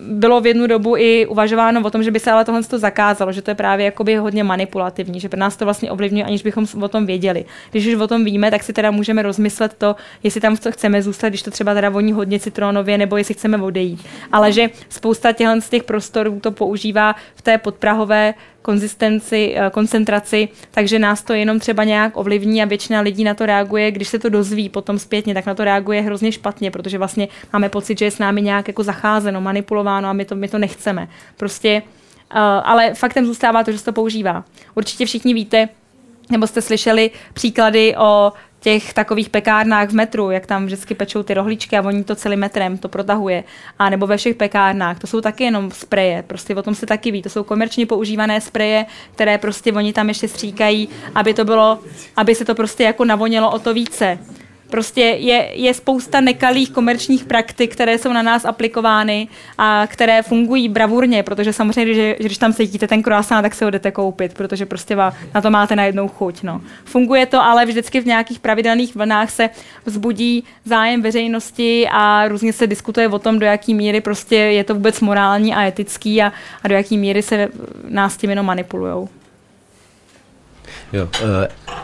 bylo v jednu dobu i uvažováno o tom, že by se ale tohle to zakázalo, že to je právě jakoby hodně manipulativní, že pro nás to vlastně ovlivňuje, aniž bychom o tom věděli. Když už o tom víme, tak si teda můžeme rozmyslet to, jestli tam chceme zůstat, když to třeba teda voní hodně citronově, nebo jestli chceme odejít. Ale že spousta těch prostorů to používá v té podprahové konzistenci, eh, koncentraci, takže nás to jenom třeba nějak ovlivní a většina lidí na to reaguje, když se to dozví potom zpětně, tak na to reaguje hrozně špatně, protože vlastně máme pocit, že je s námi nějak jako zacházeno, manipulováno a my to, my to nechceme. Prostě, uh, ale faktem zůstává to, že se to používá. Určitě všichni víte, nebo jste slyšeli příklady o těch takových pekárnách v metru, jak tam vždycky pečou ty rohlíčky a oni to celým metrem to protahuje. A nebo ve všech pekárnách, to jsou taky jenom spreje, prostě o tom se taky ví. To jsou komerčně používané spreje, které prostě oni tam ještě stříkají, aby to bylo, aby se to prostě jako navonělo o to více. Prostě je, je spousta nekalých komerčních praktik, které jsou na nás aplikovány a které fungují bravurně, protože samozřejmě, že, že když tam sedíte ten croissant, tak se ho jdete koupit, protože prostě va, na to máte najednou chuť. No. Funguje to, ale vždycky v nějakých pravidelných vlnách se vzbudí zájem veřejnosti a různě se diskutuje o tom, do jaký míry prostě je to vůbec morální a etický a, a do jaký míry se nás tím jenom manipulujou. Jo, uh,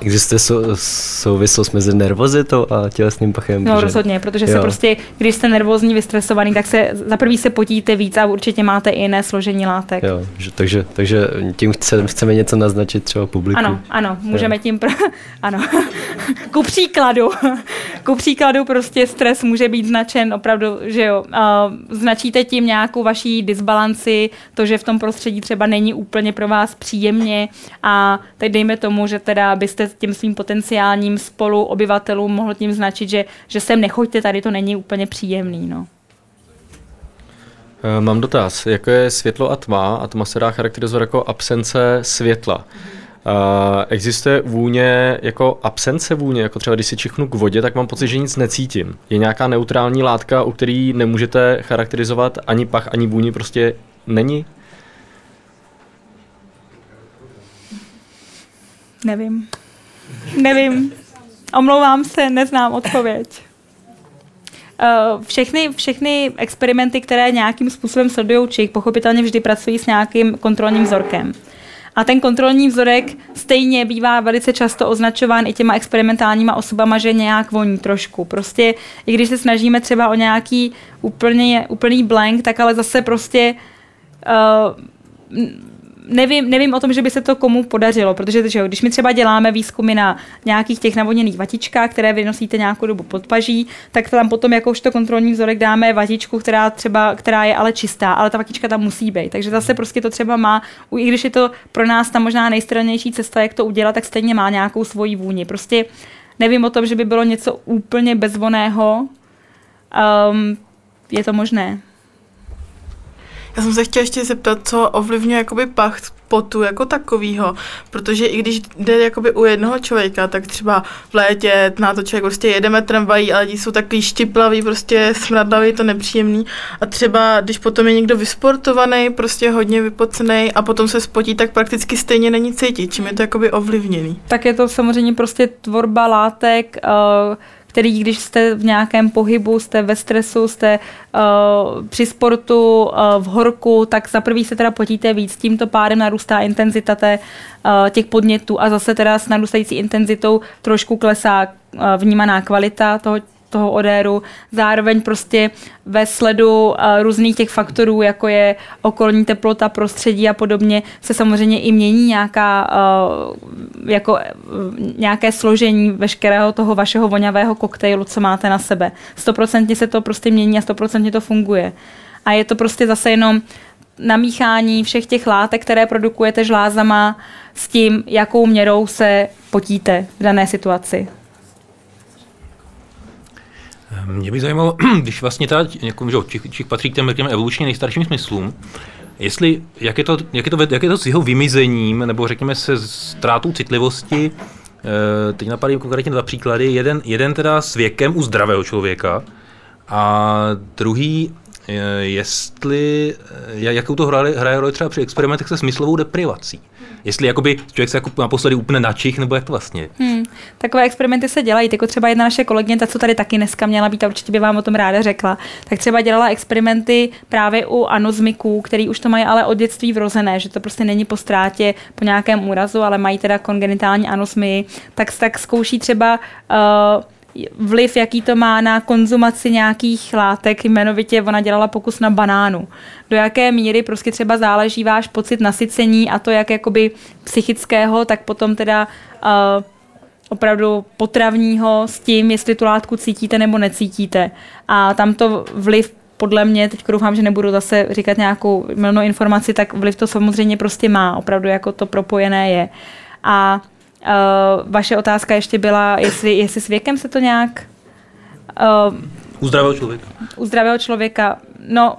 existuje sou, souvislost mezi nervozitou a tělesným pachem? No rozhodně, protože jo. se prostě, když jste nervózní, vystresovaný, tak se za prvý se potíte víc a určitě máte i jiné složení látek. Jo, že, takže, takže tím chce, chceme něco naznačit třeba publiku. Ano, ano, můžeme jo. tím, pro, ano, ku příkladu, ku příkladu prostě stres může být značen opravdu, že jo, uh, značíte tím nějakou vaší disbalanci, to, že v tom prostředí třeba není úplně pro vás příjemně a teď dejme tomu, tomu, že teda byste těm svým potenciálním spolu obyvatelům mohl tím značit, že, že sem nechoďte, tady to není úplně příjemný. No. Eh, mám dotaz. Jako je světlo a tma? A tma se dá charakterizovat jako absence světla. Uh, existuje vůně jako absence vůně, jako třeba když si čichnu k vodě, tak mám pocit, že nic necítím. Je nějaká neutrální látka, u který nemůžete charakterizovat ani pach, ani vůni, prostě není? Nevím. Nevím. Omlouvám se, neznám odpověď. Uh, všechny, všechny experimenty, které nějakým způsobem sledují čich, pochopitelně vždy pracují s nějakým kontrolním vzorkem. A ten kontrolní vzorek stejně bývá velice často označován i těma experimentálníma osobama, že nějak voní trošku. Prostě, i když se snažíme třeba o nějaký úplně, úplný blank, tak ale zase prostě uh, nevím, nevím o tom, že by se to komu podařilo, protože že jo, když my třeba děláme výzkumy na nějakých těch navoněných vatičkách, které vynosíte nějakou dobu pod paží, tak tam potom jakožto kontrolní vzorek dáme vatičku, která třeba, která je ale čistá, ale ta vatička tam musí být. Takže zase prostě to třeba má, i když je to pro nás ta možná nejstrannější cesta, jak to udělat, tak stejně má nějakou svoji vůni. Prostě nevím o tom, že by bylo něco úplně bezvoného. Um, je to možné. Já jsem se chtěla ještě zeptat, co ovlivňuje jakoby pach potu jako takovýho, protože i když jde jakoby u jednoho člověka, tak třeba v létě na to člověk prostě jedeme tramvají a lidi jsou takový štiplaví, prostě smradlavý, to nepříjemný a třeba když potom je někdo vysportovaný, prostě hodně vypocený a potom se spotí, tak prakticky stejně není cítit, čím je to jakoby ovlivněný. Tak je to samozřejmě prostě tvorba látek, uh, který když jste v nějakém pohybu, jste ve stresu, jste uh, při sportu, uh, v horku, tak za prvý se teda potíte víc, tímto pádem narůstá intenzita té, uh, těch podnětů a zase teda s narůstající intenzitou trošku klesá uh, vnímaná kvalita toho toho odéru, zároveň prostě ve sledu uh, různých těch faktorů, jako je okolní teplota, prostředí a podobně, se samozřejmě i mění nějaká, uh, jako, uh, nějaké složení veškerého toho vašeho voňavého koktejlu, co máte na sebe. Stoprocentně se to prostě mění a stoprocentně to funguje. A je to prostě zase jenom namíchání všech těch látek, které produkujete žlázama s tím, jakou měrou se potíte v dané situaci. Mě by zajímalo, když vlastně ta, jako, že čich, čich patří k těm řekněme, evolučně nejstarším smyslům, jestli, jak je, to, jak, je to, jak je to s jeho vymizením, nebo řekněme se ztrátou citlivosti, e, teď napadají konkrétně dva příklady, jeden, jeden teda s věkem u zdravého člověka a druhý, jestli, jakou to hraje, hraje roli třeba při experimentech se smyslovou deprivací? Jestli jakoby člověk se jako naposledy úplně načich, nebo jak to vlastně hmm. Takové experimenty se dělají, jako třeba jedna naše kolegyně, ta, co tady taky dneska měla být a určitě by vám o tom ráda řekla, tak třeba dělala experimenty právě u anozmiků, který už to mají ale od dětství vrozené, že to prostě není po ztrátě, po nějakém úrazu, ale mají teda kongenitální anosmii, tak, tak zkouší třeba uh, vliv, jaký to má na konzumaci nějakých látek, jmenovitě ona dělala pokus na banánu. Do jaké míry prostě třeba záleží váš pocit nasycení a to jak jakoby psychického, tak potom teda uh, opravdu potravního s tím, jestli tu látku cítíte nebo necítíte. A tam to vliv podle mě, teď doufám, že nebudu zase říkat nějakou milnou informaci, tak vliv to samozřejmě prostě má, opravdu jako to propojené je. A Uh, vaše otázka ještě byla, jestli, jestli s věkem se to nějak... Uh, u zdravého člověka. U zdravého člověka. No,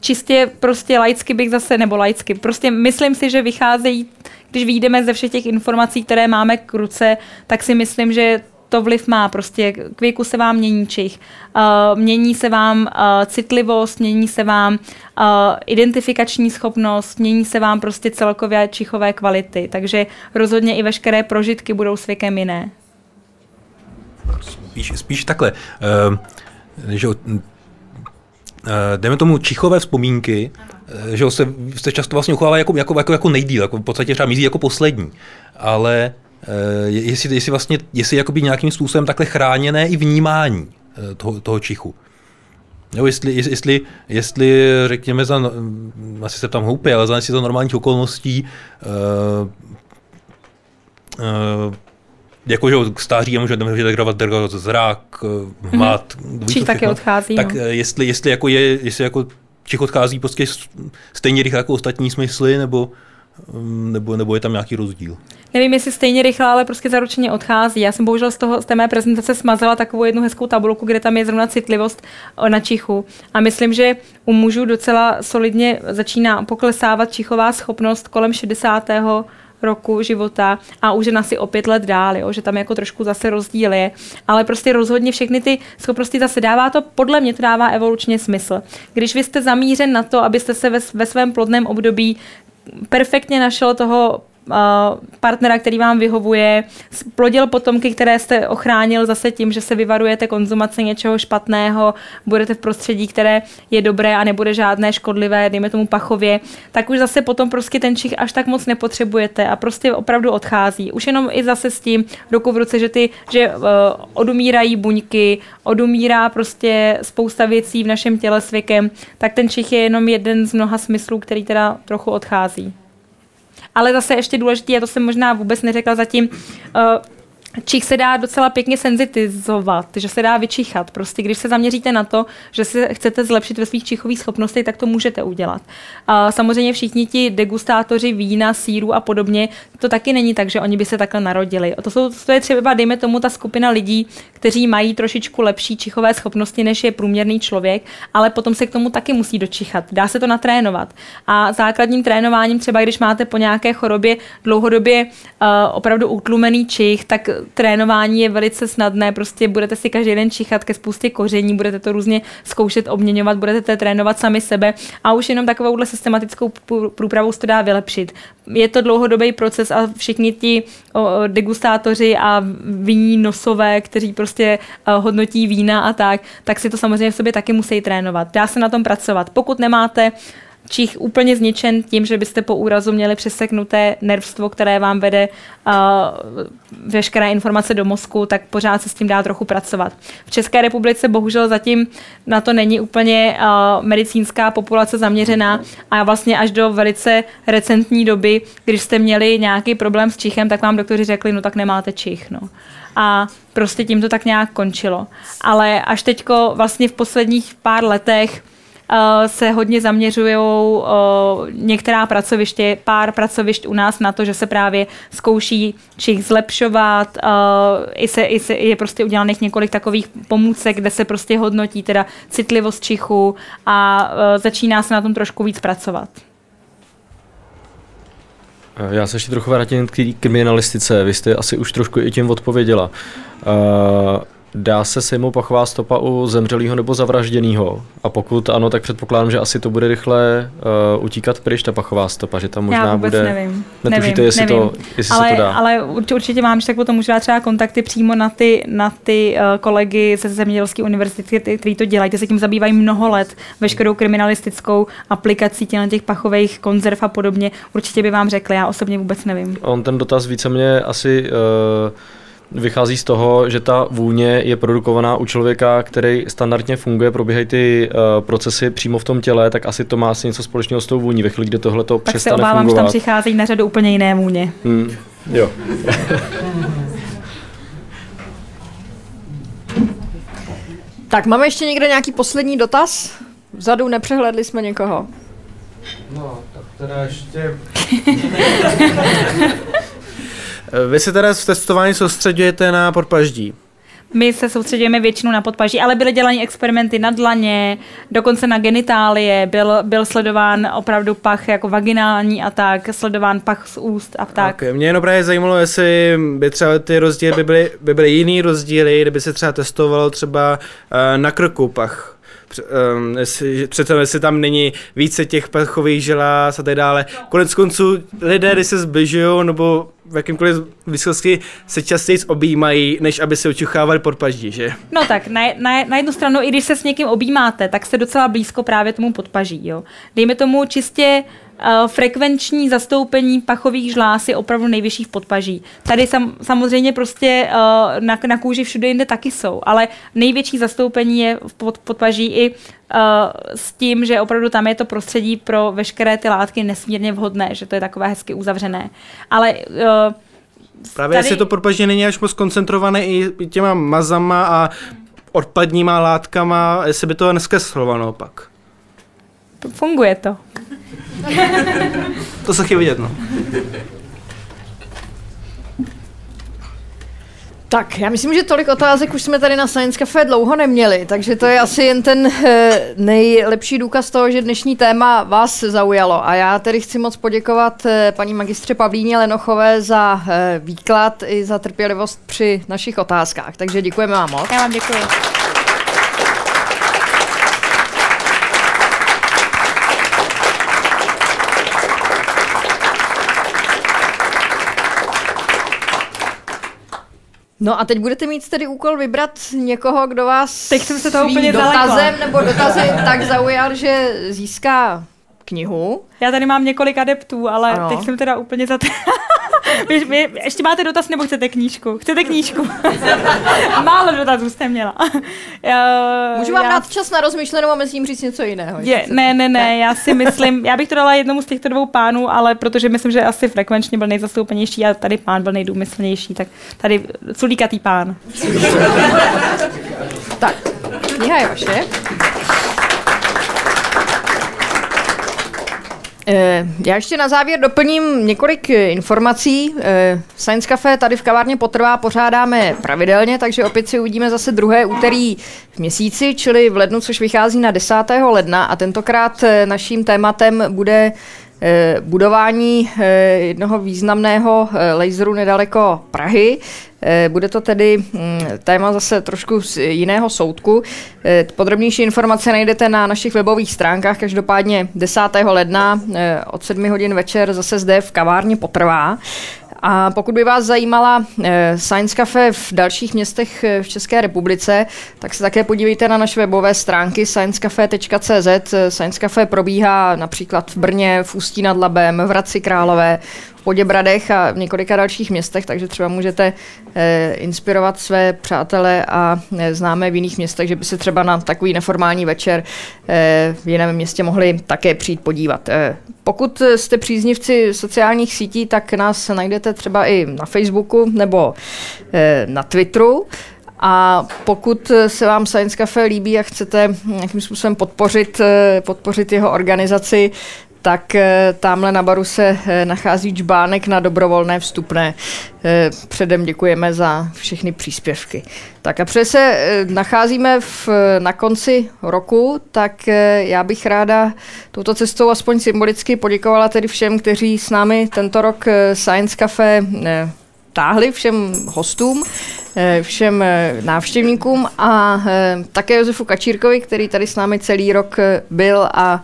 čistě prostě laicky bych zase, nebo laicky, prostě myslím si, že vycházejí, když vyjdeme ze všech těch informací, které máme k ruce, tak si myslím, že to vliv má. Prostě k věku se vám mění čich, uh, mění se vám uh, citlivost, mění se vám uh, identifikační schopnost, mění se vám prostě celkově čichové kvality. Takže rozhodně i veškeré prožitky budou s věkem jiné. Spíš, spíš takhle. Uh, že, uh, jdeme tomu čichové vzpomínky, že se, se často vlastně uchovává jako, jako, jako, jako nejdíl, jako v podstatě třeba mizí jako poslední. Ale jestli, jestli vlastně, jestli jakoby nějakým způsobem takhle chráněné i vnímání uh, toho, toho čichu. Jo, jestli, jestli, jestli, řekněme, za, asi se tam hloupě, ale za jestli za normálních okolností uh, uh, jako, že k stáří může, může degradovat, degradovat zrak, hmat. Mm-hmm. Čich taky odchází. Tak no. jestli, jestli, jako je, jestli jako čich odchází prostě stejně rychle jako ostatní smysly, nebo, nebo, nebo je tam nějaký rozdíl? Nevím, jestli stejně rychle, ale prostě zaručeně odchází. Já jsem bohužel z, toho, z té mé prezentace smazala takovou jednu hezkou tabulku, kde tam je zrovna citlivost na čichu. A myslím, že u mužů docela solidně začíná poklesávat čichová schopnost kolem 60 roku života a už žena si o pět let dál, jo, že tam jako trošku zase rozdíl je, ale prostě rozhodně všechny ty schopnosti zase dává to, podle mě to dává evolučně smysl. Když vy jste zamířen na to, abyste se ve, ve svém plodném období perfektně našel toho partnera, který vám vyhovuje, plodil potomky, které jste ochránil zase tím, že se vyvarujete konzumace něčeho špatného, budete v prostředí, které je dobré a nebude žádné škodlivé, dejme tomu pachově, tak už zase potom prostě ten čich až tak moc nepotřebujete a prostě opravdu odchází. Už jenom i zase s tím ruku v ruce, že ty, že uh, odumírají buňky, odumírá prostě spousta věcí v našem těle s věkem, tak ten čich je jenom jeden z mnoha smyslů, který teda trochu odchází. Ale zase ještě důležitý, a to jsem možná vůbec neřekla zatím, čich se dá docela pěkně senzitizovat, že se dá vyčichat. Prostě když se zaměříte na to, že se chcete zlepšit ve svých čichových schopnostech, tak to můžete udělat. A samozřejmě všichni ti degustátoři vína, síru a podobně, to taky není tak, že oni by se takhle narodili. To, jsou, to je třeba, dejme tomu, ta skupina lidí, kteří mají trošičku lepší čichové schopnosti, než je průměrný člověk, ale potom se k tomu taky musí dočichat. Dá se to natrénovat. A základním trénováním, třeba když máte po nějaké chorobě dlouhodobě uh, opravdu utlumený čich, tak trénování je velice snadné, prostě budete si každý den čichat ke spoustě koření, budete to různě zkoušet, obměňovat, budete trénovat sami sebe a už jenom takovouhle systematickou průpravou se to dá vylepšit. Je to dlouhodobý proces a všichni ti degustátoři a víní nosové, kteří prostě o, hodnotí vína a tak, tak si to samozřejmě v sobě taky musí trénovat. Dá se na tom pracovat. Pokud nemáte čich úplně zničen tím, že byste po úrazu měli přeseknuté nervstvo, které vám vede uh, veškeré informace do mozku, tak pořád se s tím dá trochu pracovat. V České republice bohužel zatím na to není úplně uh, medicínská populace zaměřená a vlastně až do velice recentní doby, když jste měli nějaký problém s čichem, tak vám doktoři řekli, no tak nemáte čich. No a prostě tím to tak nějak končilo. Ale až teďko vlastně v posledních pár letech se hodně zaměřují uh, některá pracoviště, pár pracovišť u nás na to, že se právě zkouší čich zlepšovat. Uh, i, se, i se, je prostě udělaných několik takových pomůcek, kde se prostě hodnotí teda citlivost čichu a začíná se na tom trošku víc pracovat. Já se ještě trochu vrátím k kriminalistice. Vy jste asi už trošku i tím odpověděla. Uh, Dá se sejmout pachová stopa u zemřelého nebo zavražděného? A pokud ano, tak předpokládám, že asi to bude rychle uh, utíkat pryč, ta pachová stopa, že tam možná Já vůbec bude... nevím. Netušíte, nevím, jestli, nevím. To, jestli ale, se to dá. Ale určitě mám, že tak potom můžu dát třeba kontakty přímo na ty, na ty uh, kolegy ze Zemědělské univerzity, kteří to dělají, ty se tím zabývají mnoho let, veškerou kriminalistickou aplikací těch, těch pachových konzerv a podobně. Určitě by vám řekli, já osobně vůbec nevím. On ten dotaz víceméně asi... Uh, vychází z toho, že ta vůně je produkovaná u člověka, který standardně funguje, probíhají ty uh, procesy přímo v tom těle, tak asi to má asi něco společného s tou vůní. Ve chvíli, kdy tohle to přestane se obávám, fungovat. že tam přicházejí na řadu úplně jiné vůně. Hmm, jo. tak máme ještě někde nějaký poslední dotaz? Vzadu nepřehledli jsme někoho. No, tak teda ještě... Vy se teda v testování soustředujete na podpaždí. My se soustředíme většinou na podpaží, ale byly dělány experimenty na dlaně, dokonce na genitálie, byl, byl sledován opravdu pach jako vaginální a tak, sledován pach z úst a tak. Okay. Mě jenom právě zajímalo, jestli by třeba ty rozdíly by byly, by byly jiný rozdíly, kdyby se třeba testovalo třeba uh, na krku pach. Um, jestli, přece tam není více těch pachových želáz a tak dále. Konec konců lidé, když se zbližují nebo v jakýmkoliv blízkosti se častěji objímají, než aby se očuchávali podpaží, že? No tak, na, na, na jednu stranu, i když se s někým objímáte, tak jste docela blízko právě tomu podpaží, jo. Dejme tomu čistě uh, frekvenční zastoupení pachových žláz je opravdu nejvyšší v podpaží. Tady sam, samozřejmě prostě uh, na, na kůži všude jinde taky jsou, ale největší zastoupení je v pod, podpaží i uh, s tím, že opravdu tam je to prostředí pro veškeré ty látky nesmírně vhodné, že to je takové hezky uzavřené. Ale uh, Právě tady... jestli to podpaží není až moc koncentrované i těma mazama a odpadníma látkama, jestli by to neskreslovalo naopak. Funguje to. to se chybí vidět, no. Tak, já myslím, že tolik otázek už jsme tady na Science Cafe dlouho neměli, takže to je asi jen ten e, nejlepší důkaz toho, že dnešní téma vás zaujalo. A já tedy chci moc poděkovat e, paní magistře Pavlíně Lenochové za e, výklad i za trpělivost při našich otázkách. Takže děkujeme vám moc. Já vám děkuji. No a teď budete mít tedy úkol vybrat někoho, kdo vás teď jsem se to úplně dotazem zalekla. nebo dotazy tak zaujal, že získá knihu. Já tady mám několik adeptů, ale ano. teď jsem teda úplně za vy, vy, ještě máte dotaz nebo chcete knížku? Chcete knížku? Málo dotazů jste měla. já, Můžu vám já... dát čas na rozmyšlenou a mezi tím říct něco jiného? Je, ne, ne, ne, já si myslím, já bych to dala jednomu z těchto dvou pánů, ale protože myslím, že asi frekvenčně byl nejzastoupenější a tady pán byl nejdůmyslnější, tak tady culíkatý pán. tak, kniha je vaše. Já ještě na závěr doplním několik informací. Science Cafe tady v kavárně Potrvá pořádáme pravidelně, takže opět si uvidíme zase druhé úterý v měsíci, čili v lednu, což vychází na 10. ledna a tentokrát naším tématem bude budování jednoho významného laseru nedaleko Prahy. Bude to tedy téma zase trošku z jiného soudku. Podrobnější informace najdete na našich webových stránkách, každopádně 10. ledna od 7 hodin večer zase zde v kavárně potrvá. A pokud by vás zajímala Science Cafe v dalších městech v České republice, tak se také podívejte na naše webové stránky sciencecafe.cz. Science Cafe probíhá například v Brně, v Ústí nad Labem, v Hradci Králové, Poděbradech a v několika dalších městech, takže třeba můžete eh, inspirovat své přátele a eh, známé v jiných městech, že by se třeba na takový neformální večer eh, v jiném městě mohli také přijít podívat. Pokud jste příznivci sociálních sítí, tak nás najdete třeba i na Facebooku nebo na Twitteru. A pokud se vám Science Cafe líbí a chcete nějakým způsobem podpořit, podpořit jeho organizaci, tak tamhle na baru se nachází čbánek na dobrovolné vstupné. Předem děkujeme za všechny příspěvky. Tak a protože se nacházíme v, na konci roku, tak já bych ráda touto cestou aspoň symbolicky poděkovala tedy všem, kteří s námi tento rok Science Cafe táhli, všem hostům, všem návštěvníkům a také Josefu Kačírkovi, který tady s námi celý rok byl a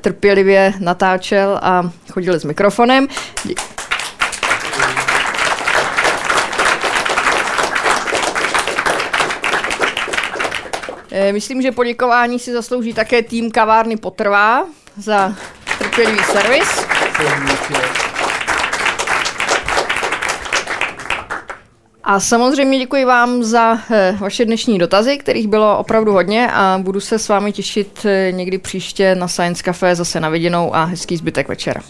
trpělivě natáčel a chodil s mikrofonem. Myslím, že poděkování si zaslouží také tým kavárny Potrvá za trpělivý servis. A samozřejmě děkuji vám za vaše dnešní dotazy, kterých bylo opravdu hodně a budu se s vámi těšit někdy příště na Science Cafe zase na viděnou a hezký zbytek večera.